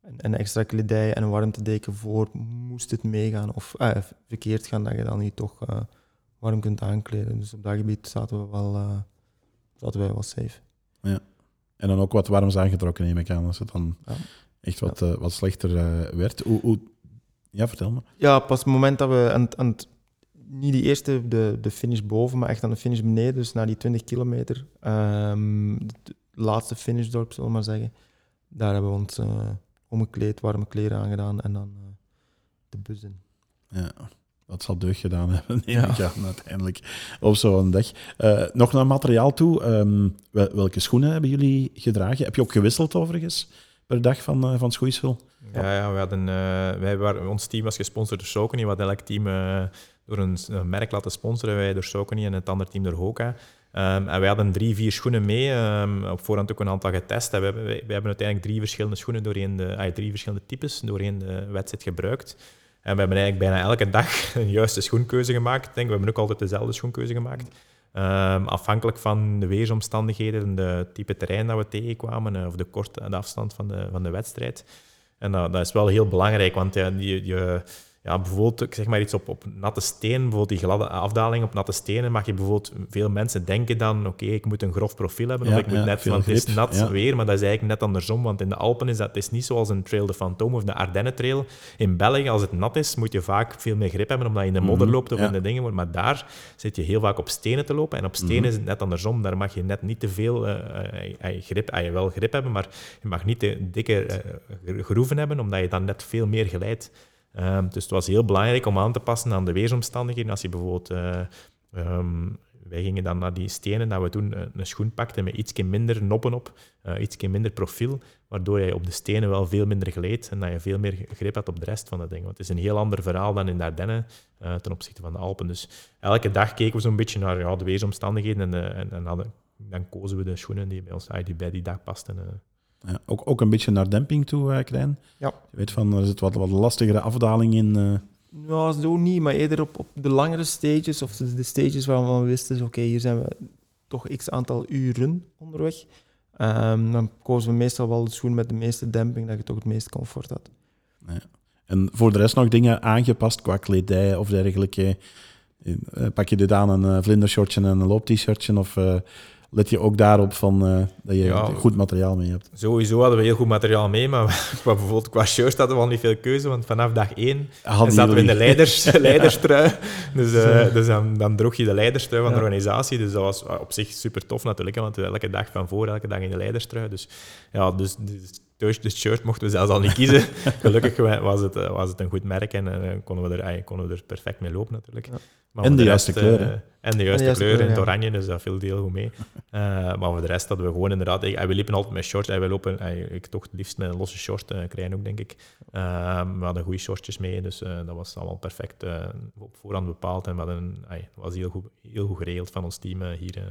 en, en, extra kledij en een warmtedeken voor, moest het meegaan of eh, verkeerd gaan, dat je dan niet toch uh, warm kunt aankleden. Dus op dat gebied zaten, we wel, uh, zaten wij wel safe. Ja. En dan ook wat warms aangetrokken, neem ik aan, als het dan ja echt wat, uh, wat slechter uh, werd. Hoe, hoe, Ja, vertel me. Ja, pas het moment dat we aan, aan niet die eerste, de, de finish boven, maar echt aan de finish beneden, dus na die 20 kilometer, um, de laatste finishdorp, zullen we maar zeggen, daar hebben we ons uh, omgekleed, warme kleren aangedaan en dan de bus in. Ja, dat zal deugd gedaan (laughs) hebben, ja. uiteindelijk, op zo'n dag. nog naar materiaal toe. Um, welke schoenen hebben jullie gedragen? Heb je ook gewisseld overigens? Per dag van, uh, van Schoeisvul. Ja, ja, we hadden, uh, wij waren, ons team was gesponsord door Socony. We hadden elk team uh, door een, merk laten sponsoren. Wij door Socony en het andere team door Hoka. Um, en wij hadden drie, vier schoenen mee. Um, op voorhand ook een aantal getest. We, we, we, hebben uiteindelijk drie verschillende schoenen doorheen de, drie verschillende types doorheen de wedstrijd gebruikt. En we hebben eigenlijk bijna elke dag (laughs) een juiste schoenkeuze gemaakt. Ik denk, we hebben ook altijd dezelfde schoenkeuze gemaakt. Um, afhankelijk van de weersomstandigheden, de type terrein dat we tegenkwamen, uh, of de korte de afstand van de, van de wedstrijd. En dat, dat is wel heel belangrijk, want je, je, ja, bijvoorbeeld, ik zeg maar iets op, op natte steen, bijvoorbeeld die gladde afdaling op natte stenen, mag je bijvoorbeeld, veel mensen denken dan, oké, ik moet een grof profiel hebben, of ik moet net, want het is nat weer, maar dat is eigenlijk net andersom, want in de Alpen is dat het is niet zoals een Trail de Fantôme of de Ardennen Trail. In België, als het nat is, moet je vaak veel meer grip hebben, omdat je in de modder mhm. loopt of in de dingen, maar daar zit je heel vaak op stenen te lopen, en op stenen mhm. is het net andersom, daar mag je net niet te veel uh, uh, grip, uh, je wel grip hebben, maar je mag niet te dikke groeven hebben, omdat je dan net veel meer geleidt. Um, dus het was heel belangrijk om aan te passen aan de weersomstandigheden. Als je bijvoorbeeld, uh, um, wij gingen dan naar die stenen, dat we toen een schoen pakten met iets minder noppen op, uh, iets minder profiel, waardoor je op de stenen wel veel minder gleed en dat je veel meer grip had op de rest van de dingen. Want het is een heel ander verhaal dan in de Ardennen uh, ten opzichte van de Alpen. Dus elke dag keken we zo'n beetje naar ja, de weersomstandigheden en, en, en dan kozen we de schoenen die bij, ons, die bij die dag pasten. Ja, ook, ook een beetje naar demping toe, uh, Klein. Ja. Je weet van, er zit wat, wat lastigere afdaling in. Uh... Ja, zo niet, maar eerder op, op de langere stages, of de, de stages waarvan we wisten, oké, hier zijn we toch x aantal uren onderweg. Um, dan kozen we meestal wel de schoen met de meeste demping, dat je toch het meeste comfort had. Ja. En voor de rest nog dingen aangepast qua kledij of dergelijke? Eh, pak je dit aan een vlindershortje en een loop-t-shirtje of let je ook daarop van, uh, dat je goed materiaal mee hebt. Sowieso hadden we heel goed materiaal mee, maar (laughs) qua, bijvoorbeeld qua shirts hadden we al niet veel keuze, want vanaf dag één zaten we in de leiders, (laughs) leiderstrui. Dus, uh, dus dan, dan, droeg je de leiderstrui van de organisatie. Dus dat was op zich super tof natuurlijk, want elke dag van voor, elke dag in de leiderstrui. Dus ja, dus, dus de shirt mochten we zelfs al niet kiezen. (laughs) Gelukkig was het, was het een goed merk en konden, we er, konden we er perfect mee lopen natuurlijk. Maar en de, juiste kleuren. En de juiste, kleuren, in het oranje, dus dat viel heel goed mee. Uh, maar voor de rest hadden we gewoon inderdaad... we liepen altijd met shorts. we lopen, ik toch het liefst met een losse short uh, krijgen ook, denk ik. Uh, we hadden goede shortjes mee, dus dat was allemaal perfect op voorhand bepaald. En we hadden, dat was heel goed, heel goed geregeld van ons team hier uh,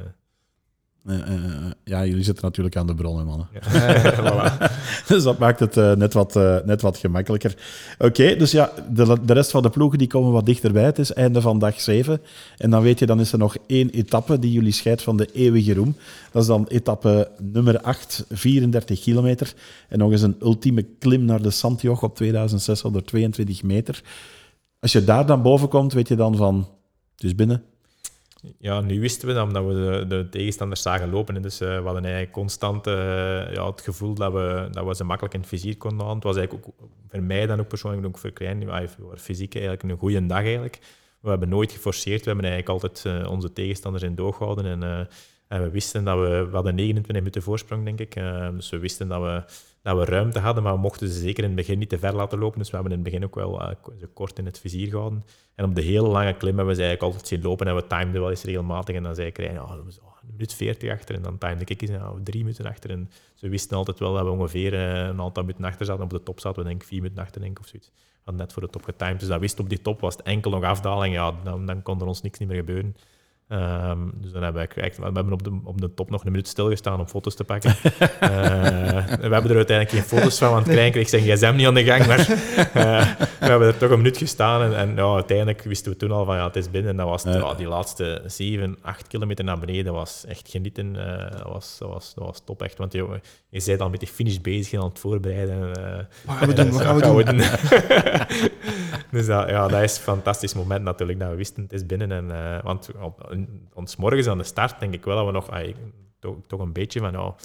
ja, jullie zitten natuurlijk aan de bronnen, mannen. Ja. (laughs) (laughs) dus dat maakt het net, wat, net wat gemakkelijker. Oké, dus ja, de, de rest van de ploegen die komen wat dichterbij. Het is einde van dag 7. En dan weet je, dan is er nog één etappe die jullie scheidt van de eeuwige roem. Dat is dan etappe nummer 8, 34 kilometer. En nog eens een ultieme klim naar de Santjoch op 2622 meter. Als je daar dan boven komt, weet je dan van, het is binnen, ja, nu wisten we dat omdat we de, de tegenstanders zagen lopen. Dus uh, we hadden eigenlijk constant uh, ja, het gevoel dat we, dat we ze makkelijk in het vizier konden halen. Het was eigenlijk ook voor mij dan ook persoonlijk, ook voor Klein, fysiek eigenlijk een goede dag eigenlijk. We hebben nooit geforceerd. We hebben eigenlijk altijd uh, onze tegenstanders in doog gehouden. En, en, we wisten dat we, we hadden 29 minuten voorsprong, denk ik. dus we wisten dat we, dat we ruimte hadden, maar we mochten ze zeker in het begin niet te ver laten lopen. Dus we hebben in het begin ook wel ze kort in het vizier gehouden. En op de hele lange klim hebben we ze eigenlijk altijd zien lopen en we timeden wel eens regelmatig. En dan zei ik, oh, een minuut 40 achter. En dan timede ik eens ja, drie minuten achter. En ze wisten altijd wel dat we ongeveer eh, een aantal minuten achter zaten. Op de top zaten we denk ik vier minuten achter, denk ik, of zoiets. We hadden net voor de top getimed. Dus dat wist op die top was het enkel nog afdaling. Ja, dan, dan kon er ons niks meer gebeuren. Um, dus dan hebben we, we hebben op de, op de top nog een minuut stilgestaan om foto's te pakken. uh, (laughs) we hebben er uiteindelijk geen foto's van, want Krijn kreeg zijn gsm niet aan de gang. Maar uh, (laughs) we hebben er toch een minuut gestaan en, en ja, uiteindelijk wisten we toen al van ja, het is binnen. En dat was ja. die laatste 7, 8 kilometer naar beneden was echt genieten. Uh, dat, was, dat, was, dat was top echt, want je, je bent al met die finish bezig en aan het voorbereiden. wat gaan we doen? Wat gaan we doen? (laughs) dus dat, ja, dat is een fantastisch moment natuurlijk, dat we wisten het is binnen. En, want ons morgens aan de start denk ik wel dat we nog ay, toch, toch, een beetje van, oh,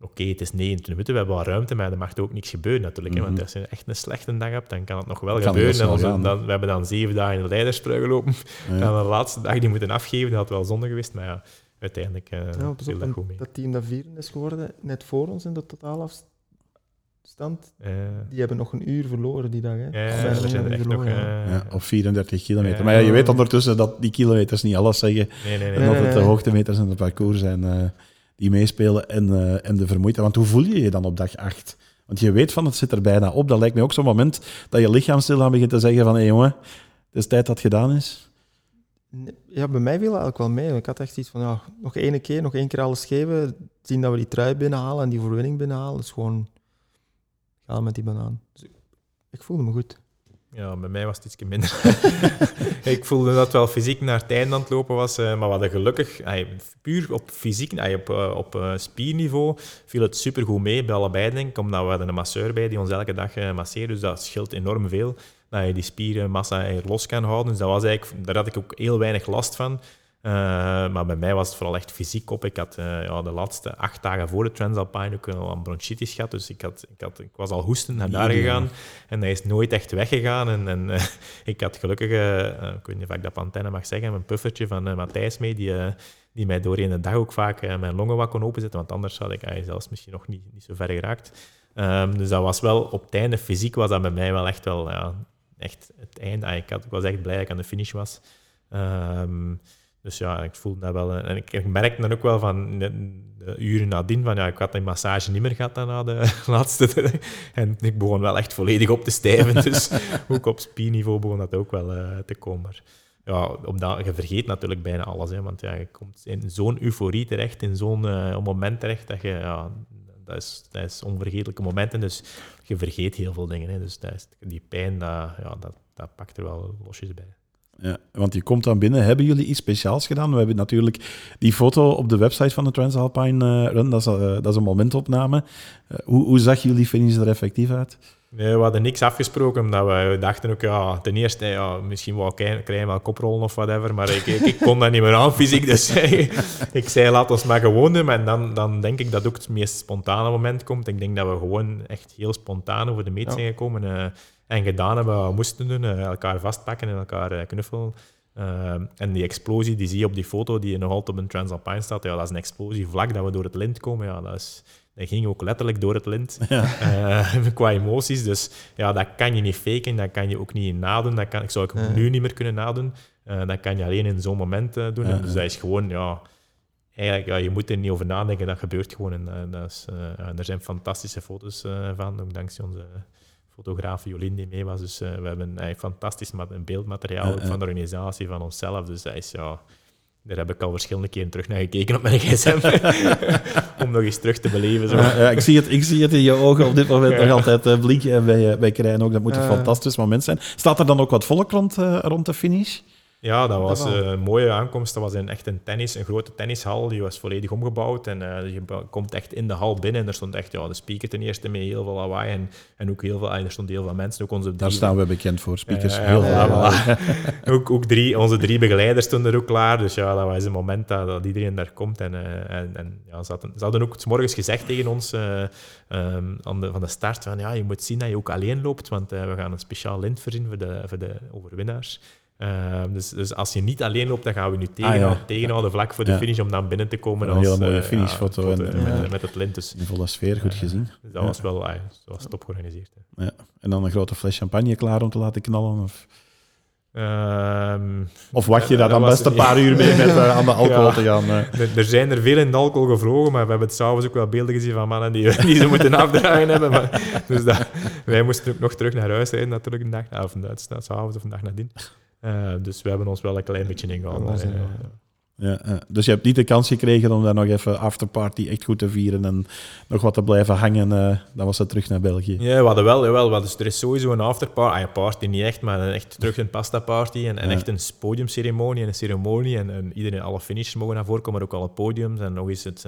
oké, het is 29 minuten, we hebben wel ruimte, maar er mag er ook niks gebeuren natuurlijk. Mm -hmm. Want als je echt een slechte dag hebt, dan kan het nog wel gebeuren. en dan, we hebben dan zeven dagen in de leidersprui gelopen. Ja. En de laatste dag die moeten afgeven, dat had wel zonde geweest, maar ja, uiteindelijk uh, ja, dat goed mee. Dat team dat vierde is geworden, net voor ons in de totaalafstand stand. Die hebben nog een uur verloren die dag. Hè. Ja, zijn echt nog, ja, op 34 kilometer. Maar ja, je weet ondertussen dat die kilometers niet alles zeggen. Nee, nee, nee. En dat het de hoogtemeters in het parcours zijn uh, die meespelen en, uh, en de vermoeidheid. Want hoe voel je je dan op dag 8? Want je weet van het zit er bijna op. Dat lijkt me ook zo'n moment dat je lichaam stil begint te zeggen van hé hey, jongen, het is tijd dat het gedaan is. Ja, bij mij viel het eigenlijk wel mee. Ik had echt iets van, ja, nog één keer, nog één keer alles geven. Zien dat we die trui binnenhalen en die verwinning binnenhalen. Dat is gewoon met die banaan. Dus ik, voelde me goed. Ja, bij mij was het iets minder. (laughs) ik voelde dat wel fysiek naar het einde aan het lopen was, eh, maar we hadden gelukkig, puur op fysiek, op, eh, op uh, spierniveau, viel het supergoed mee bij allebei, denk omdat we hadden een masseur bij die ons elke dag masseert, dus dat scheelt enorm veel, dat je die spierenmassa los kan houden. Dus dat was eigenlijk, daar had ik ook heel weinig last van. Uh, maar bij mij was het vooral echt fysiek op. Ik had uh, ja, de laatste acht dagen voor de Transalpine ook al een bronchitis gehad. Dus ik, had, ik, had, ik was al hoesten naar daar gegaan. En hij is nooit echt weggegaan. En, en uh, (laughs) ik had gelukkig, ik weet niet of ik dat antenne mag zeggen, een puffertje van Matthijs mee, die, die mij doorheen de dag ook vaak mijn longen wat kon openzetten. Want anders had ik zelfs misschien nog niet, niet zo ver geraakt. Um, dus dat was wel, op het einde fysiek was dat bij mij wel echt wel ja, echt het einde. ik, had, ik was echt blij dat ik aan de finish was. Um, dus ja, ik voelde dat wel. En ik, ik merkte dan ook wel van de, uren nadien van ja, ik had die massage niet meer gehad na de (laughs) laatste. En ik begon wel echt volledig op te stijven. (laughs) Dus ook op spierniveau begon dat ook wel uh, te komen. Maar ja, omdat, je vergeet natuurlijk bijna alles. Hè, want ja, je komt in zo'n euforie terecht, in zo'n uh, moment terecht, dat je... Ja, dat is, dat is onvergetelijke momenten, dus je vergeet heel veel dingen. Hè. Dus die pijn, dat, ja, dat, dat pakt er wel losjes bij. Ja, want je komt dan binnen. Hebben jullie iets speciaals gedaan? We hebben natuurlijk die foto op de website van de Transalpine uh, Run. Dat is, uh, dat is een momentopname. Uh, hoe, hoe zag jullie finish er effectief uit? Nee, we hadden niks afgesproken, omdat we dachten ook, ja, ten eerste, ja, misschien wel krijgen wel koprollen of whatever, maar ik, ik, ik, kon dat niet meer aan fysiek, dus (laughs) ik zei, laat ons maar gewoon doen. En dan, dan denk ik dat ook het meest spontane moment komt. Ik denk dat we gewoon echt heel spontaan over de meet zijn gekomen en gedaan hebben wat we moesten doen. Eh, elkaar vastpakken en elkaar eh, knuffelen. Uh, en die explosie, die zie je op die foto die nog altijd op een Transalpine staat. Ja, dat is een explosie vlak dat we door het lint komen. Ja, dat is, dat ging ook letterlijk door het lint eh, (laughs) qua emoties. Dus ja, dat kan je niet faken, dat kan je ook niet nadoen. Dat kan, ik zou ik nu niet meer kunnen nadoen. Uh, dat kan je alleen in zo'n moment doen. dus dat is gewoon, ja, eigenlijk, ja, je moet er niet over nadenken, dat gebeurt gewoon. En, dat is, er zijn fantastische foto's van, ook dankzij onze fotograaf Jolien die mee was. Dus we hebben een fantastisch beeldmateriaal van de organisatie, van onszelf. Dus dat is ja daar heb ik al verschillende keren terug naar gekeken op mijn (laughs) gsm. (laughs) om nog eens terug te beleven. Zo. Ja, ik, zie het, ik zie het in je ogen op dit moment nog altijd uh, blinken. En bij, bij Krijn ook. Dat moet een fantastisch moment zijn. Staat er dan ook wat volk rond, uh, rond de finish? Ja, dat was eh, een mooie aankomst. Dat was in echt een tennis, een grote tennishal. Die was volledig omgebouwd. En uh, je komt echt in de hal binnen. En er stond echt ja, de speaker ten eerste mee, heel veel lawaai. En, en ook heel veel, er stond heel veel mensen. Ook onze Daar staan we bekend voor, speakers. Uh, heel veel lawaai. (laughs) ook ook drie, onze drie begeleiders stonden er ook klaar. Dus ja, dat was een moment dat, dat iedereen daar komt. En, en, en, ja, ze, hadden, ze hadden ook s morgens gezegd tegen ons um, aan de, van de start van ja, je moet zien dat je ook alleen loopt. Want we gaan een speciaal lint voorzien voor de, voor de overwinnaars. Uh, dus, dus als je niet alleen loopt, dan gaan we nu tegenhouden, ah, ja. tegenhouden vlak voor de ja. finish om dan binnen te komen. Een als, hele mooie uh, finishfoto. met, en, met, het lint. Dus, in volle sfeer, goed gezien. Dus dat was wel dat was top georganiseerd. Ja. En dan een grote fles champagne klaar om te laten knallen? Of, um, of wacht je daar dan best een paar uur mee met uh, aan de (laughs) alcohol te gaan? Er, er, zijn er veel in de alcohol gevlogen, maar we hebben het s'avonds ook wel beelden gezien van mannen die, (laughs) die ze moeten afdragen hebben. Maar, dus dat, wij moesten ook nog terug naar huis rijden natuurlijk een dag, of een s'avonds of een dag nadien. Uh, dus we hebben ons wel een klein beetje ingehouden. Uh, ja, uh, dus je hebt niet de kans gekregen om daar nog even afterparty echt goed te vieren en nog wat te blijven hangen. dan was het terug naar België. Ja, we hadden wel. Jawel, dus er is sowieso een afterparty. Ah, party niet echt, maar echt terug een pasta party en, en ja. echt een podiumceremonie en een ceremonie. En, en iedereen, alle finishers mogen naar voren komen, maar ook alle podiums. En nog eens het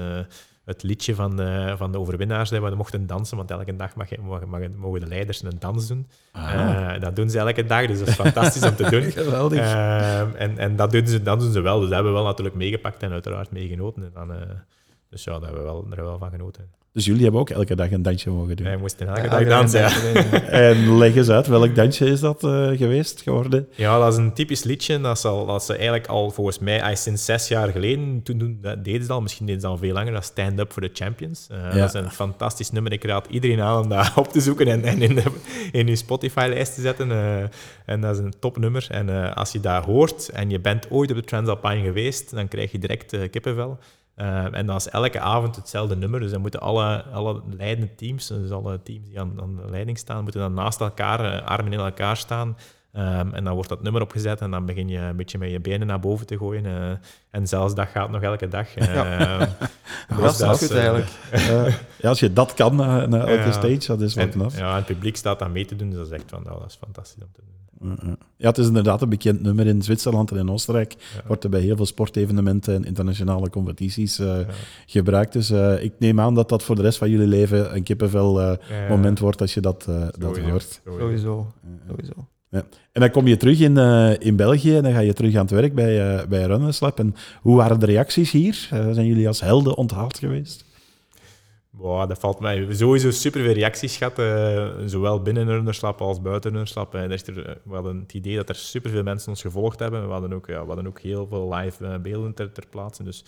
het liedje van de, van de overwinnaars, dat we mochten dansen, want elke dag mag, mag, mag, mogen de leiders een dans doen. Ah. Uh, dat doen ze elke dag, dus dat is fantastisch om te doen. (laughs) Geweldig. Uh, en en dat, doen ze, dat doen ze wel, dus dat hebben we wel natuurlijk meegepakt en uiteraard meegenoten. En dan, uh, dus ja, daar hebben we wel, daar hebben we wel van genoten. Dus jullie hebben ook elke dag een dansje mogen doen? Wij moesten elke dag dansen, ja. (laughs) en leg eens uit, welk dansje is dat uh, geweest geworden? Ja, dat is een typisch liedje. Dat, al, dat ze eigenlijk al volgens mij sinds zes jaar geleden, toen doen, dat deden ze al, misschien deden ze al veel langer, dat Stand Up for the Champions. Uh, ja. Dat is een fantastisch nummer. Ik raad iedereen aan om dat (laughs) op te zoeken en, en in, de, in je Spotify-lijst te zetten. Uh, en dat is een topnummer. En als je dat hoort en je bent ooit op de Transalpine geweest, dan krijg je direct kippenvel. Uh, en dan is elke avond hetzelfde nummer. Dus dan moeten alle, alle leidende teams, dus alle teams die aan, aan de leiding staan, moeten dan naast elkaar, uh, armen in elkaar staan. Um, en dan wordt dat nummer opgezet en dan begin je een beetje met je benen naar boven te gooien. Uh, en zelfs dat gaat nog elke dag. ja. (laughs) dus dat is goed eigenlijk. (laughs) ja, als je dat kan na, elke stage, dat is wat knap. Ja, en het publiek staat dan mee te doen, dus dat is echt van, nou, dat is fantastisch om te doen. Ja, het is inderdaad een bekend nummer in Zwitserland en in Oostenrijk. Ja. Wordt er bij heel veel sportevenementen en internationale competities uh, ja. gebruikt. Dus uh, ik neem aan dat dat voor de rest van jullie leven een kippenvel uh, ja, moment wordt als je dat, dat hoort. Sowieso. Sowieso. Ja. En dan kom je terug in, in België en dan ga je terug aan het werk bij, bij Runners Lab. En hoe waren de reacties hier? zijn jullie als helden onthaald geweest? Wow, dat valt mij sowieso super veel reacties gehad, zowel binnen Runnerslap als buiten Runnerslap. Uh, er, we hadden het idee dat er super veel mensen ons gevolgd hebben. We hadden ook, ja, we hadden ook heel veel live uh, beelden ter, ter plaatse, dus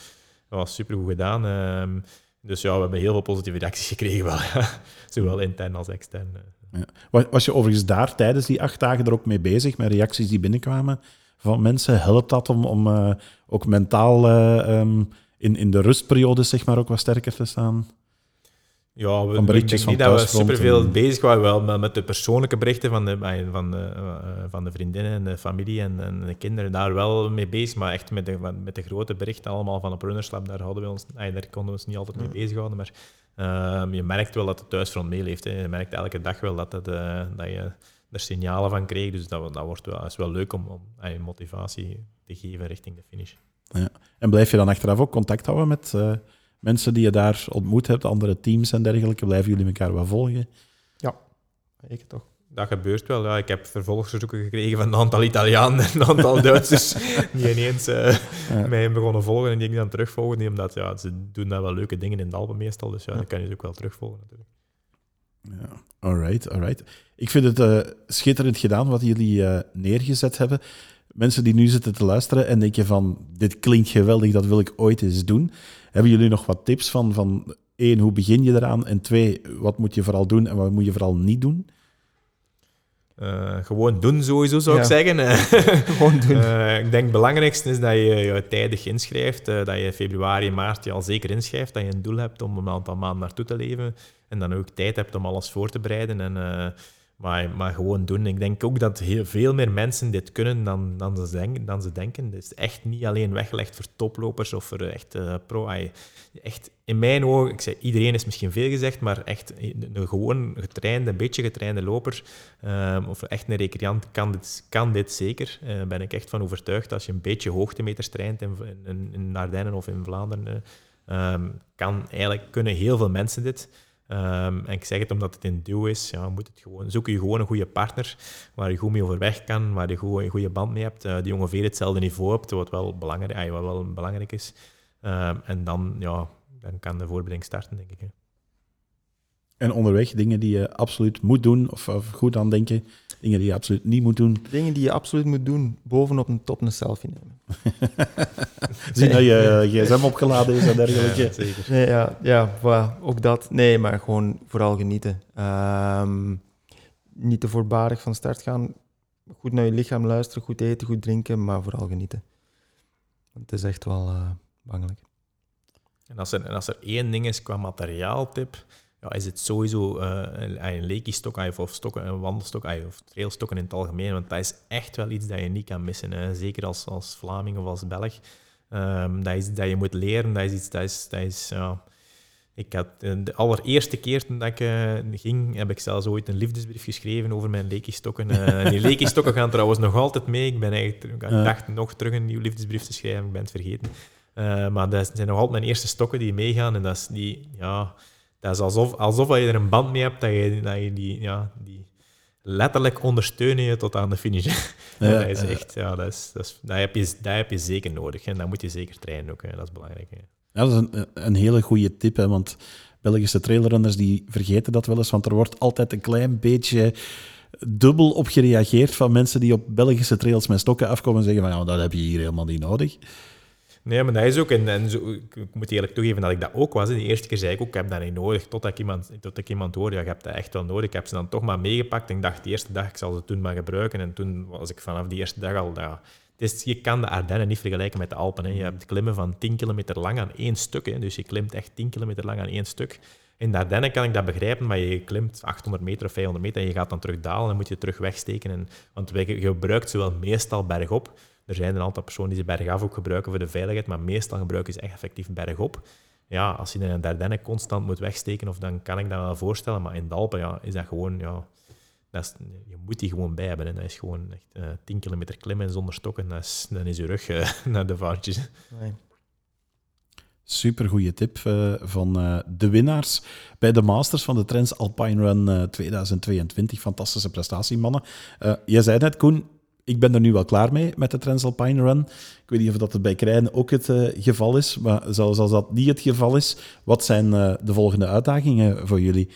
dat was super goed gedaan. Ehm, dus ja, we hebben heel veel positieve reacties gekregen, (laughs) wel, zowel intern als extern. Ja. Was je overigens daar tijdens die acht dagen er ook mee bezig, met reacties die binnenkwamen van mensen? Helpt dat om, om ook mentaal um, in, in de rustperiodes zeg maar, ook wat sterker te staan? Ja, we, ik denk niet dat we superveel en... bezig waren, wel met de persoonlijke berichten van de, van de, uh, van de vriendinnen en de familie en, en, de kinderen, daar wel mee bezig, maar echt met de, met de grote berichten allemaal van op Runnerslab, daar, hadden we ons, daar konden we ons niet altijd mee bezighouden, maar uh, je merkt wel dat het thuisfront meeleeft. Hè. Je merkt elke dag wel dat, het, uh, dat je er signalen van kreeg, dus dat, dat wordt wel, is wel leuk om, om motivatie te geven richting de finish. Ja. En blijf je dan achteraf ook contact houden met mensen die je daar ontmoet hebt, andere teams en dergelijke, blijven jullie elkaar wel volgen? Ja, ik toch. Dat gebeurt wel. Ja. Ik heb vervolgverzoeken gekregen van een aantal Italianen en een aantal (laughs) Duitsers die ineens uh, ja. mij begonnen volgen en die ik dan terugvolgen. Omdat ja, ze doen daar wel leuke dingen in de Alpen meestal, dus ja, ja. dan kan je ze ook wel terugvolgen natuurlijk. Ja, alright, alright. Ik vind het uh, schitterend gedaan wat jullie uh, neergezet hebben. Mensen die nu zitten te luisteren en denken van, dit klinkt geweldig, dat wil ik ooit eens doen. Hebben jullie nog wat tips van, van één, hoe begin je eraan? En twee, wat moet je vooral doen en wat moet je vooral niet doen? Uh, gewoon doen sowieso, zou Ja. ik zeggen. (laughs) Gewoon doen. Eh, ik denk het belangrijkste is dat je je tijdig inschrijft, eh, dat je februari, maart je al zeker inschrijft, dat je een doel hebt om een aantal maanden naartoe te leven en dan ook tijd hebt om alles voor te bereiden. En, eh, maar, gewoon doen. Ik denk ook dat heel veel meer mensen dit kunnen dan, dan, ze, denken, dan ze denken. Het is echt niet alleen weggelegd voor toplopers of voor echt eh, pro. Echt, in mijn ogen, ik zeg, iedereen is misschien veel gezegd, maar echt een, een gewoon getrainde, een beetje getrainde loper Ehm, of echt een recreant kan dit, kan dit zeker. Daar ben ik echt van overtuigd. Als je een beetje hoogtemeters traint in, in, Ardennen of in Vlaanderen, eh, ehm, kan eigenlijk, kunnen heel veel mensen dit. Ehm, en ik zeg het omdat het in duo is. Ja, moet het gewoon, zoek je gewoon een goede partner waar je goed mee overweg kan, waar je goed, een goede band mee hebt, eh, die ongeveer hetzelfde niveau hebt, wat wel belangrijk, ah, wat wel belangrijk is. Ehm, en dan, ja, dan kan de voorbereiding starten, denk ik. En onderweg dingen die je absoluut moet doen of, of goed aan denken. Dingen die je absoluut niet moet doen. Dingen die je absoluut moet doen, bovenop een top een selfie nemen. (laughs) Zien dat je gsm opgeladen is en dergelijke. Ja, zeker. Nee, ja, ja voilà, ook dat. Nee, maar gewoon vooral genieten. Ehm, niet te voorbarig van start gaan. Goed naar je lichaam luisteren, goed eten, goed drinken, maar vooral genieten. Want het is echt wel eh bangelijk. En als, er, en als er één ding is qua materiaaltip, ja, is het sowieso eh, een, ah, of stokken, een wandelstok ah, of trailstokken in het algemeen. Want dat is echt wel iets dat je niet kan missen. Hè. Zeker als, als Vlaming of als Belg. Ehm, dat is iets dat je moet leren. Dat is iets dat is... Dat is ja, ik had, eh, de allereerste keer dat ik eh, ging, heb ik zelfs ooit een liefdesbrief geschreven over mijn lekiestokken. Eh, en (laughs) die lekiestokken gaan trouwens nog altijd mee. Ik ben eigenlijk, ik dacht nog terug een nieuw liefdesbrief te schrijven, ik ben het vergeten. Maar dat zijn nog altijd mijn eerste stokken die meegaan. En dat is, die, ja, dat is alsof, alsof je er een band mee hebt, dat je, dat je die, ja, die letterlijk ondersteunen je tot aan de finish. (laughs) Ja, dat is echt, ja, dat, is, dat, is, dat, heb je, dat heb je zeker nodig. En dat moet je zeker trainen ook. Hè. Dat is belangrijk. Hè. Ja, dat is een, een hele goede tip, hè, want Belgische trailrunners die vergeten dat wel eens, want er wordt altijd een klein beetje dubbel op gereageerd van mensen die op Belgische trails met stokken afkomen en zeggen van ja, dat heb je hier helemaal niet nodig. Nee, maar dat is ook... En, en zo, ik, ik moet eerlijk toegeven dat ik dat ook was. hè. De eerste keer zei ik ook, ik heb dat niet nodig. Totdat ik iemand, tot ik iemand hoorde, ja, je hebt dat echt wel nodig. Ik heb ze dan toch maar meegepakt. En ik dacht, de eerste dag, ik zal ze toen maar gebruiken. En toen was ik vanaf die eerste dag al... Ja, het is, je kan de Ardennen niet vergelijken met de Alpen. Hè. Je hebt klimmen van 10 kilometer lang aan één stuk. Hè. Dus je klimt echt 10 kilometer lang aan één stuk. In de Ardennen kan ik dat begrijpen, maar je klimt 800 meter of 500 meter en je gaat dan terug dalen en moet je terug wegsteken. En, want je gebruikt ze wel meestal bergop. Er zijn een aantal personen die ze bergaf ook gebruiken voor de veiligheid, maar meestal gebruiken ze echt effectief bergop. Ja, als je in een Ardennen constant moet wegsteken, of dan kan ik dat wel voorstellen, maar in de Alpen ja, is dat gewoon... Ja, je moet die gewoon bij hebben. Hè. Dat is gewoon echt eh 10 kilometer klimmen zonder stokken. Dan is je rug eh, (laughs) naar de vaartjes. Nee. Super goede tip eh, van de winnaars bij de Masters van de Trends Alpine Run eh, 2022. Fantastische prestatie, mannen. Jij zei net, Koen, ik ben er nu wel klaar mee met de Trends Alpine Run. Ik weet niet of dat bij Krijnen ook het eh, geval is, maar zelfs als dat niet het geval is, wat zijn eh, de volgende uitdagingen voor jullie?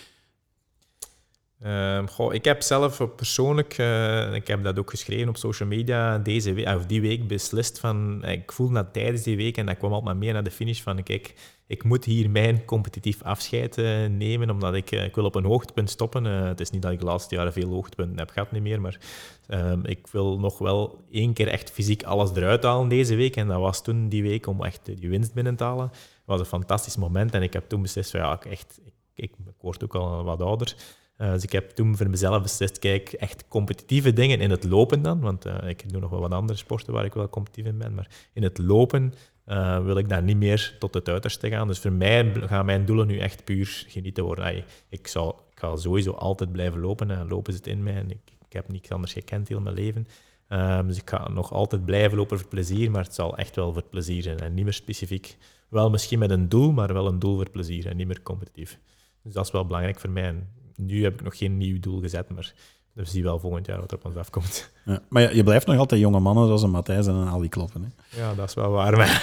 Goh, ik heb zelf persoonlijk, eh, ik heb dat ook geschreven op social media, deze week, of die week beslist van, ik voelde dat tijdens die week en dat kwam altijd maar meer naar de finish van, kijk, ik moet hier mijn competitief afscheid eh, nemen, omdat ik, eh, ik wil op een hoogtepunt stoppen. Eh, het is niet dat ik de laatste jaren veel hoogtepunten heb gehad, niet meer, maar ehm, ik wil nog wel één keer echt fysiek alles eruit halen deze week. En dat was toen die week om echt die winst binnen te halen. Dat was een fantastisch moment en ik heb toen beslist van, ja, ik, echt, ik, ik, word ook al wat ouder. Dus ik heb toen voor mezelf beslist, kijk, echt competitieve dingen in het lopen dan, want ik doe nog wel wat andere sporten waar ik wel competitief in ben, maar in het lopen uh, wil ik daar niet meer tot het uiterste gaan. Dus voor mij gaan mijn doelen nu echt puur genieten worden. Ik, zal, ik ga sowieso altijd blijven lopen en lopen zit in mij en ik, ik heb niets anders gekend heel mijn leven. Um, dus ik ga nog altijd blijven lopen voor plezier, maar het zal echt wel voor plezier zijn en niet meer specifiek. Wel misschien met een doel, maar wel een doel voor plezier en niet meer competitief. Dus dat is wel belangrijk voor mij. Nu heb ik nog geen nieuw doel gezet, maar we zien wel volgend jaar wat er op ons afkomt. (laughs) Ja, maar je, je, blijft nog altijd jonge mannen zoals een Matthijs en een Ali kloppen. Hè? Ja, dat is wel waar. Maar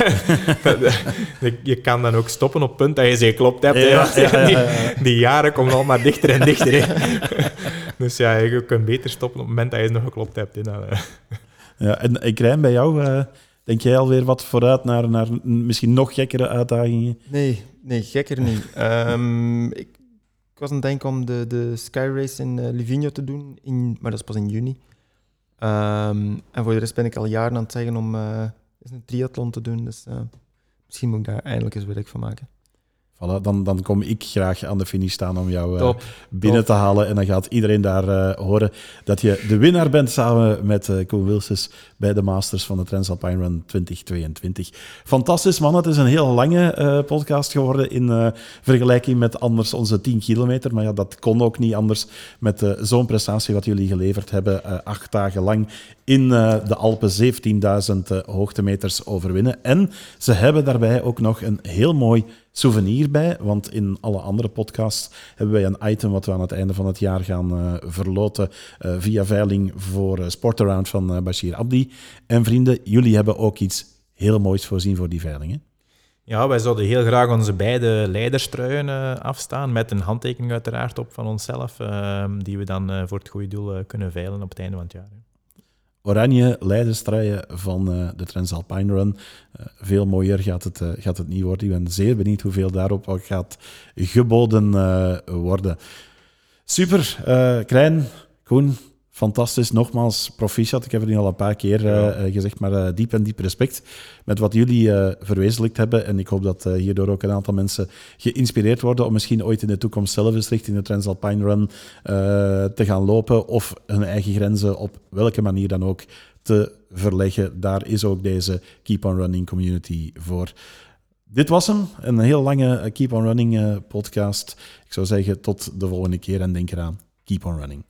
(laughs) je kan dan ook stoppen op het punt dat je ze geklopt hebt. Ja, ja, ja, die, die, jaren komen al maar dichter en dichter. (laughs) dus ja, je kunt beter stoppen op het moment dat je ze nog geklopt hebt. Hè. Ja, en ik rijn bij jou... Uh, Denk jij alweer wat vooruit naar, naar misschien nog gekkere uitdagingen? Nee, nee, gekker niet. Ehm, ik, ik was aan het denken om de, de Sky Race in uh, Livigno te doen, in, maar dat is pas in juni. Ehm, en voor de rest ben ik al jaren aan het zeggen om uh, eens een triathlon te doen. Dus uh, misschien moet ik daar eindelijk eens werk van maken. Voilà, dan, dan kom ik graag aan de finish staan om jou uh, binnen Top. te halen. En dan gaat iedereen daar uh, horen dat je de winnaar bent samen met uh, Koen Wilses bij de Masters van de Transalpine Run 2022. Fantastisch man, het is een heel lange podcast geworden in vergelijking met anders onze 10 kilometer. Maar ja, dat kon ook niet anders met zo'n prestatie wat jullie geleverd hebben. acht dagen lang in de Alpen 17.000 hoogtemeters overwinnen. En ze hebben daarbij ook nog een heel mooi souvenir bij, want in alle andere podcasts hebben wij een item wat we aan het einde van het jaar gaan uh, verloten uh, via veiling voor uh, Sportaround van Bashir Abdi. En vrienden, jullie hebben ook iets heel moois voorzien voor die veiling. Hè? Ja, wij zouden heel graag onze beide leiderstruien afstaan, met een handtekening uiteraard op van onszelf, ehm, die we dan voor het goede doel kunnen veilen op het einde van het jaar. Oranje leiderstruien van uh, de Transalpine Run. Uh, veel mooier gaat het, uh, gaat het niet worden. Ik ben zeer benieuwd hoeveel daarop gaat geboden worden. Super, Krijn, Koen, fantastisch. Nogmaals, proficiat. Ik heb het nu al een paar keer ja. uh, gezegd, maar uh, diep en diep respect met wat jullie uh, verwezenlijkt hebben. En ik hoop dat hierdoor ook een aantal mensen geïnspireerd worden om misschien ooit in de toekomst zelf eens richting de Transalpine Run te gaan lopen of hun eigen grenzen op welke manier dan ook te verleggen. Daar is ook deze Keep on Running community voor. Dit was hem, een heel lange Keep on Running podcast. Ik zou zeggen tot de volgende keer en denk eraan, keep on running.